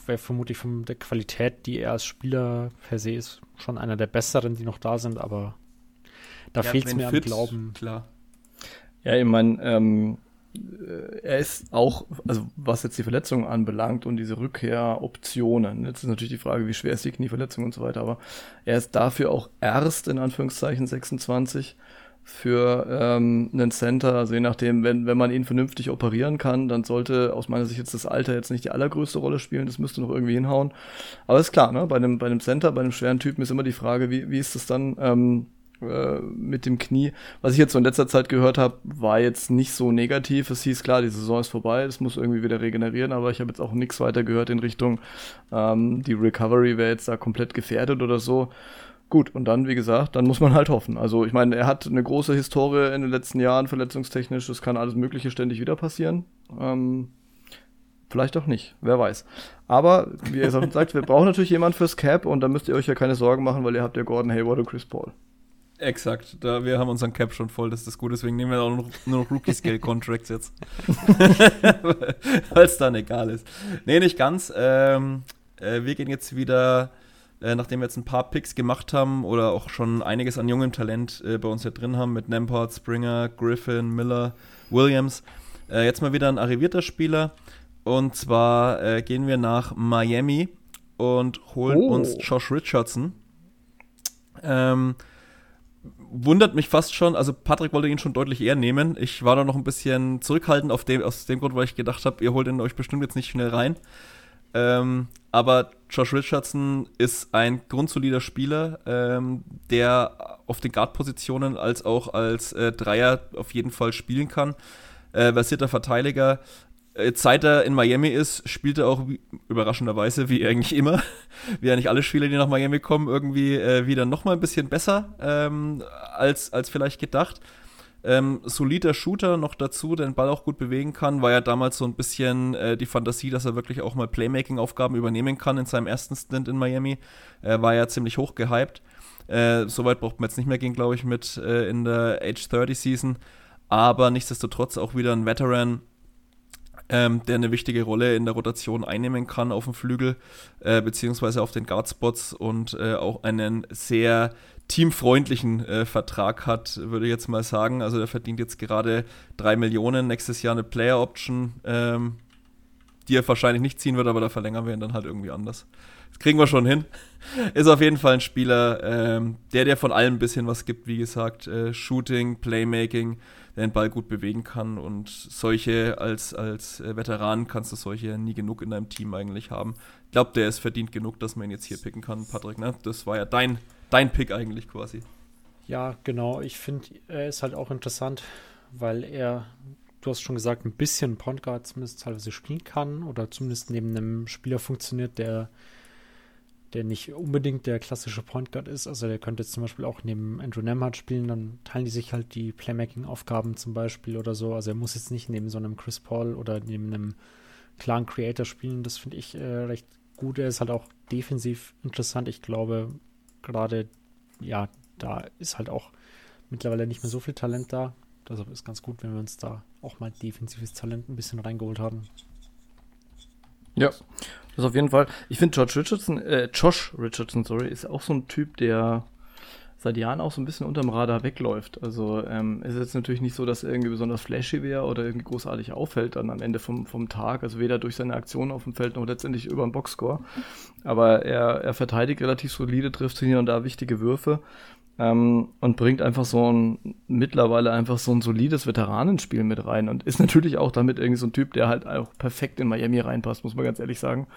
Speaker 4: wäre vermutlich von der Qualität, die er als Spieler per se ist, schon einer der besseren, die noch da sind, aber da ja, fehlt es mir fit, am Glauben.
Speaker 1: Klar. Ja, ich meine, ähm, äh, er ist auch, also was jetzt die Verletzungen anbelangt und diese Rückkehroptionen, jetzt ist natürlich die Frage, wie schwer ist die Knieverletzung und so weiter, aber er ist dafür auch erst in Anführungszeichen 26 für ähm, einen Center. Also je nachdem, wenn, wenn man ihn vernünftig operieren kann, dann sollte aus meiner Sicht jetzt das Alter jetzt nicht die allergrößte Rolle spielen. Das müsste noch irgendwie hinhauen. Aber ist klar, ne? bei, einem, bei einem Center, bei einem schweren Typen ist immer die Frage, wie, wie ist das dann ähm, äh, mit dem Knie? Was ich jetzt so in letzter Zeit gehört habe, war jetzt nicht so negativ. Es hieß klar, die Saison ist vorbei, es muss irgendwie wieder regenerieren, aber ich habe jetzt auch nichts weiter gehört in Richtung, ähm, die Recovery wäre jetzt da komplett gefährdet oder so. Gut, und dann, wie gesagt, dann muss man halt hoffen. Also ich meine, er hat eine große Historie in den letzten Jahren, verletzungstechnisch, das kann alles Mögliche ständig wieder passieren. Ähm, vielleicht auch nicht, wer weiß. Aber, wie ihr [laughs] sagt, wir brauchen natürlich jemanden fürs Cap und da müsst ihr euch ja keine Sorgen machen, weil ihr habt ja Gordon Hayward und Chris Paul.
Speaker 2: Exakt, da, wir haben unseren Cap schon voll, das ist das Gute, deswegen nehmen wir auch noch, nur noch Rookie-Scale-Contracts jetzt. [laughs] weil es dann egal ist. Nee, nicht ganz. Ähm, äh, wir gehen jetzt wieder äh, nachdem wir jetzt ein paar Picks gemacht haben oder auch schon einiges an jungem Talent äh, bei uns hier drin haben mit Nampart, Springer, Griffin, Miller, Williams. Äh, jetzt mal wieder ein arrivierter Spieler. Und zwar äh, gehen wir nach Miami und holen oh. uns Josh Richardson. Ähm, wundert mich fast schon, also Patrick wollte ihn schon deutlich eher nehmen. Ich war da noch ein bisschen zurückhaltend dem, aus dem Grund, weil ich gedacht habe, ihr holt ihn euch bestimmt jetzt nicht schnell rein. Ähm, aber Josh Richardson ist ein grundsolider Spieler, ähm, der auf den Guard-Positionen als auch als äh, Dreier auf jeden Fall spielen kann. Äh, versierter Verteidiger. Äh, seit er in Miami ist, spielt er auch überraschenderweise, wie eigentlich immer, [laughs] wie eigentlich alle Spieler, die nach Miami kommen, irgendwie äh, wieder nochmal ein bisschen besser ähm, als, als vielleicht gedacht. Ähm, solider Shooter noch dazu, den Ball auch gut bewegen kann, war ja damals so ein bisschen äh, die Fantasie, dass er wirklich auch mal Playmaking-Aufgaben übernehmen kann in seinem ersten Stint in Miami. Er war ja ziemlich hoch gehypt. Äh, Soweit braucht man jetzt nicht mehr gehen, glaube ich, mit äh, in der Age 30 Season. Aber nichtsdestotrotz auch wieder ein Veteran, ähm, der eine wichtige Rolle in der Rotation einnehmen kann auf dem Flügel, äh, beziehungsweise auf den Guardspots und äh, auch einen sehr teamfreundlichen äh, Vertrag hat, würde ich jetzt mal sagen. Also der verdient jetzt gerade 3 Millionen, nächstes Jahr eine Player Option, ähm, die er wahrscheinlich nicht ziehen wird, aber da verlängern wir ihn dann halt irgendwie anders. Das kriegen wir schon hin. Ist auf jeden Fall ein Spieler, ähm, der dir von allem ein bisschen was gibt, wie gesagt. Äh, Shooting, Playmaking, der den Ball gut bewegen kann und solche als, als äh, Veteran kannst du solche nie genug in deinem Team eigentlich haben. Ich glaube, der ist verdient genug, dass man ihn jetzt hier picken kann, Patrick. Ne? Das war ja dein, dein Pick eigentlich quasi.
Speaker 4: Ja, genau. Ich finde, er ist halt auch interessant, weil er, du hast schon gesagt, ein bisschen Point Guard zumindest teilweise spielen kann oder zumindest neben einem Spieler funktioniert, der der nicht unbedingt der klassische Point Guard ist. Also der könnte jetzt zum Beispiel auch neben Andrew Nemhard spielen, dann teilen die sich halt die Playmaking-Aufgaben zum Beispiel oder so. Also er muss jetzt nicht neben so einem Chris Paul oder neben einem klaren Creator spielen. Das finde ich äh, recht gut. Er ist halt auch defensiv interessant. Ich glaube, gerade, ja, da ist halt auch mittlerweile nicht mehr so viel Talent da. Deshalb ist ganz gut, wenn wir uns da auch mal defensives Talent ein bisschen reingeholt haben.
Speaker 1: Ja, das auf jeden Fall. Ich finde George Richardson, äh, Josh Richardson, sorry, ist auch so ein Typ, der seit Jahren auch so ein bisschen unterm Radar wegläuft. Also ähm, ist jetzt natürlich nicht so, dass er irgendwie besonders flashy wäre oder irgendwie großartig auffällt dann am Ende vom, vom Tag. Also weder durch seine Aktionen auf dem Feld noch letztendlich über den Boxscore. Aber er, er verteidigt relativ solide, trifft hier und da wichtige Würfe. Ähm, und bringt einfach so ein, mittlerweile einfach so ein solides Veteranenspiel mit rein und ist natürlich auch damit irgendwie so ein Typ, der halt auch perfekt in Miami reinpasst, muss man ganz ehrlich sagen.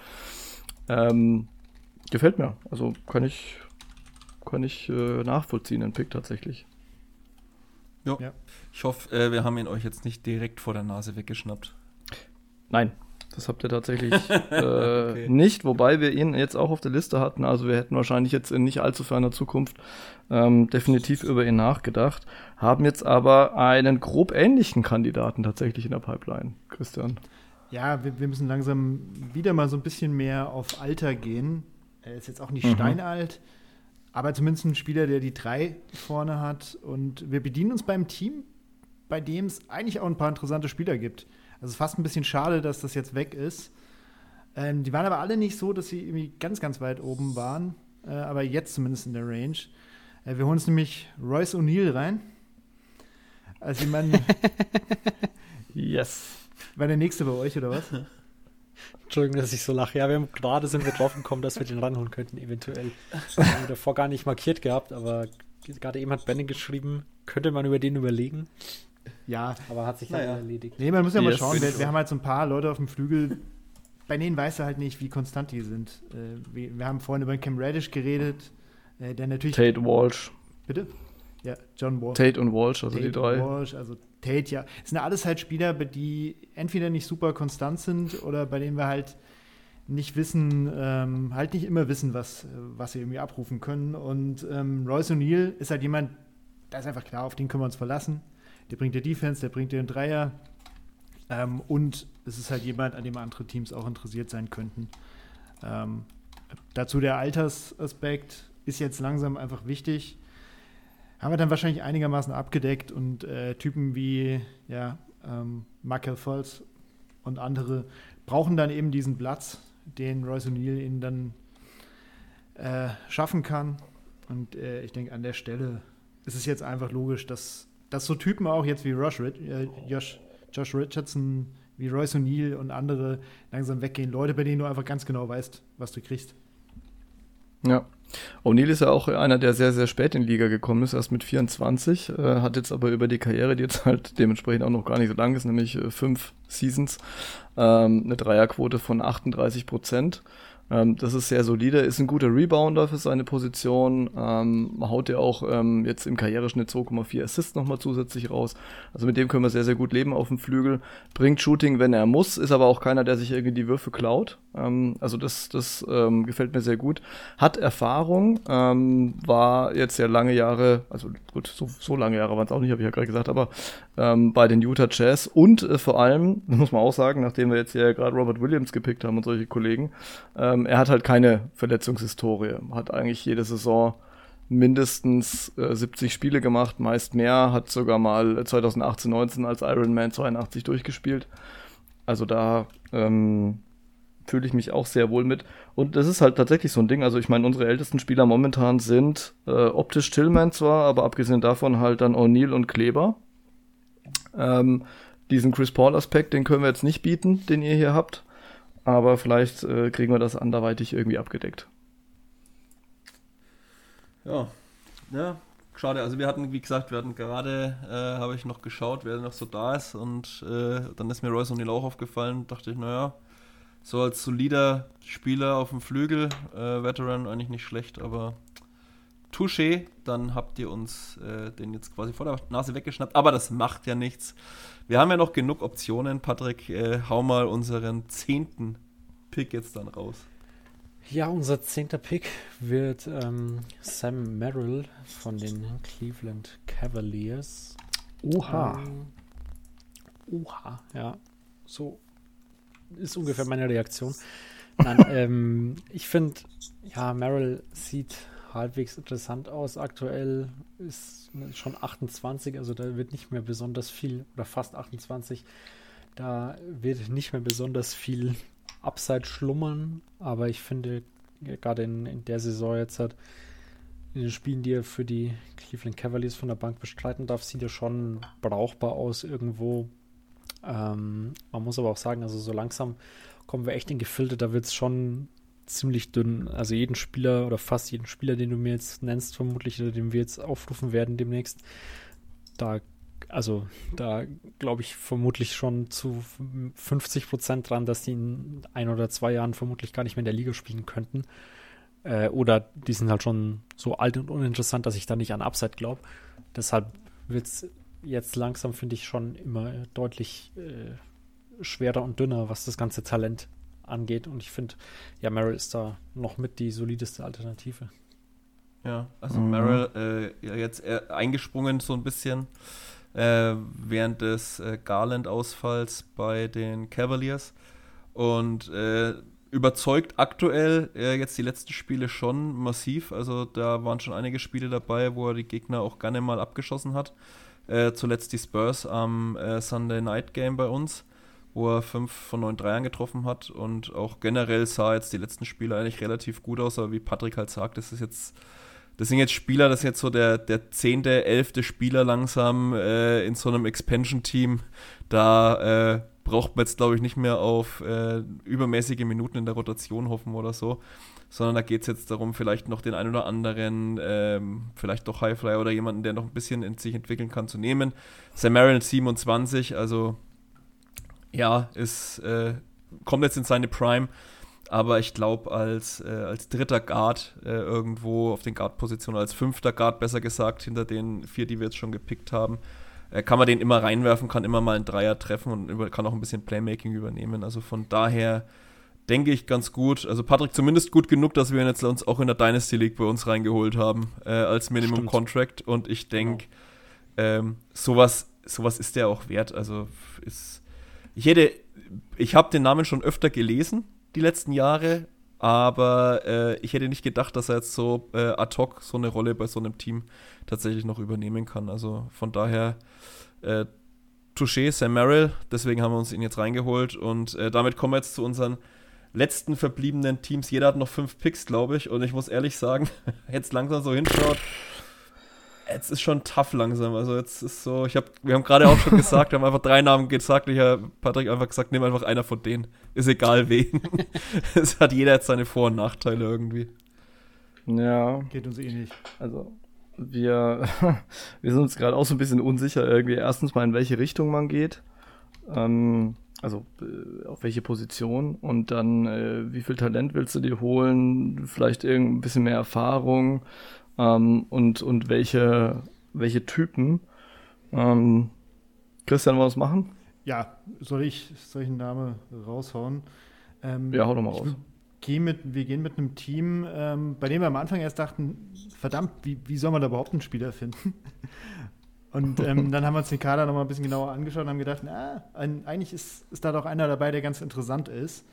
Speaker 1: Ähm, gefällt mir. Also kann ich, kann ich äh, nachvollziehen, den Pick tatsächlich.
Speaker 2: Ja. ja. Ich hoffe, äh, wir haben ihn euch jetzt nicht direkt vor der Nase weggeschnappt.
Speaker 1: Nein, das habt ihr tatsächlich [laughs] äh, okay. nicht, wobei wir ihn jetzt auch auf der Liste hatten. Also wir hätten wahrscheinlich jetzt in nicht allzu ferner Zukunft ähm, definitiv über ihn nachgedacht, haben jetzt aber einen grob ähnlichen Kandidaten tatsächlich in der Pipeline, Christian.
Speaker 3: Ja, wir, wir müssen langsam wieder mal so ein bisschen mehr auf Alter gehen. Er ist jetzt auch nicht mhm. steinalt, aber zumindest ein Spieler, der die drei vorne hat. Und wir bedienen uns beim Team, bei dem es eigentlich auch ein paar interessante Spieler gibt. Also fast ein bisschen schade, dass das jetzt weg ist. Ähm, die waren aber alle nicht so, dass sie irgendwie ganz, ganz weit oben waren. Äh, aber jetzt zumindest in der Range. Äh, wir holen uns nämlich Royce O'Neill rein. Also jemand. [laughs]
Speaker 1: yes.
Speaker 3: War der nächste bei euch, oder was? [laughs]
Speaker 4: Entschuldigung, dass ich so lache. Ja, wir haben gerade sind wir drauf gekommen, dass wir den ranholen könnten, eventuell. Wir haben davor gar nicht markiert gehabt, aber gerade eben hat Benny geschrieben, könnte man über den überlegen.
Speaker 3: Ja.
Speaker 4: Aber hat sich naja. dann erledigt.
Speaker 3: Nee, man muss ja yes, mal schauen. Wir, wir, haben halt so ein paar Leute auf dem Flügel, bei denen weißt du halt nicht, wie konstant die sind. Äh, wir, wir, haben vorhin über Cam Radish geredet, äh, der natürlich.
Speaker 1: Tate Walsh.
Speaker 3: Bitte? Ja, John
Speaker 1: Walsh. Tate und Walsh, also Tate die drei.
Speaker 3: Walsh, also Tate, ja. Es sind alles halt Spieler, die entweder nicht super konstant sind oder bei denen wir halt nicht wissen, ähm, halt nicht immer wissen, was, was sie irgendwie abrufen können. Und ähm, Royce O'Neill ist halt jemand, da ist einfach klar, auf den können wir uns verlassen der bringt dir Defense, der bringt dir einen Dreier. Ähm, und es ist halt jemand, an dem andere Teams auch interessiert sein könnten. Ähm, dazu der Altersaspekt ist jetzt langsam einfach wichtig. Haben wir dann wahrscheinlich einigermaßen abgedeckt und äh, Typen wie ja, ähm, Michael Fultz und andere brauchen dann eben diesen Platz, den Royce O'Neill ihnen dann äh, schaffen kann. Und äh, ich denke, an der Stelle ist es jetzt einfach logisch, dass dass so Typen auch jetzt wie Rush, äh, Josh, Josh Richardson, wie Royce O'Neill und andere langsam weggehen. Leute, bei denen du einfach ganz genau weißt, was du kriegst.
Speaker 1: Ja. O'Neill ist ja auch einer, der sehr, sehr spät in die Liga gekommen ist, erst mit 24, äh, hat jetzt aber über die Karriere, die jetzt halt dementsprechend auch noch gar nicht so lang ist, nämlich äh, fünf Seasons, ähm, eine Dreierquote von 38 Prozent. Ähm, das ist sehr solide, ist ein guter Rebounder für seine Position. Ähm, haut ja auch ähm, jetzt im Karriereschnitt 2,4 Assists nochmal zusätzlich raus. Also mit dem können wir sehr, sehr gut leben auf dem Flügel. Bringt Shooting, wenn er muss, ist aber auch keiner, der sich irgendwie die Würfe klaut. Ähm, also das, das ähm, gefällt mir sehr gut. Hat Erfahrung, ähm, war jetzt ja lange Jahre, also gut, so, so lange Jahre waren es auch nicht, habe ich ja gerade gesagt, aber ähm, bei den Utah Jazz und äh, vor allem, muss man auch sagen, nachdem wir jetzt ja gerade Robert Williams gepickt haben und solche Kollegen, ähm, er hat halt keine Verletzungshistorie, hat eigentlich jede Saison mindestens äh, 70 Spiele gemacht, meist mehr, hat sogar mal 2018, 19 als Ironman 82 durchgespielt. Also da ähm, fühle ich mich auch sehr wohl mit. Und das ist halt tatsächlich so ein Ding. Also ich meine, unsere ältesten Spieler momentan sind äh, optisch Tillman zwar, aber abgesehen davon halt dann O'Neill und Kleber. Ähm, diesen Chris Paul-Aspekt, den können wir jetzt nicht bieten, den ihr hier habt. Aber vielleicht äh, kriegen wir das anderweitig irgendwie abgedeckt.
Speaker 2: Ja, ja, schade. Also wir hatten, wie gesagt, wir hatten gerade, äh, habe ich noch geschaut, wer noch so da ist und äh, dann ist mir Royce O'Neill auch aufgefallen. Dachte ich, naja, so als solider Spieler auf dem Flügel, äh, Veteran eigentlich nicht schlecht, aber Touché, dann habt ihr uns äh, den jetzt quasi vor der Nase weggeschnappt. Aber das macht ja nichts. Wir haben ja noch genug Optionen. Patrick, äh, hau mal unseren zehnten Pick jetzt dann raus.
Speaker 4: Ja, unser zehnter Pick wird ähm, Sam Merrill von den Cleveland Cavaliers.
Speaker 1: Oha.
Speaker 4: Ähm, oha, ja. So ist ungefähr meine Reaktion. [laughs] Nein, ähm, ich finde, ja, Merrill sieht halbwegs interessant aus. Aktuell ist schon 28, also da wird nicht mehr besonders viel, oder fast 28, da wird nicht mehr besonders viel Upside schlummern, aber ich finde, gerade in, in der Saison jetzt hat, in den Spielen, die er für die Cleveland Cavaliers von der Bank bestreiten darf, sieht er schon brauchbar aus irgendwo. Ähm, man muss aber auch sagen, also so langsam kommen wir echt in Gefilde, da wird es schon ziemlich dünn. Also jeden Spieler oder fast jeden Spieler, den du mir jetzt nennst, vermutlich, oder den wir jetzt aufrufen werden demnächst, da, also da glaube ich vermutlich schon zu 50 Prozent dran, dass die in ein oder zwei Jahren vermutlich gar nicht mehr in der Liga spielen könnten. Äh, oder die sind halt schon so alt und uninteressant, dass ich da nicht an Upside glaube. Deshalb wird es jetzt langsam, finde ich, schon immer deutlich äh, schwerer und dünner, was das ganze Talent angeht. Und ich finde, ja, Merrill ist da noch mit die solideste Alternative.
Speaker 2: Ja, also mhm. Merrill äh, jetzt eingesprungen so ein bisschen äh, während des äh, Garland-Ausfalls bei den Cavaliers und äh, überzeugt aktuell äh, jetzt die letzten Spiele schon massiv. Also da waren schon einige Spiele dabei, wo er die Gegner auch gerne mal abgeschossen hat. Äh, zuletzt die Spurs am Sunday Night Game bei uns wo er 5 von 9 Dreiern getroffen hat und auch generell sah jetzt die letzten Spiele eigentlich relativ gut aus, aber wie Patrick halt sagt, das ist jetzt, das sind jetzt Spieler, das ist jetzt so der, der zehnte, elfte Spieler langsam äh, in so einem Expansion-Team, da äh, braucht man jetzt glaube ich nicht mehr auf äh, übermäßige Minuten in der Rotation hoffen oder so, sondern da geht es jetzt darum, vielleicht noch den einen oder anderen, ähm, vielleicht doch Highflyer oder jemanden, der noch ein bisschen in sich entwickeln kann, zu nehmen. Sam Marion 27, also ja, ist, äh, kommt jetzt in seine Prime, aber ich glaube, als, äh, als dritter Guard äh, irgendwo auf den Guard-Positionen, als fünfter Guard besser gesagt, hinter den vier, die wir jetzt schon gepickt haben, äh, kann man den immer reinwerfen, kann immer mal einen Dreier treffen und über, kann auch ein bisschen Playmaking übernehmen. Also von daher denke ich ganz gut. Also Patrick zumindest gut genug, dass wir ihn jetzt uns auch in der Dynasty League bei uns reingeholt haben äh, als Minimum Stimmt. Contract und ich denke, genau. ähm, sowas, sowas ist der auch wert. Also ist ich hätte, ich habe den Namen schon öfter gelesen, die letzten Jahre, aber äh, ich hätte nicht gedacht, dass er jetzt so äh, ad hoc so eine Rolle bei so einem Team tatsächlich noch übernehmen kann. Also von daher äh, Touché, Sam Merrill, deswegen haben wir uns ihn jetzt reingeholt und äh, damit kommen wir jetzt zu unseren letzten verbliebenen Teams. Jeder hat noch fünf Picks, glaube ich, und ich muss ehrlich sagen, [laughs] jetzt langsam so hinschaut, jetzt ist schon tough langsam. Also jetzt ist so, ich habe, wir haben gerade auch schon gesagt, wir haben einfach drei Namen gesagt. Ich habe Patrick einfach gesagt, nimm einfach einer von denen. Ist egal wen. [laughs] es hat jeder jetzt seine Vor- und Nachteile irgendwie.
Speaker 1: Ja.
Speaker 3: Geht uns eh nicht.
Speaker 1: Also wir, [laughs] wir sind uns gerade auch so ein bisschen unsicher irgendwie. Erstens mal, in welche Richtung man geht. Ähm, also äh, auf welche Position und dann äh, wie viel Talent willst du dir holen, vielleicht irgendein bisschen mehr Erfahrung, ähm, und, und welche, welche Typen. Ähm, Christian, was machen?
Speaker 3: Ja, soll ich solchen Namen raushauen?
Speaker 1: Ähm, ja, hau doch mal raus.
Speaker 3: Geh mit, wir gehen mit einem Team, ähm, bei dem wir am Anfang erst dachten, verdammt, wie, wie soll man da überhaupt einen Spieler finden? [laughs] Und ähm, dann haben wir uns den Kader nochmal ein bisschen genauer angeschaut und haben gedacht, na, ein, eigentlich ist, ist da doch einer dabei, der ganz interessant ist.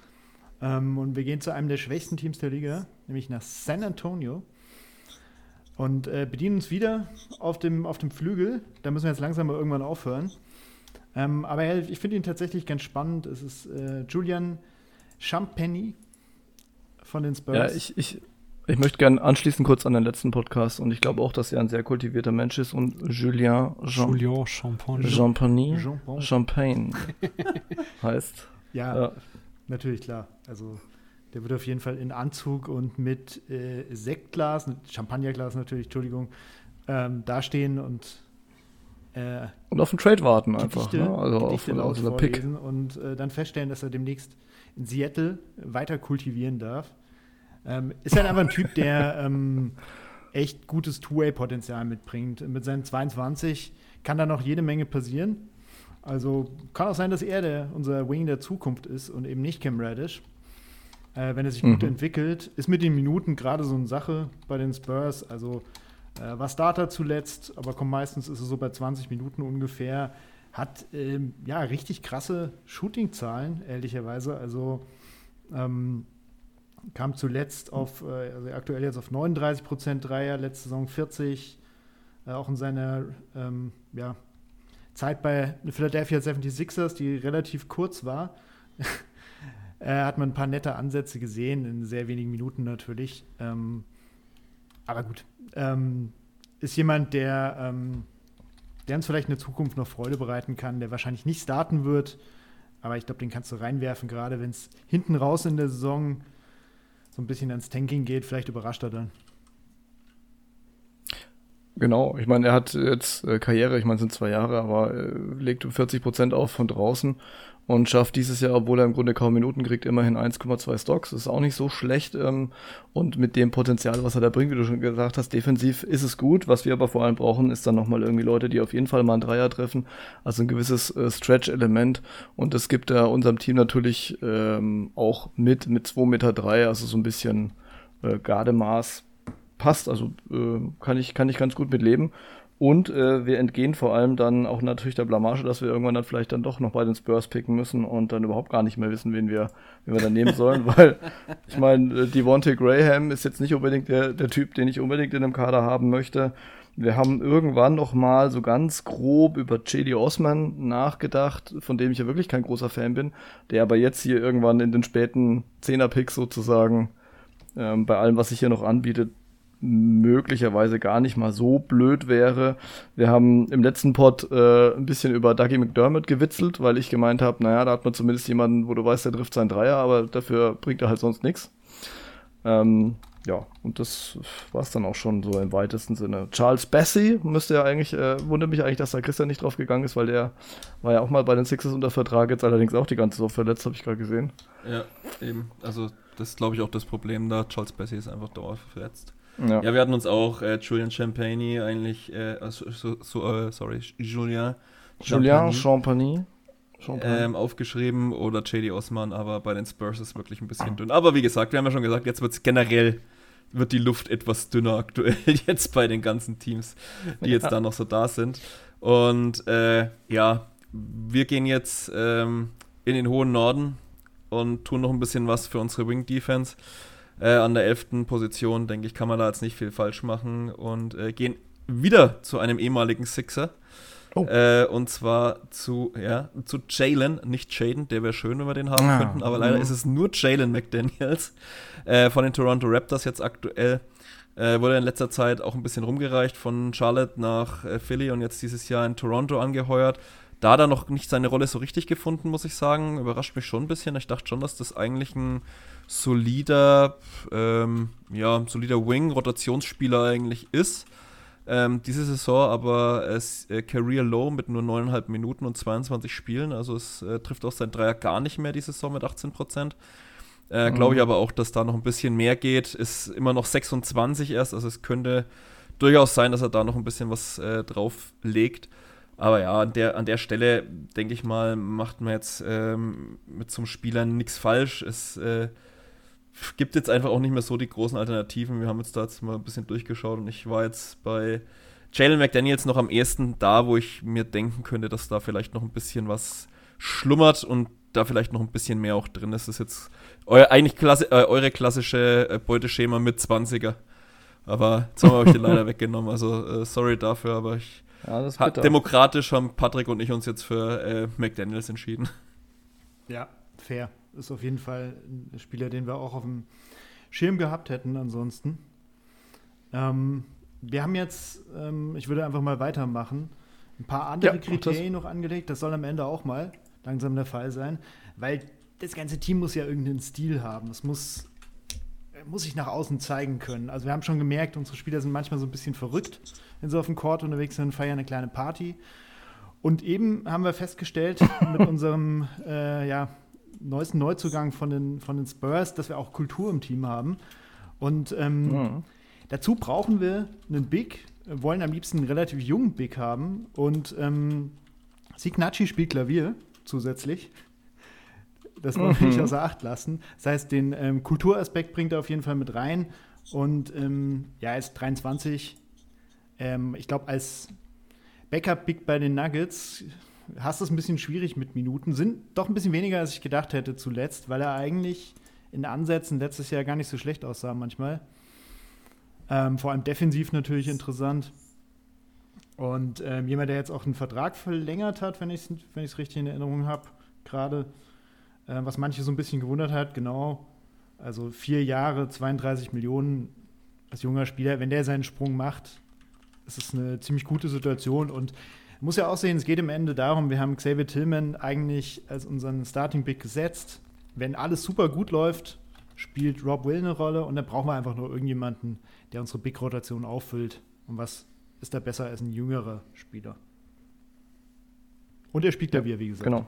Speaker 3: Ähm, und wir gehen zu einem der schwächsten Teams der Liga, nämlich nach San Antonio und äh, bedienen uns wieder auf dem, auf dem Flügel. Da müssen wir jetzt langsam mal irgendwann aufhören. Ähm, aber ich finde ihn tatsächlich ganz spannend. Es ist äh, Julian Champagny von den Spurs.
Speaker 1: Ja, ich, ich, ich möchte gerne anschließen kurz an den letzten Podcast und ich glaube auch, dass er ein sehr kultivierter Mensch ist und Julien, Jean,
Speaker 4: Julien Champagne.
Speaker 1: Champagne, Champagne [laughs] heißt.
Speaker 3: Ja. ja. natürlich, klar. Also der wird auf jeden Fall in Anzug und mit äh, Sektglas, Champagnerglas natürlich, Entschuldigung, ähm, dastehen und
Speaker 1: äh, und auf den Trade warten einfach.
Speaker 3: Gedichte,
Speaker 1: ne? Also
Speaker 3: auf, auf Pick. Und äh, dann feststellen, dass er demnächst in Seattle weiter kultivieren darf. Ähm, ist halt einfach ein Typ, der [laughs] ähm, echt gutes Two-Way-Potenzial mitbringt. Mit seinen 22 kann da noch jede Menge passieren. Also kann auch sein, dass er der, unser Wing der Zukunft ist und eben nicht Cam Radish. Äh, wenn er sich mhm. gut entwickelt, ist mit den Minuten gerade so eine Sache bei den Spurs. Also äh, war Starter zuletzt, aber kommt meistens ist es so bei 20 Minuten ungefähr. Hat ähm, ja richtig krasse Shooting-Zahlen, ehrlicherweise. Also ähm, kam zuletzt auf, äh, also aktuell jetzt auf 39 Prozent Dreier, letzte Saison 40. Äh, auch in seiner ähm, ja, Zeit bei Philadelphia 76ers, die relativ kurz war, [laughs] äh, hat man ein paar nette Ansätze gesehen, in sehr wenigen Minuten natürlich. Ähm, aber gut, ähm, ist jemand, der, ähm, der uns vielleicht in der Zukunft noch Freude bereiten kann, der wahrscheinlich nicht starten wird. Aber ich glaube, den kannst du reinwerfen, gerade wenn es hinten raus in der Saison so ein bisschen ans Tanking geht. Vielleicht überrascht er dann.
Speaker 1: Genau, ich meine, er hat jetzt äh, Karriere, ich meine, es sind zwei Jahre, aber äh, legt 40 Prozent auf von draußen und schafft dieses Jahr, obwohl er im Grunde kaum Minuten kriegt, immerhin 1,2 Stocks. Das ist auch nicht so schlecht. Ähm, und mit dem Potenzial, was er da bringt, wie du schon gesagt hast, defensiv ist es gut. Was wir aber vor allem brauchen, ist dann nochmal irgendwie Leute, die auf jeden Fall mal einen Dreier treffen. Also ein gewisses äh, Stretch-Element. Und das gibt er unserem Team natürlich ähm, auch mit, mit 2,3 Meter, drei, also so ein bisschen äh, Gardemaß. Passt, also äh, kann, ich, kann ich ganz gut mit leben. Und äh, wir entgehen vor allem dann auch natürlich der Blamage, dass wir irgendwann dann vielleicht dann doch noch bei den Spurs picken müssen und dann überhaupt gar nicht mehr wissen, wen wir, wen wir dann nehmen sollen, [laughs] weil ich meine, äh, Devontae Graham ist jetzt nicht unbedingt der, der Typ, den ich unbedingt in einem Kader haben möchte. Wir haben irgendwann noch mal so ganz grob über J.D. Osman nachgedacht, von dem ich ja wirklich kein großer Fan bin, der aber jetzt hier irgendwann in den späten Zehner-Picks sozusagen ähm, bei allem, was sich hier noch anbietet, möglicherweise gar nicht mal so blöd wäre. Wir haben im letzten Pod äh, ein bisschen über Dougie McDermott gewitzelt, weil ich gemeint habe, naja, da hat man zumindest jemanden, wo du weißt, der trifft seinen Dreier, aber dafür bringt er halt sonst nichts. Ähm, ja, und das war es dann auch schon so im weitesten Sinne. Charles Bessie müsste ja eigentlich, äh, wundert mich eigentlich, dass da Christian nicht drauf gegangen ist, weil der war ja auch mal bei den Sixers unter Vertrag, jetzt allerdings auch die ganze Zeit verletzt, habe ich gerade gesehen.
Speaker 2: Ja, eben. Also, das ist, glaube ich, auch das Problem da. Charles Bessie ist einfach dauerhaft verletzt. Ja. ja, wir hatten uns auch äh, Julian Champagne eigentlich, äh, also, so, so, uh, sorry, Julien
Speaker 1: Julien Champagne.
Speaker 2: Ähm, aufgeschrieben oder JD Osman, aber bei den Spurs ist wirklich ein bisschen dünn. Aber wie gesagt, wir haben ja schon gesagt, jetzt wird es generell wird die Luft etwas dünner aktuell [laughs] jetzt bei den ganzen Teams, die jetzt ja. da noch so da sind. Und äh, ja, wir gehen jetzt ähm, in den hohen Norden und tun noch ein bisschen was für unsere Wing Defense. Äh, an der 11. Position, denke ich, kann man da jetzt nicht viel falsch machen und äh, gehen wieder zu einem ehemaligen Sixer. Oh. Äh, und zwar zu, ja, zu Jalen, nicht Jaden, der wäre schön, wenn wir den haben ah. könnten, aber leider mhm. ist es nur Jalen McDaniels äh, von den Toronto Raptors jetzt aktuell. Äh, wurde in letzter Zeit auch ein bisschen rumgereicht von Charlotte nach äh, Philly und jetzt dieses Jahr in Toronto angeheuert. Da hat er noch nicht seine Rolle so richtig gefunden, muss ich sagen. Überrascht mich schon ein bisschen. Ich dachte schon, dass das eigentlich ein solider, ähm, ja, solider Wing, Rotationsspieler eigentlich ist. Ähm, diese Saison aber es, äh, Career Low mit nur 9,5 Minuten und 22 Spielen. Also es äh, trifft auch sein Dreier gar nicht mehr diese Saison mit 18 Prozent. Äh, Glaube ich mhm. aber auch, dass da noch ein bisschen mehr geht. Ist immer noch 26 erst, also es könnte durchaus sein, dass er da noch ein bisschen was äh, drauf legt. Aber ja, an der, an der Stelle, denke ich mal, macht man jetzt ähm, mit so einem Spieler nichts falsch. Es äh, gibt jetzt einfach auch nicht mehr so die großen Alternativen. Wir haben jetzt da jetzt mal ein bisschen durchgeschaut und ich war jetzt bei Jalen McDaniels noch am ehesten da, wo ich mir denken könnte, dass da vielleicht noch ein bisschen was schlummert und da vielleicht noch ein bisschen mehr auch drin ist. Das ist jetzt euer, eigentlich Klasse, äh, eure klassische äh, Beuteschema mit 20er. Aber jetzt haben wir euch den leider [laughs] weggenommen. Also äh, sorry dafür, aber ich. Ja, demokratisch haben Patrick und ich uns jetzt für äh, McDaniels entschieden.
Speaker 3: Ja, fair ist auf jeden Fall ein Spieler, den wir auch auf dem Schirm gehabt hätten ansonsten. Ähm, wir haben jetzt, ähm, ich würde einfach mal weitermachen, ein paar andere ja, Kriterien noch angelegt. Das soll am Ende auch mal langsam der Fall sein, weil das ganze Team muss ja irgendeinen Stil haben. Es muss, muss sich nach außen zeigen können. Also wir haben schon gemerkt, unsere Spieler sind manchmal so ein bisschen verrückt, wenn sie auf dem Court unterwegs sind, feiern eine kleine Party. Und eben haben wir festgestellt mit [laughs] unserem äh, ja, neuesten Neuzugang von den, von den Spurs, dass wir auch Kultur im Team haben. Und ähm, mhm. dazu brauchen wir einen Big, wollen am liebsten einen relativ jungen Big haben. Und ähm, Signacci spielt Klavier zusätzlich. Das wollen wir mhm. nicht außer Acht lassen. Das heißt, den ähm, Kulturaspekt bringt er auf jeden Fall mit rein. Und ähm, ja, er ist 23. Ähm, ich glaube, als Backup-Big bei den Nuggets hast es ein bisschen schwierig mit Minuten. Sind doch ein bisschen weniger, als ich gedacht hätte zuletzt, weil er eigentlich in Ansätzen letztes Jahr gar nicht so schlecht aussah manchmal. Ähm, vor allem defensiv natürlich interessant. Und ähm, jemand, der jetzt auch einen Vertrag verlängert hat, wenn ich es wenn richtig in Erinnerung habe, gerade, äh, was manche so ein bisschen gewundert hat, genau, also vier Jahre, 32 Millionen als junger Spieler, wenn der seinen Sprung macht, ist es eine ziemlich gute Situation und muss ja auch sehen, es geht im Ende darum, wir haben Xavier Tillman eigentlich als unseren Starting Big gesetzt. Wenn alles super gut läuft, spielt Rob Will eine Rolle und dann brauchen wir einfach nur irgendjemanden, der unsere Big-Rotation auffüllt. Und was ist da besser als ein jüngerer Spieler? Und er spielt Klavier, wie gesagt.
Speaker 1: Genau.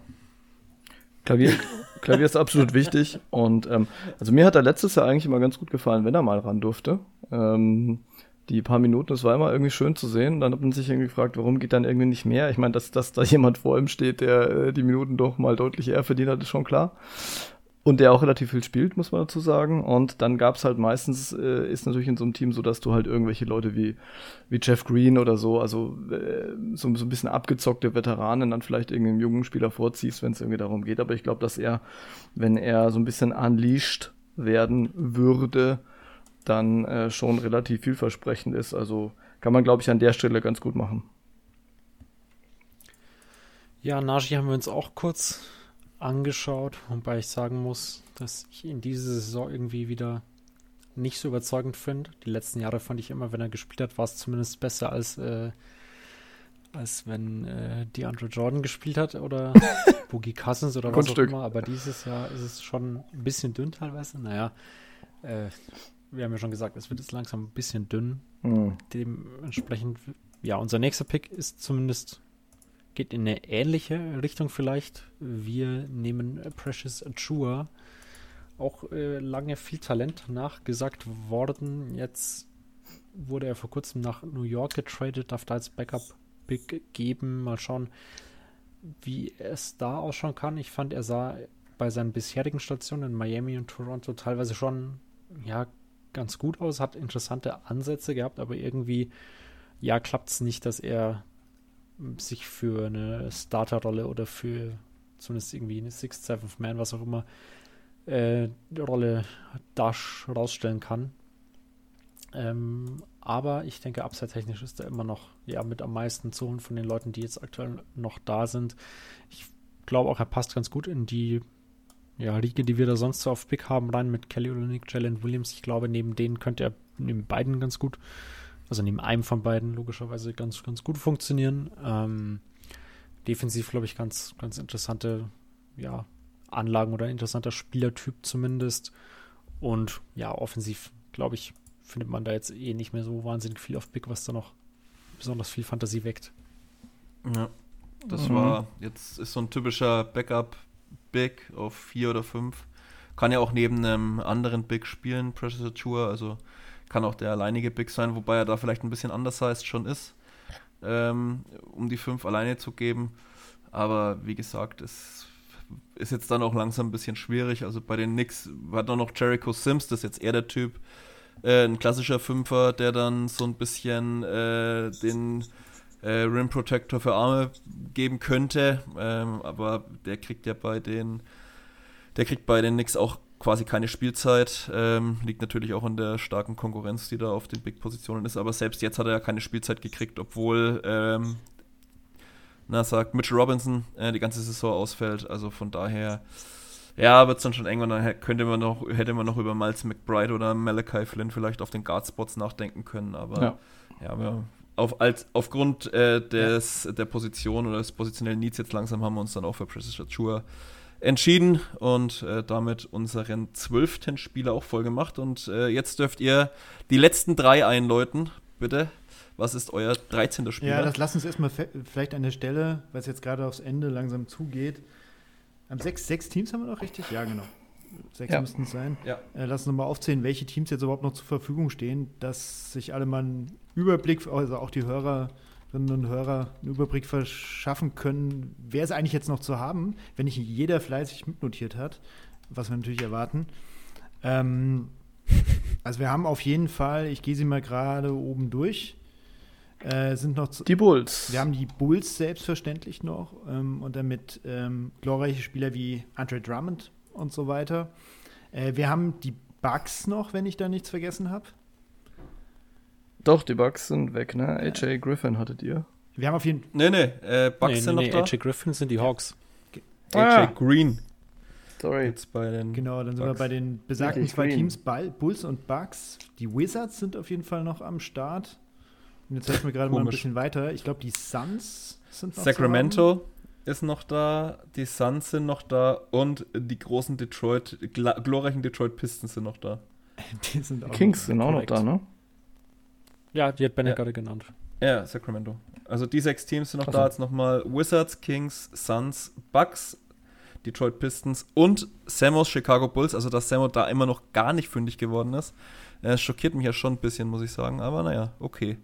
Speaker 1: Klavier, Klavier ist absolut wichtig. Und ähm, also mir hat er letztes Jahr eigentlich immer ganz gut gefallen, wenn er mal ran durfte. Ähm, die paar Minuten, das war immer irgendwie schön zu sehen. Dann hat man sich irgendwie gefragt, warum geht dann irgendwie nicht mehr? Ich meine, dass, dass da [laughs] jemand vor ihm steht, der äh, die Minuten doch mal deutlich eher verdient hat, ist schon klar. Und der auch relativ viel spielt, muss man dazu sagen. Und dann gab es halt meistens, äh, ist natürlich in so einem Team so, dass du halt irgendwelche Leute wie, wie Jeff Green oder so, also äh, so, so ein bisschen abgezockte Veteranen dann vielleicht irgendeinen jungen Spieler vorziehst, wenn es irgendwie darum geht. Aber ich glaube, dass er, wenn er so ein bisschen unleashed werden würde, dann äh, schon relativ vielversprechend ist. Also kann man, glaube ich, an der Stelle ganz gut machen.
Speaker 4: Ja, Naji haben wir uns auch kurz angeschaut, wobei ich sagen muss, dass ich ihn diese Saison irgendwie wieder nicht so überzeugend finde. Die letzten Jahre fand ich immer, wenn er gespielt hat, war es zumindest besser als, äh, als wenn äh, DeAndre Jordan gespielt hat oder [laughs] Boogie Cousins oder was auch immer. Aber dieses Jahr ist es schon ein bisschen dünn teilweise. Naja, äh, wir haben ja schon gesagt, es wird jetzt langsam ein bisschen dünn. Mhm. Dementsprechend, ja, unser nächster Pick ist zumindest geht in eine ähnliche Richtung vielleicht. Wir nehmen Precious Achua. Auch äh, lange viel Talent nachgesagt worden. Jetzt wurde er vor kurzem nach New York getradet, darf da als Backup Big geben. Mal schauen, wie es da ausschauen kann. Ich fand, er sah bei seinen bisherigen Stationen in Miami und Toronto teilweise schon ja ganz gut aus, hat interessante Ansätze gehabt, aber irgendwie ja klappt es nicht, dass er sich für eine Starterrolle oder für zumindest irgendwie eine Sixth, Seventh Man, was auch immer, äh, Rolle Dash rausstellen kann. Ähm, aber ich denke, upside-technisch ist er immer noch ja, mit am meisten zu holen von den Leuten, die jetzt aktuell noch da sind. Ich glaube auch, er passt ganz gut in die ja, Riege, die wir da sonst so auf Pick haben, rein mit Kelly Olynyk, Jalen Williams. Ich glaube, neben denen könnte er neben beiden ganz gut also neben einem von beiden logischerweise ganz, ganz gut funktionieren. Ähm, defensiv, glaube ich, ganz, ganz interessante ja, Anlagen oder interessanter Spielertyp zumindest. Und ja, offensiv, glaube ich, findet man da jetzt eh nicht mehr so wahnsinnig viel auf Big, was da noch besonders viel Fantasie weckt.
Speaker 2: Ja, das mhm. war jetzt ist so ein typischer Backup-Big auf vier oder fünf. Kann ja auch neben einem anderen Big spielen, Precious Tour, also kann auch der alleinige Big sein, wobei er da vielleicht ein bisschen undersized schon ist, ähm, um die fünf alleine zu geben. Aber wie gesagt, es ist jetzt dann auch langsam ein bisschen schwierig. Also bei den Knicks war da noch Jericho Sims, das ist jetzt eher der Typ, äh, ein klassischer Fünfer, der dann so ein bisschen äh, den äh, Rim Protector für Arme geben könnte. Ähm, aber der kriegt ja bei den der kriegt bei den Knicks auch quasi keine Spielzeit. Ähm, liegt natürlich auch an der starken Konkurrenz, die da auf den Big-Positionen ist. Aber selbst jetzt hat er ja keine Spielzeit gekriegt, obwohl, ähm, na, sagt Mitchell Robinson äh, die ganze Saison ausfällt. Also von daher, ja, wird es dann schon irgendwann, dann könnte man noch, hätte man noch über Miles McBride oder Malachi Flynn vielleicht auf den Guard-Spots nachdenken können. Aber ja, ja wir, auf, als, aufgrund äh, des, ja. der Position oder des positionellen Needs jetzt langsam haben wir uns dann auch für Precious Achua entschieden und äh, damit unseren zwölften Spieler auch voll gemacht. Und äh, jetzt dürft ihr die letzten drei einläuten. Bitte. Was ist euer 13. Spieler?
Speaker 3: Ja, das lass uns erstmal vielleicht an der Stelle, weil es jetzt gerade aufs Ende langsam zugeht. Am sechs, sechs Teams haben wir noch richtig? Ja, genau. Sechs ja. müssten es sein. Ja. Äh, lass uns mal aufzählen, welche Teams jetzt überhaupt noch zur Verfügung stehen, dass sich alle mal einen Überblick, also auch die Hörerinnen und Hörer, einen Überblick verschaffen können, wer ist eigentlich jetzt noch zu haben, wenn nicht jeder fleißig mitnotiert hat, was wir natürlich erwarten. Ähm, also wir haben auf jeden Fall, ich gehe sie mal gerade oben durch, äh, sind noch
Speaker 1: die Bulls.
Speaker 3: Wir haben die Bulls selbstverständlich noch ähm, und damit ähm, glorreiche Spieler wie Andre Drummond und so weiter. Äh, wir haben die Bugs noch, wenn ich da nichts vergessen habe.
Speaker 1: Doch, die Bugs sind weg, ne? AJ Griffin hattet ihr.
Speaker 3: Wir haben auf jeden Fall.
Speaker 2: Nee, nee, äh, Bugs nee, sind nee, noch nee, da.
Speaker 4: AJ Griffin sind die Hawks.
Speaker 2: AJ ah. Green.
Speaker 3: Sorry. Jetzt bei den genau, dann Bugs. sind wir bei den besagten zwei Green. Teams, Bulls und Bugs. Die Wizards sind auf jeden Fall noch am Start. Und jetzt helfen wir gerade mal ein bisschen weiter. Ich glaube, die Suns sind
Speaker 2: noch Sacramento ist noch da, die Suns sind noch da und die großen Detroit, glorreichen Detroit Pistons sind noch da. [laughs]
Speaker 1: die sind auch Kings sind auch noch da, ne?
Speaker 4: Ja, die hat Bennett ja. gerade genannt.
Speaker 2: Ja, Sacramento. Also die sechs Teams sind noch also. da. Jetzt nochmal Wizards, Kings, Suns, Bucks, Detroit Pistons und Samos Chicago Bulls. Also dass Samo da immer noch gar nicht fündig geworden ist. Äh, schockiert mich ja schon ein bisschen, muss ich sagen. Aber naja, okay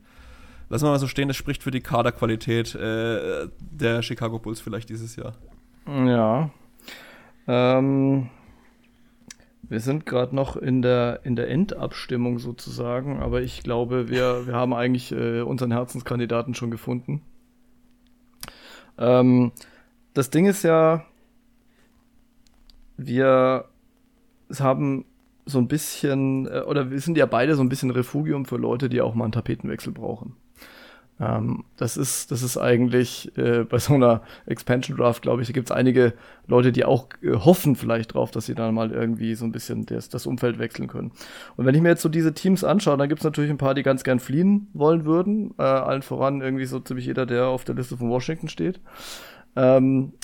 Speaker 2: lassen wir mal so stehen, das spricht für die Kaderqualität äh, der Chicago Bulls vielleicht dieses Jahr.
Speaker 1: Ja. Ähm, wir sind gerade noch in der, in der Endabstimmung sozusagen, aber ich glaube, wir, wir haben eigentlich äh, unseren Herzenskandidaten schon gefunden. Ähm, das Ding ist ja, wir haben so ein bisschen, äh, oder wir sind ja beide so ein bisschen Refugium für Leute, die auch mal einen Tapetenwechsel brauchen. Ähm, das ist, das ist eigentlich äh, bei so einer Expansion Draft, glaube ich, da gibt es einige Leute, die auch äh, hoffen vielleicht drauf, dass sie dann mal irgendwie so ein bisschen das, das Umfeld wechseln können. Und wenn ich mir jetzt so diese Teams anschaue, dann gibt es natürlich ein paar, die ganz gern fliehen wollen würden. Äh, allen voran irgendwie so ziemlich jeder, der auf der Liste von Washington steht. Ähm,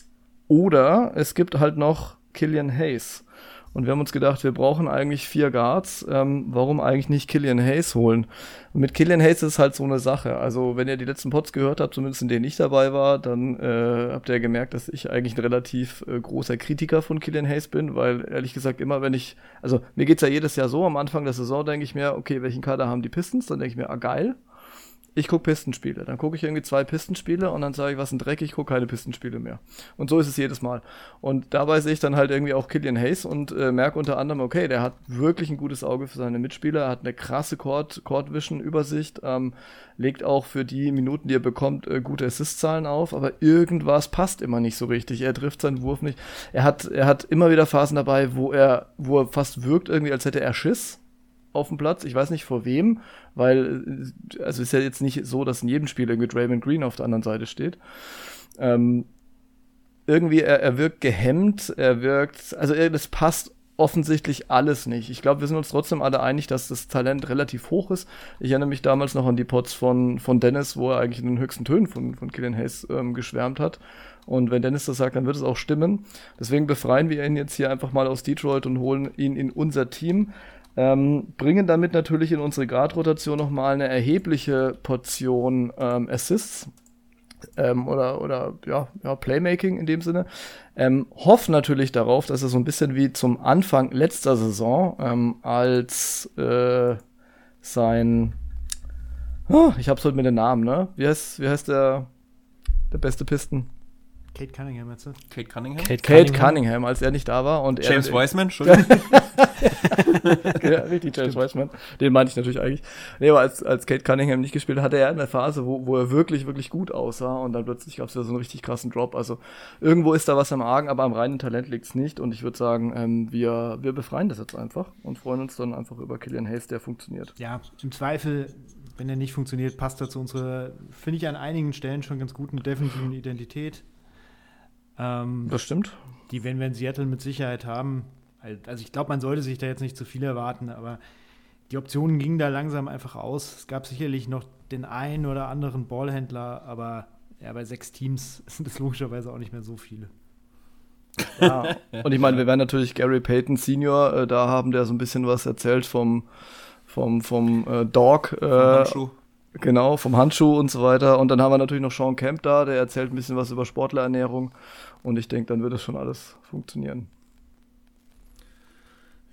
Speaker 1: oder es gibt halt noch Killian Hayes. Und wir haben uns gedacht, wir brauchen eigentlich vier Guards. Ähm, warum eigentlich nicht Killian Hayes holen? Und mit Killian Hayes ist halt so eine Sache. Also, wenn ihr die letzten Pods gehört habt, zumindest in denen ich dabei war, dann äh, habt ihr gemerkt, dass ich eigentlich ein relativ äh, großer Kritiker von Killian Hayes bin, weil ehrlich gesagt immer, wenn ich, also mir geht's ja jedes Jahr so, am Anfang der Saison denke ich mir, okay, welchen Kader haben die Pistons? Dann denke ich mir, ah geil, ich gucke Pistenspiele. Dann gucke ich irgendwie zwei Pistenspiele und dann sage ich, was ein Dreck, ich gucke keine Pistenspiele mehr. Und so ist es jedes Mal. Und dabei sehe ich dann halt irgendwie auch Killian Hayes und äh, merke unter anderem, okay, der hat wirklich ein gutes Auge für seine Mitspieler, hat eine krasse Court, Court Vision Übersicht, ähm, legt auch für die Minuten, die er bekommt, äh, gute Assist-Zahlen auf, aber irgendwas passt immer nicht so richtig. Er trifft seinen Wurf nicht. Er hat, er hat immer wieder Phasen dabei, wo er, wo er fast wirkt irgendwie, als hätte er Schiss auf dem Platz. Ich weiß nicht vor wem, weil äh, also ist ja jetzt nicht so, dass in jedem Spiel irgendwie Draymond Green auf der anderen Seite steht. Ähm, irgendwie, er, er wirkt gehemmt, er wirkt, also das passt offensichtlich alles nicht. Ich glaube, wir sind uns trotzdem alle einig, dass das Talent relativ hoch ist. Ich erinnere mich damals noch an die Pots von, von Dennis, wo er eigentlich in den höchsten Tönen von, von Killian Hayes ähm, geschwärmt hat. Und wenn Dennis das sagt, dann wird es auch stimmen. Deswegen befreien wir ihn jetzt hier einfach mal aus Detroit und holen ihn in unser Team. Ähm, bringen damit natürlich in unsere Guard-Rotation nochmal eine erhebliche Portion ähm, Assists ähm, oder, oder ja, ja, Playmaking in dem Sinne. Ähm, hoffen natürlich darauf, dass er so ein bisschen wie zum Anfang letzter Saison ähm, als äh, sein oh, ich hab's heute mit den Namen, ne? Wie heißt, wie heißt der, der beste Pisten?
Speaker 3: Kate Cunningham
Speaker 2: jetzt? Kate Cunningham?
Speaker 1: Kate Cunningham, Kate Cunningham als er nicht da war. Und
Speaker 2: James
Speaker 1: er,
Speaker 2: Wiseman, [laughs] Entschuldigung.
Speaker 1: ja, richtig, James Wiseman. Den meinte ich natürlich eigentlich. Nee, aber als, als Kate Cunningham nicht gespielt hat, hatte er eine Phase, wo, wo er wirklich, wirklich gut aussah und dann plötzlich gab es ja so einen richtig krassen Drop. Also irgendwo ist da was am Argen, aber am reinen Talent liegt's nicht und ich würde sagen, ähm, wir, wir befreien das jetzt einfach und freuen uns dann einfach über Killian Hayes, der funktioniert.
Speaker 3: Ja, im Zweifel wenn er nicht funktioniert, passt er zu unserer, finde ich an einigen Stellen schon ganz guten defensiven Identität.
Speaker 1: Ähm, das stimmt.
Speaker 3: Die werden wir in Seattle mit Sicherheit haben. Also ich glaube, man sollte sich da jetzt nicht zu viel erwarten, aber die Optionen gingen da langsam einfach aus. Es gab sicherlich noch den einen oder anderen Ballhändler, aber ja, bei sechs Teams [laughs] sind es logischerweise auch nicht mehr so viele.
Speaker 1: Ja. [laughs] Und ich meine, wir werden natürlich Gary Payton Senior äh, da haben, der so ein bisschen was erzählt vom, vom, vom äh, Dog. Äh, Handschuh. Genau, vom Handschuh und so weiter. Und dann haben wir natürlich noch Sean Camp da, der erzählt ein bisschen was über Sportlerernährung. Und ich denke, dann wird das schon alles funktionieren.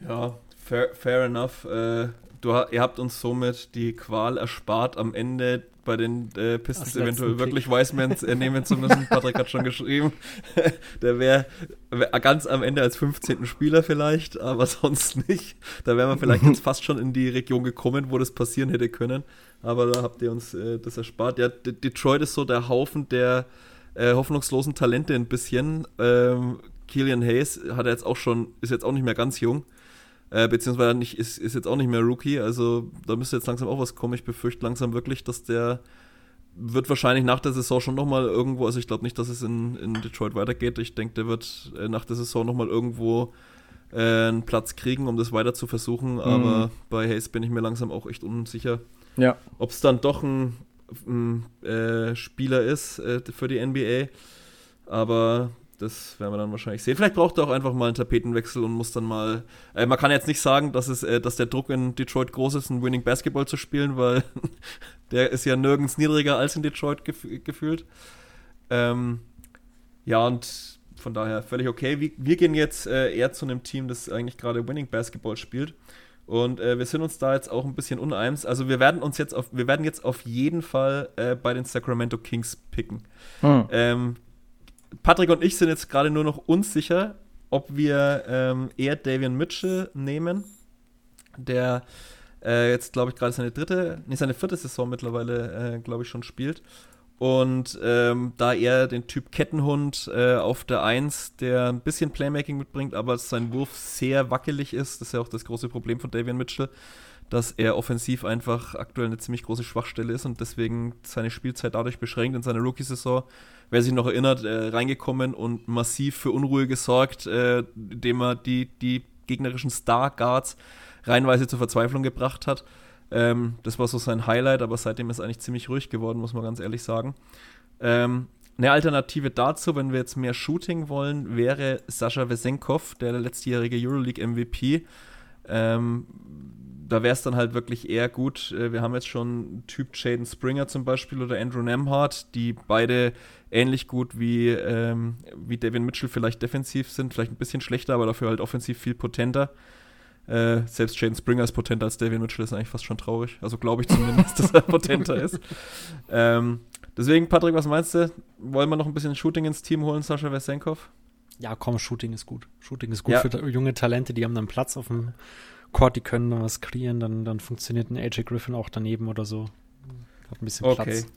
Speaker 2: Ja, fair, fair enough. Äh, du, ihr habt uns somit die Qual erspart, am Ende bei den äh, Pistons eventuell wirklich Wisemans äh, nehmen zu müssen. [laughs] Patrick hat schon geschrieben. [laughs] Der wäre wär ganz am Ende als 15. Spieler vielleicht, aber [laughs] sonst nicht. Da wären wir vielleicht jetzt fast schon in die Region gekommen, wo das passieren hätte können. Aber da habt ihr uns äh, das erspart. Ja, D Detroit ist so der Haufen der äh, hoffnungslosen Talente ein bisschen. Ähm, Killian Hayes hat er jetzt auch schon, ist jetzt auch nicht mehr ganz jung. Äh, beziehungsweise nicht, ist, ist jetzt auch nicht mehr Rookie, also da müsste jetzt langsam auch was kommen. Ich befürchte langsam wirklich, dass der wird wahrscheinlich nach der Saison schon nochmal irgendwo, also ich glaube nicht, dass es in, in Detroit weitergeht. Ich denke, der wird äh, nach der Saison nochmal irgendwo äh, einen Platz kriegen, um das weiter zu versuchen. Mhm. Aber bei Hayes bin ich mir langsam auch echt unsicher,
Speaker 1: ja.
Speaker 2: ob es dann doch ein, ein äh, Spieler ist äh, für die NBA. Aber das werden wir dann wahrscheinlich sehen. Vielleicht braucht er auch einfach mal einen Tapetenwechsel und muss dann mal. Äh, man kann jetzt nicht sagen, dass, es, äh, dass der Druck in Detroit groß ist, ein Winning Basketball zu spielen, weil [laughs] der ist ja nirgends niedriger als in Detroit gef gefühlt. Ähm, ja, und von daher völlig okay. Wir, wir gehen jetzt äh, eher zu einem Team, das eigentlich gerade Winning Basketball spielt. Und äh, wir sind uns da jetzt auch ein bisschen uneins. Also wir werden uns jetzt auf, wir werden jetzt auf jeden Fall äh, bei den Sacramento Kings picken. Hm. Ähm, Patrick und ich sind jetzt gerade nur noch unsicher, ob wir ähm, eher Davian Mitchell nehmen, der äh, jetzt, glaube ich, gerade seine dritte, nee, seine vierte Saison mittlerweile, äh, glaube ich, schon spielt. Und ähm, da er den Typ Kettenhund äh, auf der 1, der ein bisschen Playmaking mitbringt, aber sein Wurf sehr wackelig ist, das ist ja auch das große Problem von Davian Mitchell, dass er offensiv einfach aktuell eine ziemlich große Schwachstelle ist und deswegen seine Spielzeit dadurch beschränkt in seiner Rookie-Saison wer sich noch erinnert, äh, reingekommen und massiv für Unruhe gesorgt, äh, indem er die, die gegnerischen Star Guards reihenweise zur Verzweiflung gebracht hat. Ähm, das war so sein Highlight, aber seitdem ist eigentlich ziemlich ruhig geworden, muss man ganz ehrlich sagen. Ähm, eine Alternative dazu, wenn wir jetzt mehr Shooting wollen, wäre Sascha Wesenkov, der, letztjährige Euroleague MVP. Ähm, da wäre es dann halt wirklich eher gut. Äh, wir haben jetzt schon Typ Jaden Springer zum Beispiel oder Andrew Nemhardt, die beide ähnlich gut wie, ähm, wie Devin Mitchell vielleicht defensiv sind, vielleicht ein bisschen schlechter, aber dafür halt offensiv viel potenter. Äh, selbst Jaden Springer ist potenter als Devin Mitchell, ist eigentlich fast schon traurig. Also glaube ich zumindest, dass er [laughs] potenter ist. Ähm, deswegen, Patrick, was meinst du? Wollen wir noch ein bisschen Shooting ins Team holen, Sascha Wesenkov?
Speaker 4: Ja, komm, Shooting ist gut. Shooting ist gut ja. für junge Talente, die haben dann Platz auf dem Court, die können dann was kreieren, dann, dann funktioniert ein AJ Griffin auch daneben oder so. Hat ein bisschen
Speaker 2: okay. Platz.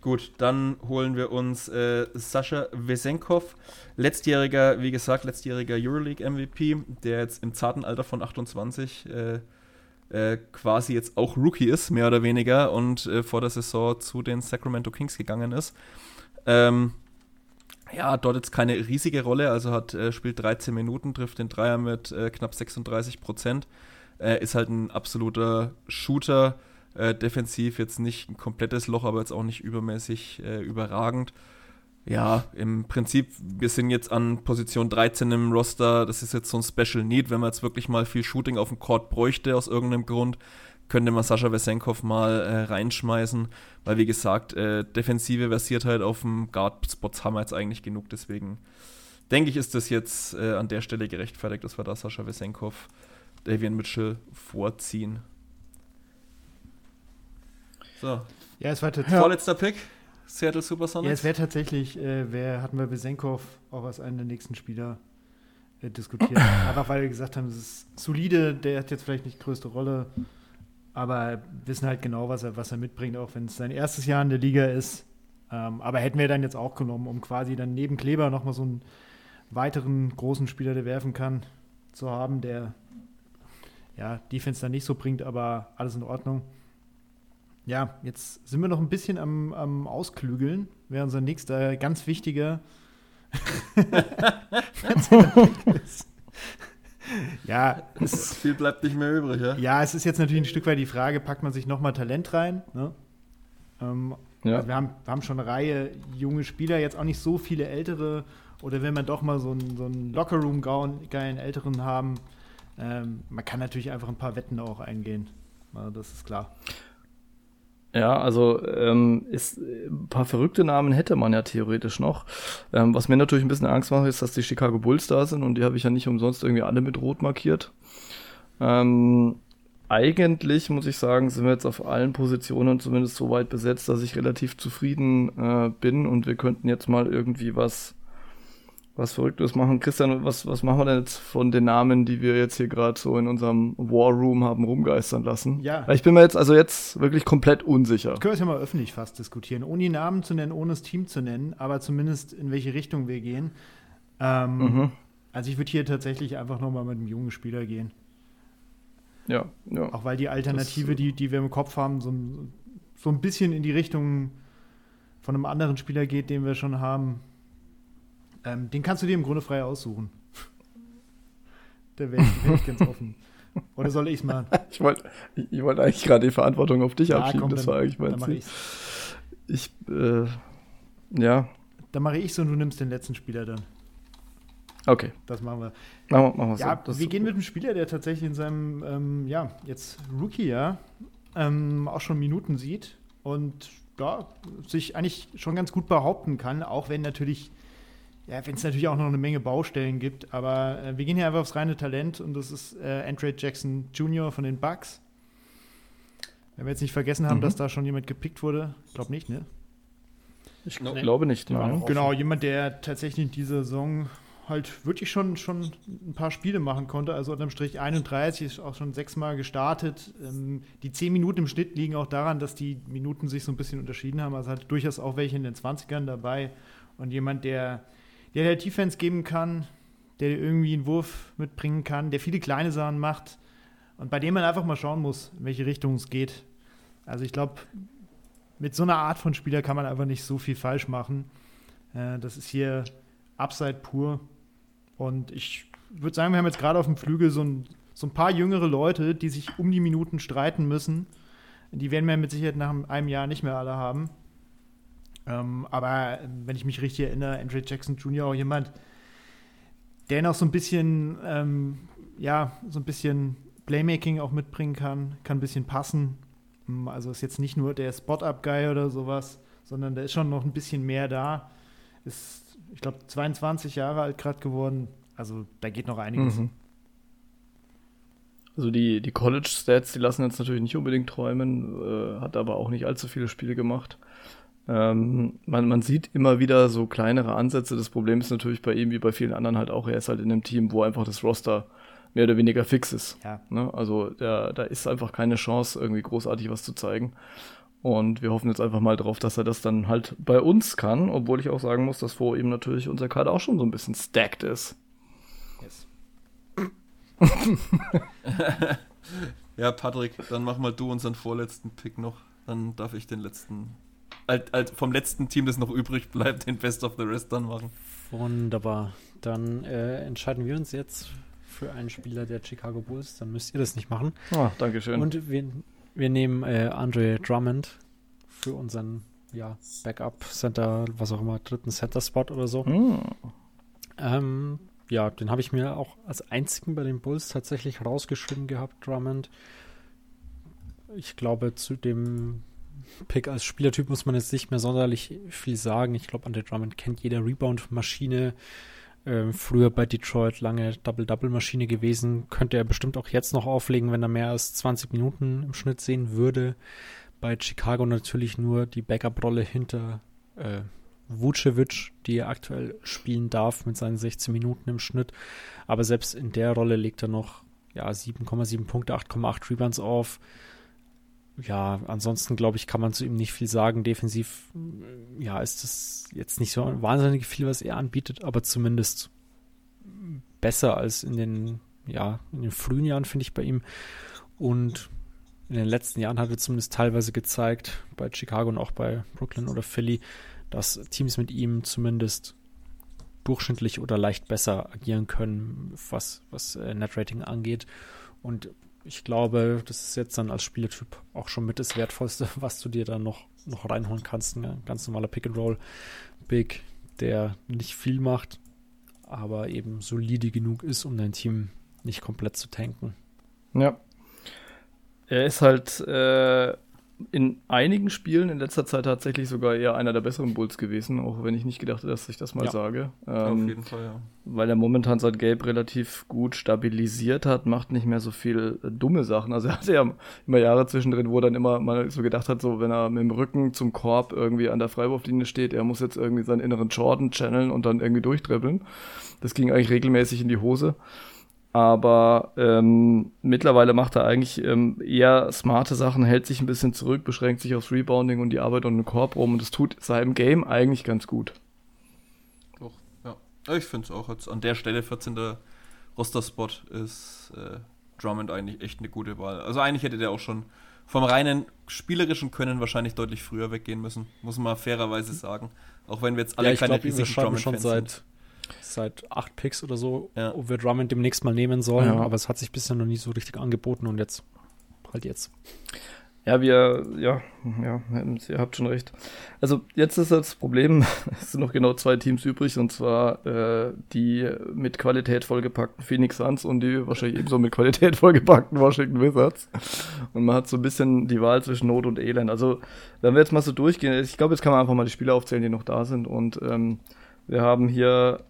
Speaker 2: Gut, dann holen wir uns äh, Sascha Wesenkov, letztjähriger, wie gesagt, letztjähriger Euroleague MVP, der jetzt im zarten Alter von 28 äh, äh, quasi jetzt auch Rookie ist, mehr oder weniger, und äh, vor der Saison zu den Sacramento Kings gegangen ist. Ähm, ja, dort jetzt keine riesige Rolle, also hat äh, spielt 13 Minuten, trifft den Dreier mit äh, knapp 36 Prozent, ist halt ein absoluter Shooter äh, defensiv jetzt nicht ein komplettes Loch, aber jetzt auch nicht übermäßig äh, überragend. Ja, im Prinzip, wir sind jetzt an Position 13 im Roster. Das ist jetzt so ein Special Need. Wenn man jetzt wirklich mal viel Shooting auf dem Court bräuchte, aus irgendeinem Grund, könnte man Sascha Wesenkov mal äh, reinschmeißen. Weil, wie gesagt, äh, defensive Versiertheit auf dem Guard-Spots haben wir jetzt eigentlich genug. Deswegen denke ich, ist das jetzt äh, an der Stelle gerechtfertigt, dass wir da Sascha Wesenkov, Davian Mitchell vorziehen.
Speaker 3: So. Ja, es war
Speaker 2: tatsächlich. Vorletzter Pick. Seattle Supersonics.
Speaker 3: Ja, es wäre tatsächlich, äh, wer hatten wir Besenkov auch als einen der nächsten Spieler äh, diskutiert. [clears throat] Einfach weil wir gesagt haben, es ist solide, der hat jetzt vielleicht nicht die größte Rolle, aber wissen halt genau, was er, was er mitbringt, auch wenn es sein erstes Jahr in der Liga ist. Ähm, aber hätten wir dann jetzt auch genommen, um quasi dann neben Kleber nochmal so einen weiteren großen Spieler, der werfen kann, zu haben, der ja, Defense dann nicht so bringt, aber alles in Ordnung. Ja, jetzt sind wir noch ein bisschen am, am Ausklügeln. Wäre unser nächster ganz wichtiger. [laughs] ja,
Speaker 2: es, [laughs] viel bleibt nicht mehr übrig, ja?
Speaker 3: Ja, es ist jetzt natürlich ein Stück weit die Frage, packt man sich nochmal Talent rein? Ne? Ähm, Ja. Also wir, haben, wir haben schon eine Reihe junge Spieler, jetzt auch nicht so viele ältere. Oder wenn man doch mal so einen, so einen Lockerroom-geilen Älteren haben, ähm, man kann natürlich einfach ein paar Wetten auch eingehen. Also das ist klar.
Speaker 1: Ja, also ähm, ist, ein paar verrückte Namen hätte man ja theoretisch noch. Ähm, was mir natürlich ein bisschen Angst macht, ist, dass die Chicago Bulls da sind und die habe ich ja nicht umsonst irgendwie alle mit Rot markiert. Ähm, eigentlich muss ich sagen, sind wir jetzt auf allen Positionen zumindest so weit besetzt, dass ich relativ zufrieden äh, bin und wir könnten jetzt mal irgendwie was was Verrücktes machen. Christian, was, was machen wir denn jetzt von den Namen, die wir jetzt hier gerade so in unserem War Room haben rumgeistern lassen?
Speaker 3: Ja.
Speaker 1: Weil ich bin mir jetzt also jetzt wirklich komplett unsicher.
Speaker 3: Können wir es ja mal öffentlich fast diskutieren, ohne die Namen zu nennen, ohne das Team zu nennen, aber zumindest in welche Richtung wir gehen. Ähm, mhm. Also ich würde hier tatsächlich einfach nochmal mit einem jungen Spieler gehen.
Speaker 1: Ja, ja.
Speaker 3: Auch weil die Alternative, die, die wir im Kopf haben, so, so ein bisschen in die Richtung von einem anderen Spieler geht, den wir schon haben. Ähm, den kannst du dir im Grunde frei aussuchen. [laughs] Der wäre wär ich ganz offen. Oder soll ich es machen? [laughs]
Speaker 1: ich wollte ich wollt eigentlich gerade die Verantwortung auf dich ja, abschieben. Komm, das dann, war eigentlich mein Ziel. Ich, äh, ja.
Speaker 3: Dann mache ich so und du nimmst den letzten Spieler dann.
Speaker 1: Okay.
Speaker 3: Das machen wir.
Speaker 1: Machen, machen wir
Speaker 3: ja,
Speaker 1: so.
Speaker 3: wir gehen mit einem Spieler, der tatsächlich in seinem, ähm, ja, jetzt Rookie-Jahr ähm, auch schon Minuten sieht und ja, sich eigentlich schon ganz gut behaupten kann, auch wenn natürlich ja, wenn es natürlich auch noch eine Menge Baustellen gibt. Aber äh, wir gehen hier einfach aufs reine Talent und das ist äh, Andre Jackson Jr. von den Bucks. Wenn wir jetzt nicht vergessen haben, mhm. dass da schon jemand gepickt wurde. Ich glaube nicht, ne?
Speaker 1: Ich nee. glaube nicht.
Speaker 3: Ja, genau, jemand, der tatsächlich in dieser Saison halt wirklich schon, schon ein paar Spiele machen konnte. Also unterm Strich 31 ist auch schon sechsmal gestartet. Ähm, die 10 Minuten im Schnitt liegen auch daran, dass die Minuten sich so ein bisschen unterschieden haben. Also hat durchaus auch welche in den 20ern dabei. Und jemand, der der der Defense geben kann, der irgendwie einen Wurf mitbringen kann, der viele kleine Sachen macht und bei dem man einfach mal schauen muss, in welche Richtung es geht. Also ich glaube, mit so einer Art von Spieler kann man einfach nicht so viel falsch machen. Äh, das ist hier Upside pur. Und ich würde sagen, wir haben jetzt gerade auf dem Flügel so ein, so ein paar jüngere Leute, die sich um die Minuten streiten müssen. Die werden wir mit Sicherheit nach einem Jahr nicht mehr alle haben. Ähm, aber wenn ich mich richtig erinnere, Andre Jackson Jr. auch jemand, der noch so ein bisschen, ähm, ja, so ein bisschen Playmaking auch mitbringen kann, kann ein bisschen passen. Ähm, also ist jetzt nicht nur der Spot-Up-Guy oder sowas, sondern da ist schon noch ein bisschen mehr da. Ist, ich glaube, 22 Jahre alt gerade geworden. Also da geht noch einiges. Mhm.
Speaker 1: Also die, die College-Stats, die lassen jetzt natürlich nicht unbedingt träumen, äh, hat aber auch nicht allzu viele Spiele gemacht. Ähm, man, man sieht immer wieder so kleinere Ansätze. Das Problem ist natürlich bei ihm wie bei vielen anderen halt auch, er ist halt in einem Team, wo einfach das Roster mehr oder weniger fix ist.
Speaker 3: Ja.
Speaker 1: Ne? Also da, da ist einfach keine Chance, irgendwie großartig was zu zeigen. Und wir hoffen jetzt einfach mal drauf, dass er das dann halt bei uns kann, obwohl ich auch sagen muss, dass vor ihm natürlich unser Kader auch schon so ein bisschen stacked ist. Yes. [laughs]
Speaker 2: ja, Patrick, dann mach mal du unseren vorletzten Pick noch. Dann darf ich den letzten halt, halt vom letzten Team, das noch übrig bleibt, den Best of the Rest dann machen.
Speaker 4: Wunderbar. Dann äh, entscheiden wir uns jetzt für einen Spieler der Chicago Bulls. Dann müsst ihr das nicht machen.
Speaker 1: Oh, Dankeschön.
Speaker 4: Und wir, wir nehmen äh, Andre Drummond für unseren ja, Backup-Center, was auch immer, dritten Center-Spot oder so. Mm. Ähm, ja, den habe ich mir auch als einzigen bei den Bulls tatsächlich rausgeschrieben gehabt, Drummond. Ich glaube, zu dem Pick als Spielertyp muss man jetzt nicht mehr sonderlich viel sagen. Ich glaube, Andre Drummond kennt jeder Rebound-Maschine. Ähm, früher bei Detroit lange Double-Double-Maschine gewesen. Könnte er bestimmt auch jetzt noch auflegen, wenn er mehr als 20 Minuten im Schnitt sehen würde. Bei Chicago natürlich nur die Backup-Rolle hinter äh, Vucevic, die er aktuell spielen darf mit seinen 16 Minuten im Schnitt. Aber selbst in der Rolle legt er noch ja, 7,7 Punkte, 8,8 Rebounds auf ja, ansonsten glaube ich, kann man zu ihm nicht viel sagen. Defensiv, ja, ist das jetzt nicht so wahnsinnig viel, was er anbietet, aber zumindest besser als in den, ja, in den frühen Jahren, finde ich bei ihm. Und in den letzten Jahren hat er zumindest teilweise gezeigt, bei Chicago und auch bei Brooklyn oder Philly, dass Teams mit ihm zumindest durchschnittlich oder leicht besser agieren können, was, was äh, Netrating angeht. Und ich glaube, das ist jetzt dann als Spielertyp auch schon mit das Wertvollste, [laughs] was du dir dann noch noch reinholen kannst. Ein ganz normaler Pick-and-Roll-Big, der nicht viel macht, aber eben solide genug ist, um dein Team nicht komplett zu tanken.
Speaker 1: Ja. Er ist halt äh, in einigen Spielen in letzter Zeit tatsächlich sogar eher einer der besseren Bulls gewesen, auch wenn ich nicht gedacht hätte, dass ich das mal ja. sage.
Speaker 2: Ähm, Auf jeden Fall, ja.
Speaker 1: Weil er momentan seit Gelb relativ gut stabilisiert hat, macht nicht mehr so viel äh, dumme Sachen. Also er hatte ja immer Jahre zwischendrin, wo er dann immer mal so gedacht hat, so wenn er mit dem Rücken zum Korb irgendwie an der Freiwurflinie steht, er muss jetzt irgendwie seinen inneren Jordan channeln und dann irgendwie durchdribbeln. Das ging eigentlich regelmäßig in die Hose. Aber ähm, mittlerweile macht er eigentlich ähm, eher smarte Sachen, hält sich ein bisschen zurück, beschränkt sich aufs Rebounding und die Arbeit um den Korb rum und das tut seinem Game eigentlich ganz gut.
Speaker 2: Doch, ja. Ich finde es auch jetzt an der Stelle 14. Roster-Spot ist äh, Drummond eigentlich echt eine gute Wahl. Also eigentlich hätte der auch schon vom reinen spielerischen Können wahrscheinlich deutlich früher weggehen müssen, muss man fairerweise sagen. Auch wenn wir jetzt alle
Speaker 4: ja, keine glaub, riesigen Drummond-Fans sind seit acht Picks oder so, ja. ob wir Drummond demnächst mal nehmen sollen, ja. aber es hat sich bisher noch nicht so richtig angeboten und jetzt halt jetzt.
Speaker 1: Ja, wir, ja, ja, ihr habt schon recht. Also jetzt ist das Problem, [laughs] es sind noch genau zwei Teams übrig, und zwar äh, die mit Qualität vollgepackten Phoenix Suns und die wahrscheinlich ebenso mit Qualität vollgepackten Washington Wizards. Und man hat so ein bisschen die Wahl zwischen Not und Elend. Also wenn wir jetzt mal so durchgehen, ich glaube, jetzt kann man einfach mal die Spieler aufzählen, die noch da sind. Und ähm, wir haben hier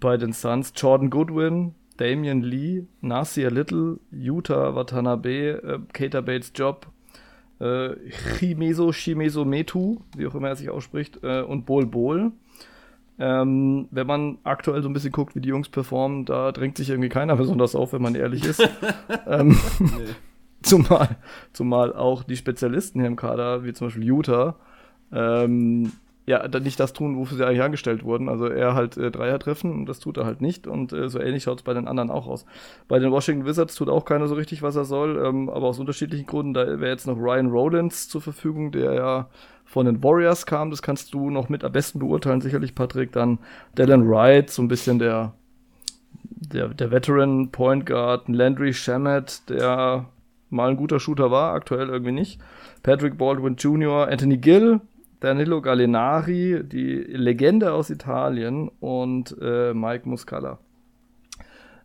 Speaker 1: bei den Suns Jordan Goodwin, Damian Lee, Nasir Little, Utah Watanabe, äh, Kater Bates Job, äh, Chimeso Shimeso Metu, wie auch immer er sich ausspricht, äh, und Bol Bol. Ähm, wenn man aktuell so ein bisschen guckt, wie die Jungs performen, da drängt sich irgendwie keiner besonders auf, wenn man ehrlich ist. [laughs] ähm, nee. zumal, zumal auch die Spezialisten hier im Kader, wie zum Beispiel Utah, ähm, ja, nicht das tun, wofür sie eigentlich angestellt wurden. Also er halt äh, Dreier treffen und das tut er halt nicht. Und äh, so ähnlich schaut es bei den anderen auch aus. Bei den Washington Wizards tut auch keiner so richtig, was er soll, ähm, aber aus unterschiedlichen Gründen. Da wäre jetzt noch Ryan Rollins zur Verfügung, der ja von den Warriors kam. Das kannst du noch mit am besten beurteilen, sicherlich, Patrick. Dann Dylan Wright, so ein bisschen der, der, der Veteran Point Guard. Landry Shamet, der mal ein guter Shooter war, aktuell irgendwie nicht. Patrick Baldwin Jr., Anthony Gill, Danilo Gallinari, die Legende aus Italien und äh, Mike Muscala.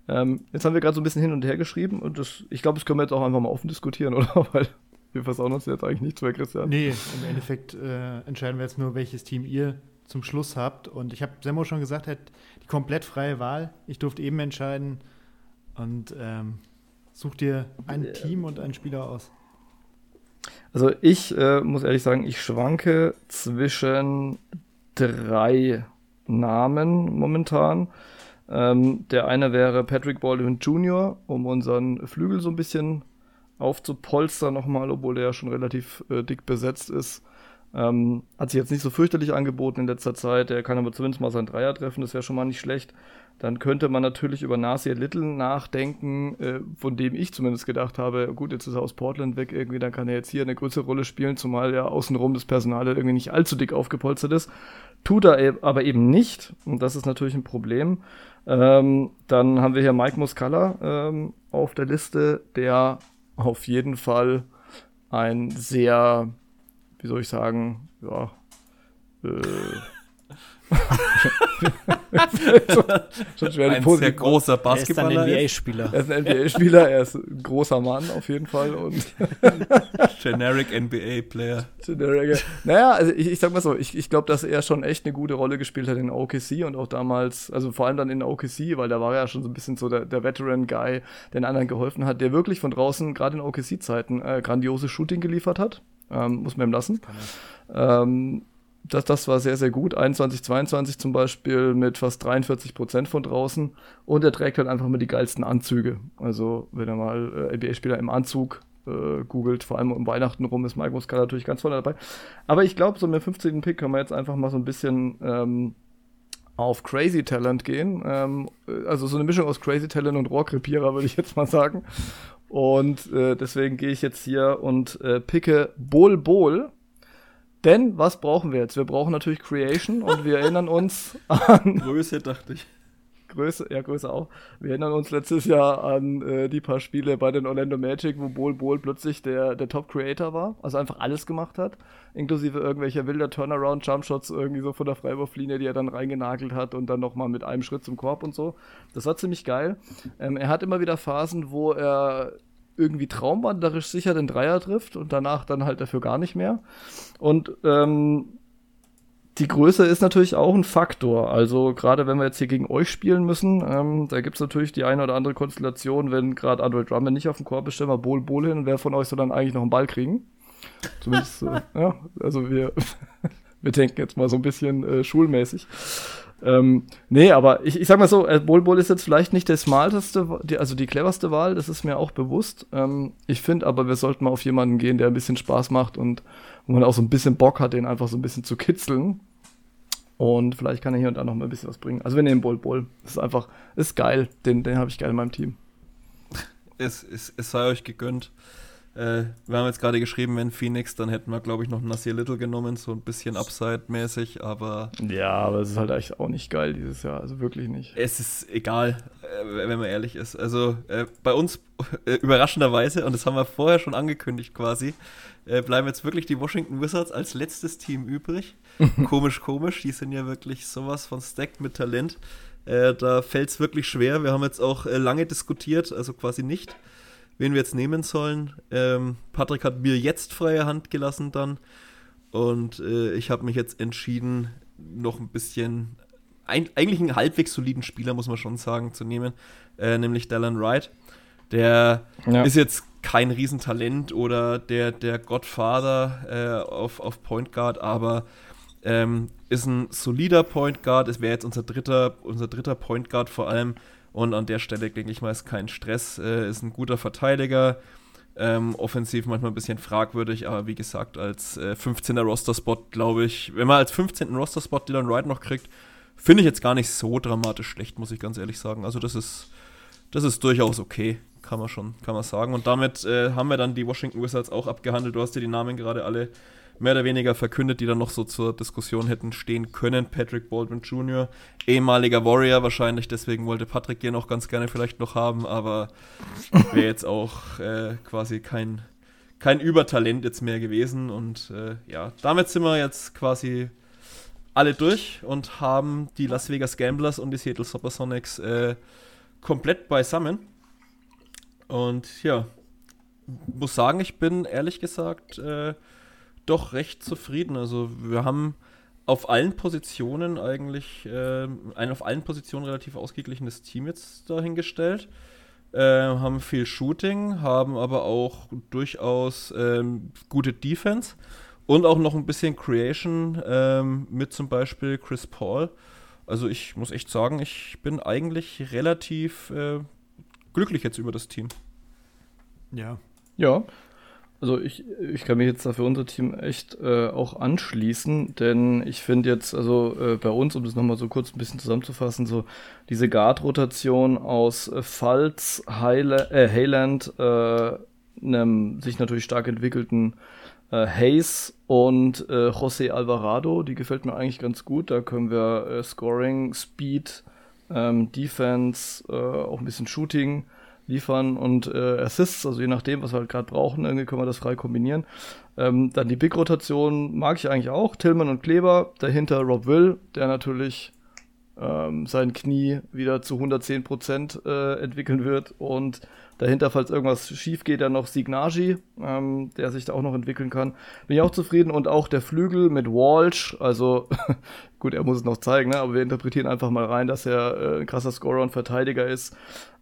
Speaker 1: Ähm, jetzt haben wir gerade so ein bisschen hin und her geschrieben und das, ich glaube, das können wir jetzt auch einfach mal offen diskutieren, [laughs] oder? Weil wir versauen uns jetzt eigentlich nichts mehr, Christian.
Speaker 3: Nee, im Endeffekt äh, entscheiden wir jetzt nur, welches Team ihr zum Schluss habt. Und ich habe Semmo schon gesagt, hat die komplett freie Wahl. Ich durfte eben entscheiden und ähm, such dir ein. Team und einen Spieler aus.
Speaker 1: Also ich äh, muss ehrlich sagen, ich schwanke zwischen drei Namen momentan. Ähm, der eine wäre Patrick Baldwin Jr., um unseren Flügel so ein bisschen aufzupolstern nochmal, obwohl der ja schon relativ äh, dick besetzt ist. Ähm, hat sich jetzt nicht so fürchterlich angeboten in letzter Zeit. Er kann aber zumindest mal seinen Dreier treffen, das wäre schon mal nicht schlecht. Dann könnte man natürlich über Nasir Little nachdenken, äh, von dem ich zumindest gedacht habe, gut, jetzt ist er aus Portland weg irgendwie, dann kann er jetzt hier eine größere Rolle spielen, zumal ja außenrum das Personal irgendwie nicht allzu dick aufgepolstert ist. Tut er aber eben nicht und das ist natürlich ein Problem. Ähm, dann haben wir hier Mike Muscala ähm, auf der Liste, der auf jeden Fall ein sehr wie soll ich sagen, ja, äh, [laughs]
Speaker 2: schon schwer ein sehr großer Basketballer.
Speaker 4: Er ist ein NBA-Spieler.
Speaker 1: Er ist ein NBA-Spieler, er ist ein großer Mann auf jeden Fall. Und [laughs]
Speaker 2: Generic NBA-Player.
Speaker 1: Generic. Naja, also ich, ich sag mal so, ich, ich glaube, dass er schon echt eine gute Rolle gespielt hat in OKC und auch damals, also vor allem dann in OKC, weil da war er ja schon so ein bisschen so der, der Veteran-Guy, der den anderen geholfen hat, der wirklich von draußen, gerade in OKC-Zeiten, äh, grandioses Shooting geliefert hat. Ähm, muss man ihm lassen. Ähm, das, das war sehr, sehr gut. 21, 22 zum Beispiel mit fast 43 Prozent von draußen. Und er trägt halt einfach mal die geilsten Anzüge. Also, wenn er mal äh, NBA-Spieler im Anzug äh, googelt, vor allem um Weihnachten rum, ist Mike Muscala natürlich ganz voll dabei. Aber ich glaube, so mit dem 15. Pick können wir jetzt einfach mal so ein bisschen ähm, auf Crazy Talent gehen. Ähm, also so eine Mischung aus Crazy Talent und Rohrkrepierer, würde ich [laughs] jetzt mal sagen. Und äh, deswegen gehe ich jetzt hier und äh, picke Bol Bol denn was brauchen wir jetzt? Wir brauchen natürlich Creation und wir erinnern uns an. [laughs]
Speaker 2: Größe, dachte ich.
Speaker 1: Größe, ja, Größe auch. Wir erinnern uns letztes Jahr an äh, die paar Spiele bei den Orlando Magic, wo Bol Bol plötzlich der, der Top-Creator war, also einfach alles gemacht hat, inklusive irgendwelcher wilder Turnaround-Jumpshots irgendwie so von der Freiwurflinie, die er dann reingenagelt hat und dann nochmal mit einem Schritt zum Korb und so. Das war ziemlich geil. Ähm, er hat immer wieder Phasen, wo er irgendwie traumwanderisch sicher den Dreier trifft und danach dann halt dafür gar nicht mehr. Und ähm, die Größe ist natürlich auch ein Faktor. Also gerade wenn wir jetzt hier gegen euch spielen müssen, ähm, da gibt es natürlich die eine oder andere Konstellation, wenn gerade Android Drummond nicht auf dem Korb ist, stellen wir Bowl Bowl hin wer von euch soll dann eigentlich noch einen Ball kriegen? Zumindest, äh, [laughs] ja, also wir, [laughs] wir denken jetzt mal so ein bisschen äh, schulmäßig. Ähm, nee, aber ich, ich sag mal so, äh, Bol Bol ist jetzt vielleicht nicht der smarteste, die, also die cleverste Wahl, das ist mir auch bewusst. Ähm, ich finde aber, wir sollten mal auf jemanden gehen, der ein bisschen Spaß macht und wo man auch so ein bisschen Bock hat, den einfach so ein bisschen zu kitzeln. Und vielleicht kann er hier und da noch mal ein bisschen was bringen. Also wir nehmen Bol Bol. Das ist einfach, ist geil. Den, den habe ich geil in meinem Team.
Speaker 2: Es, es, es sei euch gegönnt. Äh, wir haben jetzt gerade geschrieben, wenn Phoenix, dann hätten wir, glaube ich, noch Nasir Little genommen, so ein bisschen Upside-mäßig, aber.
Speaker 1: Ja, aber es ist halt eigentlich auch nicht geil dieses Jahr, also wirklich nicht.
Speaker 2: Es ist egal, äh, wenn man ehrlich ist. Also äh, bei uns [laughs] äh, überraschenderweise, und das haben wir vorher schon angekündigt quasi, äh, bleiben jetzt wirklich die Washington Wizards als letztes Team übrig. [laughs] komisch, komisch, die sind ja wirklich sowas von stacked mit Talent. Äh, da fällt es wirklich schwer. Wir haben jetzt auch lange diskutiert, also quasi nicht wen wir jetzt nehmen sollen. Ähm, Patrick hat mir jetzt freie Hand gelassen dann. Und äh, ich habe mich jetzt entschieden, noch ein bisschen, ein, eigentlich einen halbwegs soliden Spieler, muss man schon sagen, zu nehmen, äh, nämlich Dallin Wright. Der ja. ist jetzt kein Riesentalent oder der, der Godfather äh, auf, auf Point Guard, aber ähm, ist ein solider Point Guard. Es wäre jetzt unser dritter, unser dritter Point Guard vor allem und an der Stelle, denke ich mal, ist kein Stress. Äh, ist ein guter Verteidiger. Ähm, offensiv manchmal ein bisschen fragwürdig, aber wie gesagt, als äh, 15er Roster-Spot, glaube ich, wenn man als 15. Roster-Spot Dylan Wright noch kriegt, finde ich jetzt gar nicht so dramatisch schlecht, muss ich ganz ehrlich sagen. Also das ist, das ist durchaus okay, kann man schon, kann man sagen. Und damit äh, haben wir dann die Washington Wizards auch abgehandelt. Du hast dir die Namen gerade alle mehr oder weniger verkündet, die dann noch so zur Diskussion hätten stehen können. Patrick Baldwin Jr., ehemaliger Warrior wahrscheinlich, deswegen wollte Patrick den auch ganz gerne vielleicht noch haben, aber wäre jetzt auch äh, quasi kein, kein Übertalent jetzt mehr gewesen. Und äh, ja, damit sind wir jetzt quasi alle durch und haben die Las Vegas Gamblers und die Seattle Supersonics äh, komplett beisammen. Und ja, muss sagen, ich bin ehrlich gesagt äh, doch recht zufrieden. Also wir haben auf allen Positionen eigentlich äh, ein auf allen Positionen relativ ausgeglichenes Team jetzt dahingestellt. Äh, haben viel Shooting, haben aber auch durchaus ähm, gute Defense und auch noch ein bisschen Creation ähm, mit zum Beispiel Chris Paul. Also ich muss echt sagen, ich bin eigentlich relativ äh, glücklich jetzt über das Team.
Speaker 1: Ja. Ja, also ich, ich kann mich jetzt da für unser Team echt äh, auch anschließen, denn ich finde jetzt, also äh, bei uns, um das nochmal so kurz ein bisschen zusammenzufassen, so diese Guard-Rotation aus äh, Pfalz, Highland, äh, Hayland, äh, einem sich natürlich stark entwickelten äh, Hayes und äh, José Alvarado, die gefällt mir eigentlich ganz gut. Da können wir äh, Scoring, Speed, ähm, Defense, äh, auch ein bisschen Shooting liefern und äh, Assists, also je nachdem, was wir halt gerade brauchen, irgendwie können wir das frei kombinieren. Ähm, dann die Big-Rotation mag ich eigentlich auch, Tillman und Kleber, dahinter Rob Will, der natürlich ähm, sein Knie wieder zu 110 Prozent äh, entwickeln wird und dahinter, falls irgendwas schief geht, dann noch Signagi, ähm, der sich da auch noch entwickeln kann. Bin ich auch zufrieden und auch der Flügel mit Walsh, also [laughs] gut, er muss es noch zeigen, ne? aber wir interpretieren einfach mal rein, dass er äh, ein krasser Scorer und Verteidiger ist.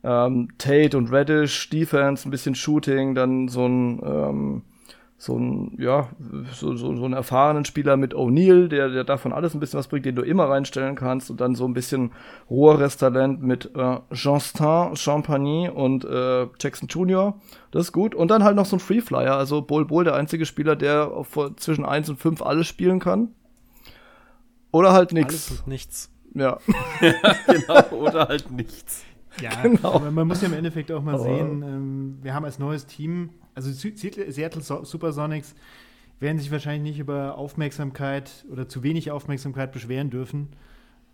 Speaker 1: Ähm, Tate und Reddish, Defense, ein bisschen Shooting, dann so ein ähm, so ein, ja, so, so, so einen erfahrenen Spieler mit O'Neill, der, der davon alles ein bisschen was bringt, den du immer reinstellen kannst und dann so ein bisschen roheres Talent mit äh, Justin Champagny und äh, Jackson Jr. Das ist gut. Und dann halt noch so ein Freeflyer, also Bol Bol, der einzige Spieler, der auf, zwischen 1 und 5 alles spielen kann. Oder halt nichts.
Speaker 4: Alles und nichts.
Speaker 1: Ja. [laughs]
Speaker 2: ja, genau, oder halt nichts.
Speaker 3: Ja, genau. man muss ja im Endeffekt auch mal Aber sehen, ähm, wir haben als neues Team also Seattle Supersonics werden sich wahrscheinlich nicht über Aufmerksamkeit oder zu wenig Aufmerksamkeit beschweren dürfen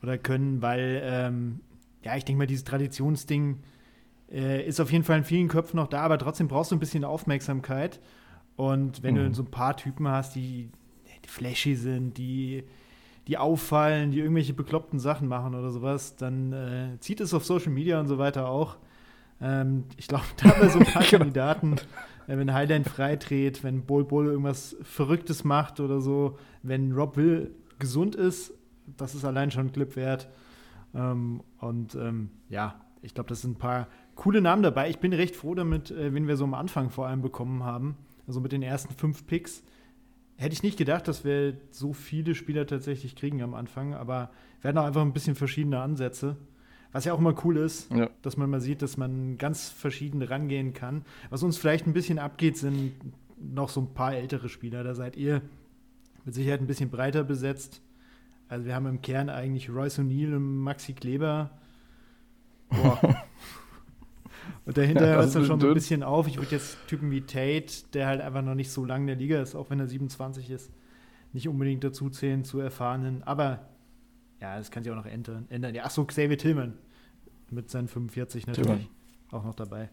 Speaker 3: oder können, weil ähm, ja, ich denke mal, dieses Traditionsding äh, ist auf jeden Fall in vielen Köpfen noch da, aber trotzdem brauchst du ein bisschen Aufmerksamkeit. Und wenn mhm. du so ein paar Typen hast, die, die flashy sind, die, die auffallen, die irgendwelche bekloppten Sachen machen oder sowas, dann äh, zieht es auf Social Media und so weiter auch. Ähm, ich glaube, da haben wir so ein paar [laughs] genau. Kandidaten, äh, wenn Highland freidreht, wenn Bol Bol irgendwas Verrücktes macht oder so, wenn Rob Will gesund ist, das ist allein schon ein Clip wert. Ähm, und ähm, ja, ich glaube, das sind ein paar coole Namen dabei. Ich bin recht froh damit, äh, wen wir so am Anfang vor allem bekommen haben. Also mit den ersten fünf Picks. Hätte ich nicht gedacht, dass wir so viele Spieler tatsächlich kriegen am Anfang, aber wir hatten auch einfach ein bisschen verschiedene Ansätze. Was ja auch immer cool ist, ja. dass man mal sieht, dass man ganz verschieden rangehen kann. Was uns vielleicht ein bisschen abgeht, sind noch so ein paar ältere Spieler. Da seid ihr mit Sicherheit ein bisschen breiter besetzt. Also wir haben im Kern eigentlich Royce O'Neill und Maxi Kleber. Boah. [laughs] Und dahinter ja, hört es dann schon so ein bisschen auf. Ich würde jetzt Typen wie Tate, der halt einfach noch nicht so lange in der Liga ist, auch wenn er 27 ist, nicht unbedingt dazu zählen zu erfahrenen. Aber ja, das kann sich auch noch ändern. ändern. Ja, achso, Xavier Tillman mit seinen 45 natürlich Tillman. auch noch dabei.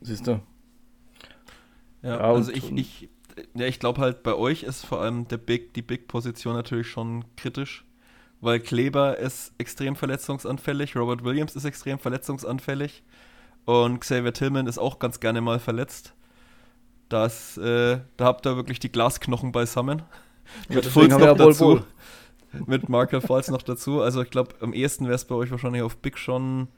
Speaker 1: Siehst du?
Speaker 2: Ja, ja also ich, ich, ja, ich glaube halt, bei euch ist vor allem der Big, die Big-Position natürlich schon kritisch, weil Kleber ist extrem verletzungsanfällig, Robert Williams ist extrem verletzungsanfällig und Xavier Tillman ist auch ganz gerne mal verletzt. Das, äh, da habt ihr wirklich die Glasknochen beisammen.
Speaker 1: Ja, Mit Fulz noch dazu. -Bol.
Speaker 2: Mit Markel Falls noch dazu. Also ich glaube, am ehesten wäre es bei euch wahrscheinlich auf Big schon,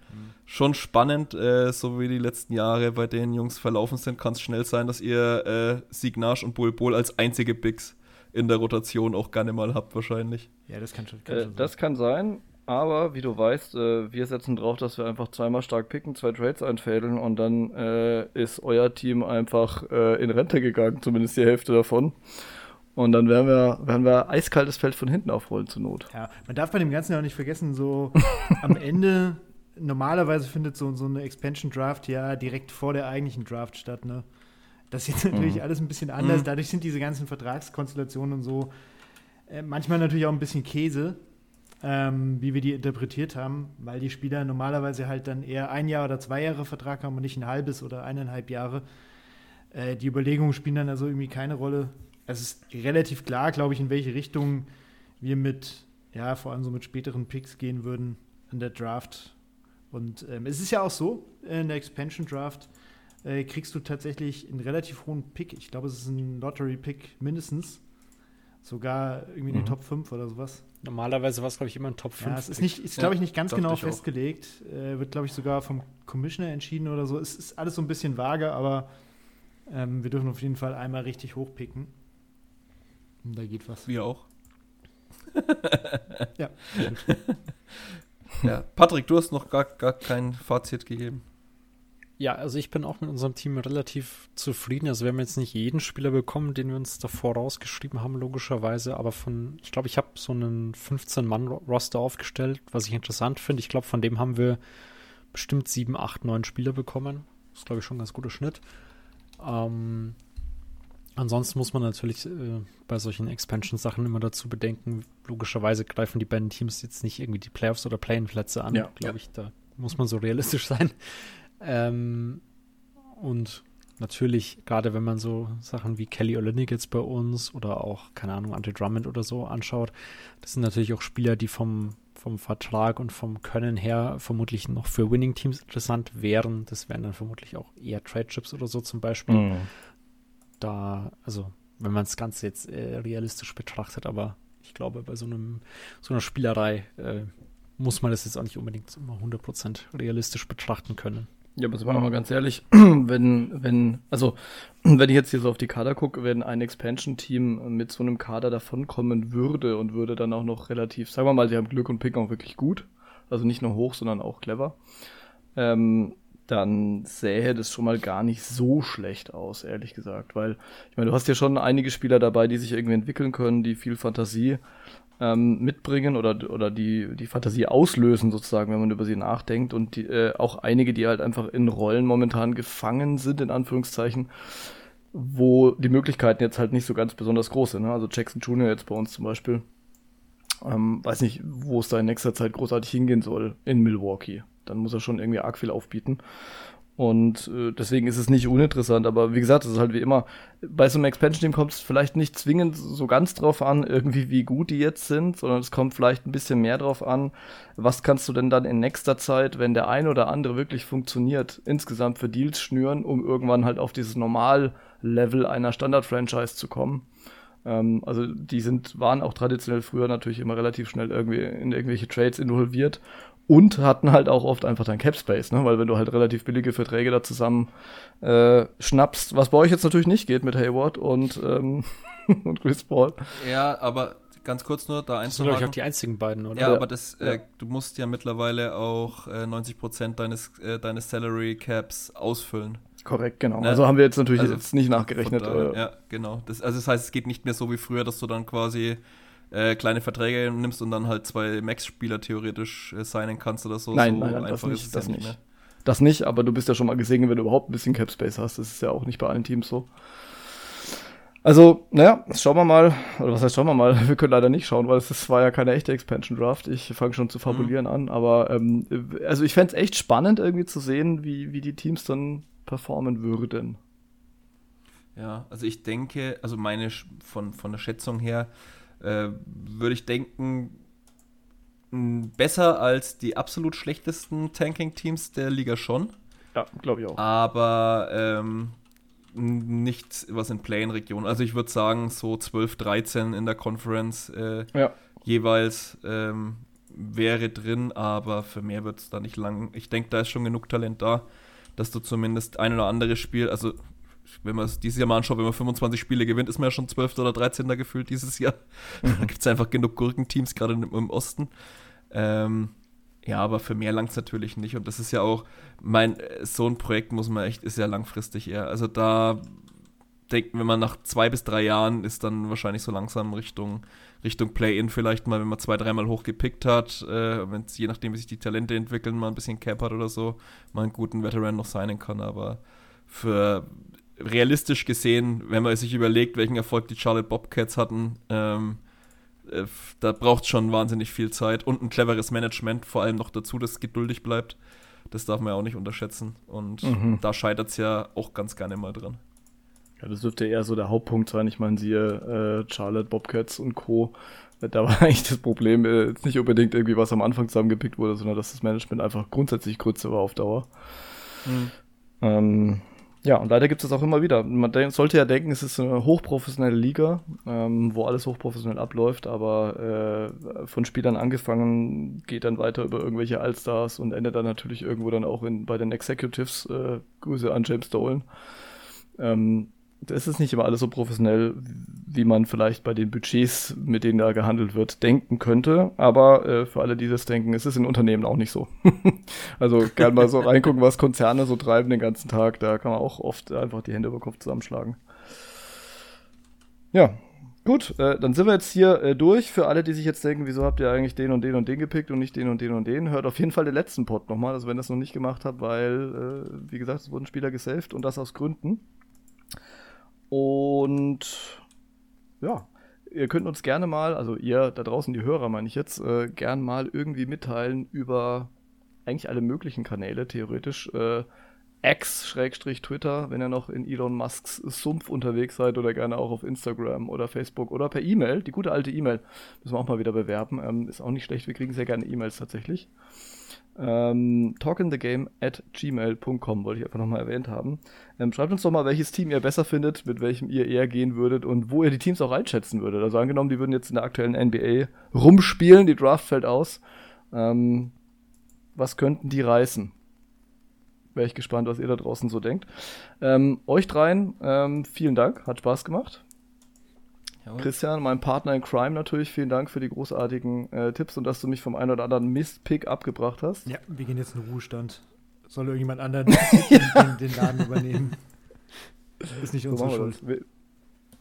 Speaker 2: schon spannend, äh, so wie die letzten Jahre bei den Jungs verlaufen sind. Kann es schnell sein, dass ihr äh, Signage und Bol Bol als einzige Bigs in der Rotation auch gerne mal habt, wahrscheinlich.
Speaker 1: Ja, das kann schon, kann äh, schon Das kann sein. Aber wie du weißt, äh, wir setzen drauf, dass wir einfach zweimal stark picken, zwei Trades einfädeln und dann äh, ist euer Team einfach äh, in Rente gegangen, zumindest die Hälfte davon. Und dann werden wir, werden wir eiskaltes Feld von hinten aufrollen zur Not.
Speaker 3: Ja, man darf bei dem Ganzen ja auch nicht vergessen, so [laughs] am Ende, normalerweise findet so, so eine Expansion Draft ja direkt vor der eigentlichen Draft statt, ne? Das ist jetzt natürlich mhm. alles ein bisschen anders. Mhm. Dadurch sind diese ganzen Vertragskonstellationen und so äh, manchmal natürlich auch ein bisschen Käse ähm, wie wir die interpretiert haben, weil die Spieler normalerweise halt dann eher ein Jahr oder zwei Jahre Vertrag haben und nicht ein halbes oder eineinhalb Jahre. Äh, die Überlegungen spielen dann also irgendwie keine Rolle. Es ist relativ klar, glaube ich, in welche Richtung wir mit, ja, vor allem so mit späteren Picks gehen würden in der Draft. Und ähm, es ist ja auch so, in der Expansion Draft äh, kriegst du tatsächlich einen relativ hohen Pick. Ich glaube, es ist ein Lottery-Pick mindestens. Sogar irgendwie mhm. eine Top 5 oder sowas.
Speaker 4: Normalerweise war es, glaube ich, immer ein Top 5.
Speaker 3: Ja, es ist, nicht, ist glaube ich, nicht ganz genau festgelegt. Äh, wird, glaube ich, sogar vom Commissioner entschieden oder so. Es ist alles so ein bisschen vage, aber ähm, wir dürfen auf jeden Fall einmal richtig hochpicken.
Speaker 2: Und da geht was. Wir auch. [laughs]
Speaker 3: ja. [laughs]
Speaker 2: ja. Patrick, du hast noch gar, gar kein Fazit gegeben.
Speaker 4: Ja, also ich bin auch mit unserem Team relativ zufrieden. Also wir haben jetzt nicht jeden Spieler bekommen, den wir uns davor rausgeschrieben haben, logischerweise. Aber von, ich glaube, ich habe so einen 15-Mann-Roster aufgestellt, was ich interessant finde. Ich glaube, von dem haben wir bestimmt 7, 8, 9 Spieler bekommen. Das ist, glaube ich, schon ein ganz guter Schnitt. Ähm, ansonsten muss man natürlich äh, bei solchen Expansion-Sachen immer dazu bedenken, logischerweise greifen die beiden Teams jetzt nicht irgendwie die Playoffs oder Play-in-Plätze an, ja, glaube ja. ich. Da muss man so realistisch [laughs] sein. Ähm, und natürlich, gerade wenn man so Sachen wie Kelly Olynyk jetzt bei uns oder auch, keine Ahnung, Andre Drummond oder so anschaut, das sind natürlich auch Spieler, die vom, vom Vertrag und vom Können her vermutlich noch für Winning-Teams interessant wären. Das wären dann vermutlich auch eher Trade-Chips oder so zum Beispiel. Mhm. Da, also, wenn man das Ganze jetzt äh, realistisch betrachtet, aber ich glaube, bei so einem, so einer Spielerei äh, muss man das jetzt auch nicht unbedingt immer 100% realistisch betrachten können.
Speaker 1: Ja, aber sind wir mal ganz ehrlich, [clears throat] wenn, wenn, also, [clears throat] wenn ich jetzt hier so auf die Kader gucke, wenn ein Expansion-Team mit so einem Kader davonkommen würde und würde dann auch noch relativ, sagen wir mal, sie haben Glück und picken auch wirklich gut, also nicht nur hoch, sondern auch clever, ähm, dann sähe das schon mal gar nicht so schlecht aus, ehrlich gesagt, weil, ich meine, du hast ja schon einige Spieler dabei, die sich irgendwie entwickeln können, die viel Fantasie ähm, mitbringen oder, oder die, die Fantasie auslösen, sozusagen, wenn man über sie nachdenkt. Und die, äh, auch einige, die halt einfach in Rollen momentan gefangen sind, in Anführungszeichen, wo die Möglichkeiten jetzt halt nicht so ganz besonders groß sind. Ne? Also Jackson Jr. jetzt bei uns zum Beispiel. Ähm, weiß nicht, wo es da in nächster Zeit großartig hingehen soll in Milwaukee. Dann muss er schon irgendwie arg viel aufbieten. Und äh, deswegen ist es nicht uninteressant, aber wie gesagt, es ist halt wie immer, bei so einem Expansion-Team kommt es vielleicht nicht zwingend so ganz drauf an, irgendwie wie gut die jetzt sind, sondern es kommt vielleicht ein bisschen mehr drauf an, was kannst du denn dann in nächster Zeit, wenn der ein oder andere wirklich funktioniert, insgesamt für Deals schnüren, um irgendwann halt auf dieses Normal-Level einer Standard-Franchise zu kommen. Ähm, also die sind, waren auch traditionell früher natürlich immer relativ schnell irgendwie in irgendwelche Trades involviert und hatten halt auch oft einfach dein Cap Space, ne? weil wenn du halt relativ billige Verträge da zusammen äh, schnappst, was bei euch jetzt natürlich nicht geht mit Hayward und, ähm, [laughs] und Chris Paul.
Speaker 2: Ja, aber ganz kurz nur da
Speaker 4: eins Das sind doch auch die einzigen beiden, oder?
Speaker 2: Ja, ja. aber das, äh, du musst ja mittlerweile auch äh, 90% deines, äh, deines Salary Caps ausfüllen.
Speaker 1: Korrekt, genau. Ne? Also haben wir jetzt natürlich also jetzt nicht nachgerechnet.
Speaker 2: Daher, äh, ja, genau. Das, also das heißt, es geht nicht mehr so wie früher, dass du dann quasi äh, kleine Verträge nimmst und dann halt zwei Max-Spieler theoretisch äh, signen kannst oder so.
Speaker 1: Nein,
Speaker 2: so
Speaker 1: nein, nein das nicht. Das, ja nicht. Mehr. das nicht, aber du bist ja schon mal gesegnet, wenn du überhaupt ein bisschen Cap Space hast. Das ist ja auch nicht bei allen Teams so. Also, naja, schauen wir mal, oder was heißt schauen wir mal, [laughs] wir können leider nicht schauen, weil es war ja keine echte Expansion Draft. Ich fange schon zu fabulieren mhm. an, aber ähm, also ich fände es echt spannend irgendwie zu sehen, wie, wie die Teams dann performen würden.
Speaker 2: Ja, also ich denke, also meine von, von der Schätzung her, äh, würde ich denken, besser als die absolut schlechtesten Tanking-Teams der Liga schon.
Speaker 1: Ja, glaube ich auch.
Speaker 2: Aber ähm, nichts was in Play-in-Region. Also ich würde sagen, so 12, 13 in der Conference äh, ja. jeweils ähm, wäre drin, aber für mehr wird es da nicht lang. Ich denke, da ist schon genug Talent da, dass du zumindest ein oder andere Spiel, also wenn man es dieses Jahr mal anschaut, wenn man 25 Spiele gewinnt, ist man ja schon 12. oder 13. gefühlt dieses Jahr. Mhm. [laughs] Da gibt es einfach genug Gurkenteams, gerade im, Osten. Ähm, ja, aber für mehr langt es natürlich nicht. Und das ist ja auch, mein, so ein Projekt muss man echt, ist ja langfristig eher. Also da denken, wenn man nach zwei bis drei Jahren ist dann wahrscheinlich so langsam Richtung, Richtung Play-In vielleicht mal, wenn man zwei, dreimal hochgepickt hat, äh, wenn es je nachdem, wie sich die Talente entwickeln, mal ein bisschen Cap hat oder so, mal einen guten Veteran noch signen kann. Aber für realistisch gesehen, wenn man sich überlegt, welchen Erfolg die Charlotte Bobcats hatten, ähm, äh, da braucht es schon wahnsinnig viel Zeit und ein cleveres Management, vor allem noch dazu, das geduldig bleibt. Das darf man ja auch nicht unterschätzen. Und mhm. da scheitert es ja auch ganz gerne mal dran.
Speaker 1: Ja, das dürfte eher so der Hauptpunkt sein. Ich meine, siehe äh, Charlotte, Bobcats und Co. Da [laughs] war eigentlich das Problem äh, jetzt nicht unbedingt irgendwie, was am Anfang zusammengepickt wurde, sondern dass das Management einfach grundsätzlich Grütze war auf Dauer. Mhm. Ähm, ja, und leider gibt es das auch immer wieder. Man sollte ja denken, es ist eine hochprofessionelle Liga, ähm, wo alles hochprofessionell abläuft, aber äh, von Spielern angefangen geht dann weiter über irgendwelche Allstars und endet dann natürlich irgendwo dann auch in, bei den Executives. Äh, Grüße an James Dolan. Ähm, es ist nicht immer alles so professionell, wie man vielleicht bei den Budgets, mit denen da gehandelt wird, denken könnte. Aber äh, für alle, die das denken, ist es in Unternehmen auch nicht so. [laughs] also gern mal so reingucken, was Konzerne so treiben den ganzen Tag. Da kann man auch oft einfach die Hände über den Kopf zusammenschlagen. Ja, gut, äh, dann sind wir jetzt hier äh, durch. Für alle, die sich jetzt denken, wieso habt ihr eigentlich den und den und den gepickt und nicht den und den und den, hört auf jeden Fall den letzten Pod nochmal, also wenn ihr das noch nicht gemacht habt, weil, äh, wie gesagt, es wurden Spieler gesaved und das aus Gründen. Und ja, ihr könnt uns gerne mal, also ihr da draußen, die Hörer meine ich jetzt, äh, gern mal irgendwie mitteilen über eigentlich alle möglichen Kanäle, theoretisch. Äh, X-Twitter, wenn ihr noch in Elon Musks Sumpf unterwegs seid oder gerne auch auf Instagram oder Facebook oder per E-Mail. Die gute alte E-Mail müssen wir auch mal wieder bewerben. Ähm, ist auch nicht schlecht, wir kriegen sehr gerne E-Mails tatsächlich. Ähm, talkinthegame at gmail.com wollte ich einfach nochmal erwähnt haben. Ähm, schreibt uns doch mal, welches Team ihr besser findet, mit welchem ihr eher gehen würdet und wo ihr die Teams auch einschätzen würdet. Also angenommen, die würden jetzt in der aktuellen NBA rumspielen, die Draft fällt aus. Ähm, was könnten die reißen? Wäre ich gespannt, was ihr da draußen so denkt. Ähm, euch dreien, ähm, vielen Dank, hat Spaß gemacht. Jawohl. Christian, mein Partner in Crime natürlich, vielen Dank für die großartigen äh, Tipps und dass du mich vom einen oder anderen Mistpick abgebracht hast.
Speaker 3: Ja, wir gehen jetzt in den Ruhestand. Soll irgendjemand anderen [laughs] den, den, Laden übernehmen? [laughs] Ist nicht unsere so Schuld.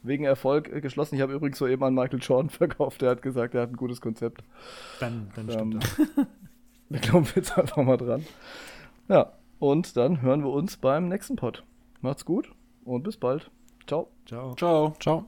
Speaker 1: Wegen Erfolg äh, geschlossen. Ich habe übrigens so eben an Michael Jordan [laughs] verkauft. Der hat gesagt, er hat ein gutes Konzept.
Speaker 3: Dann, dann ähm,
Speaker 1: stimmt das. Wir glauben jetzt einfach mal dran. Ja, und dann hören wir uns beim nächsten Pod. Macht's gut und bis bald. Ciao.
Speaker 2: Ciao. Ciao. Ciao.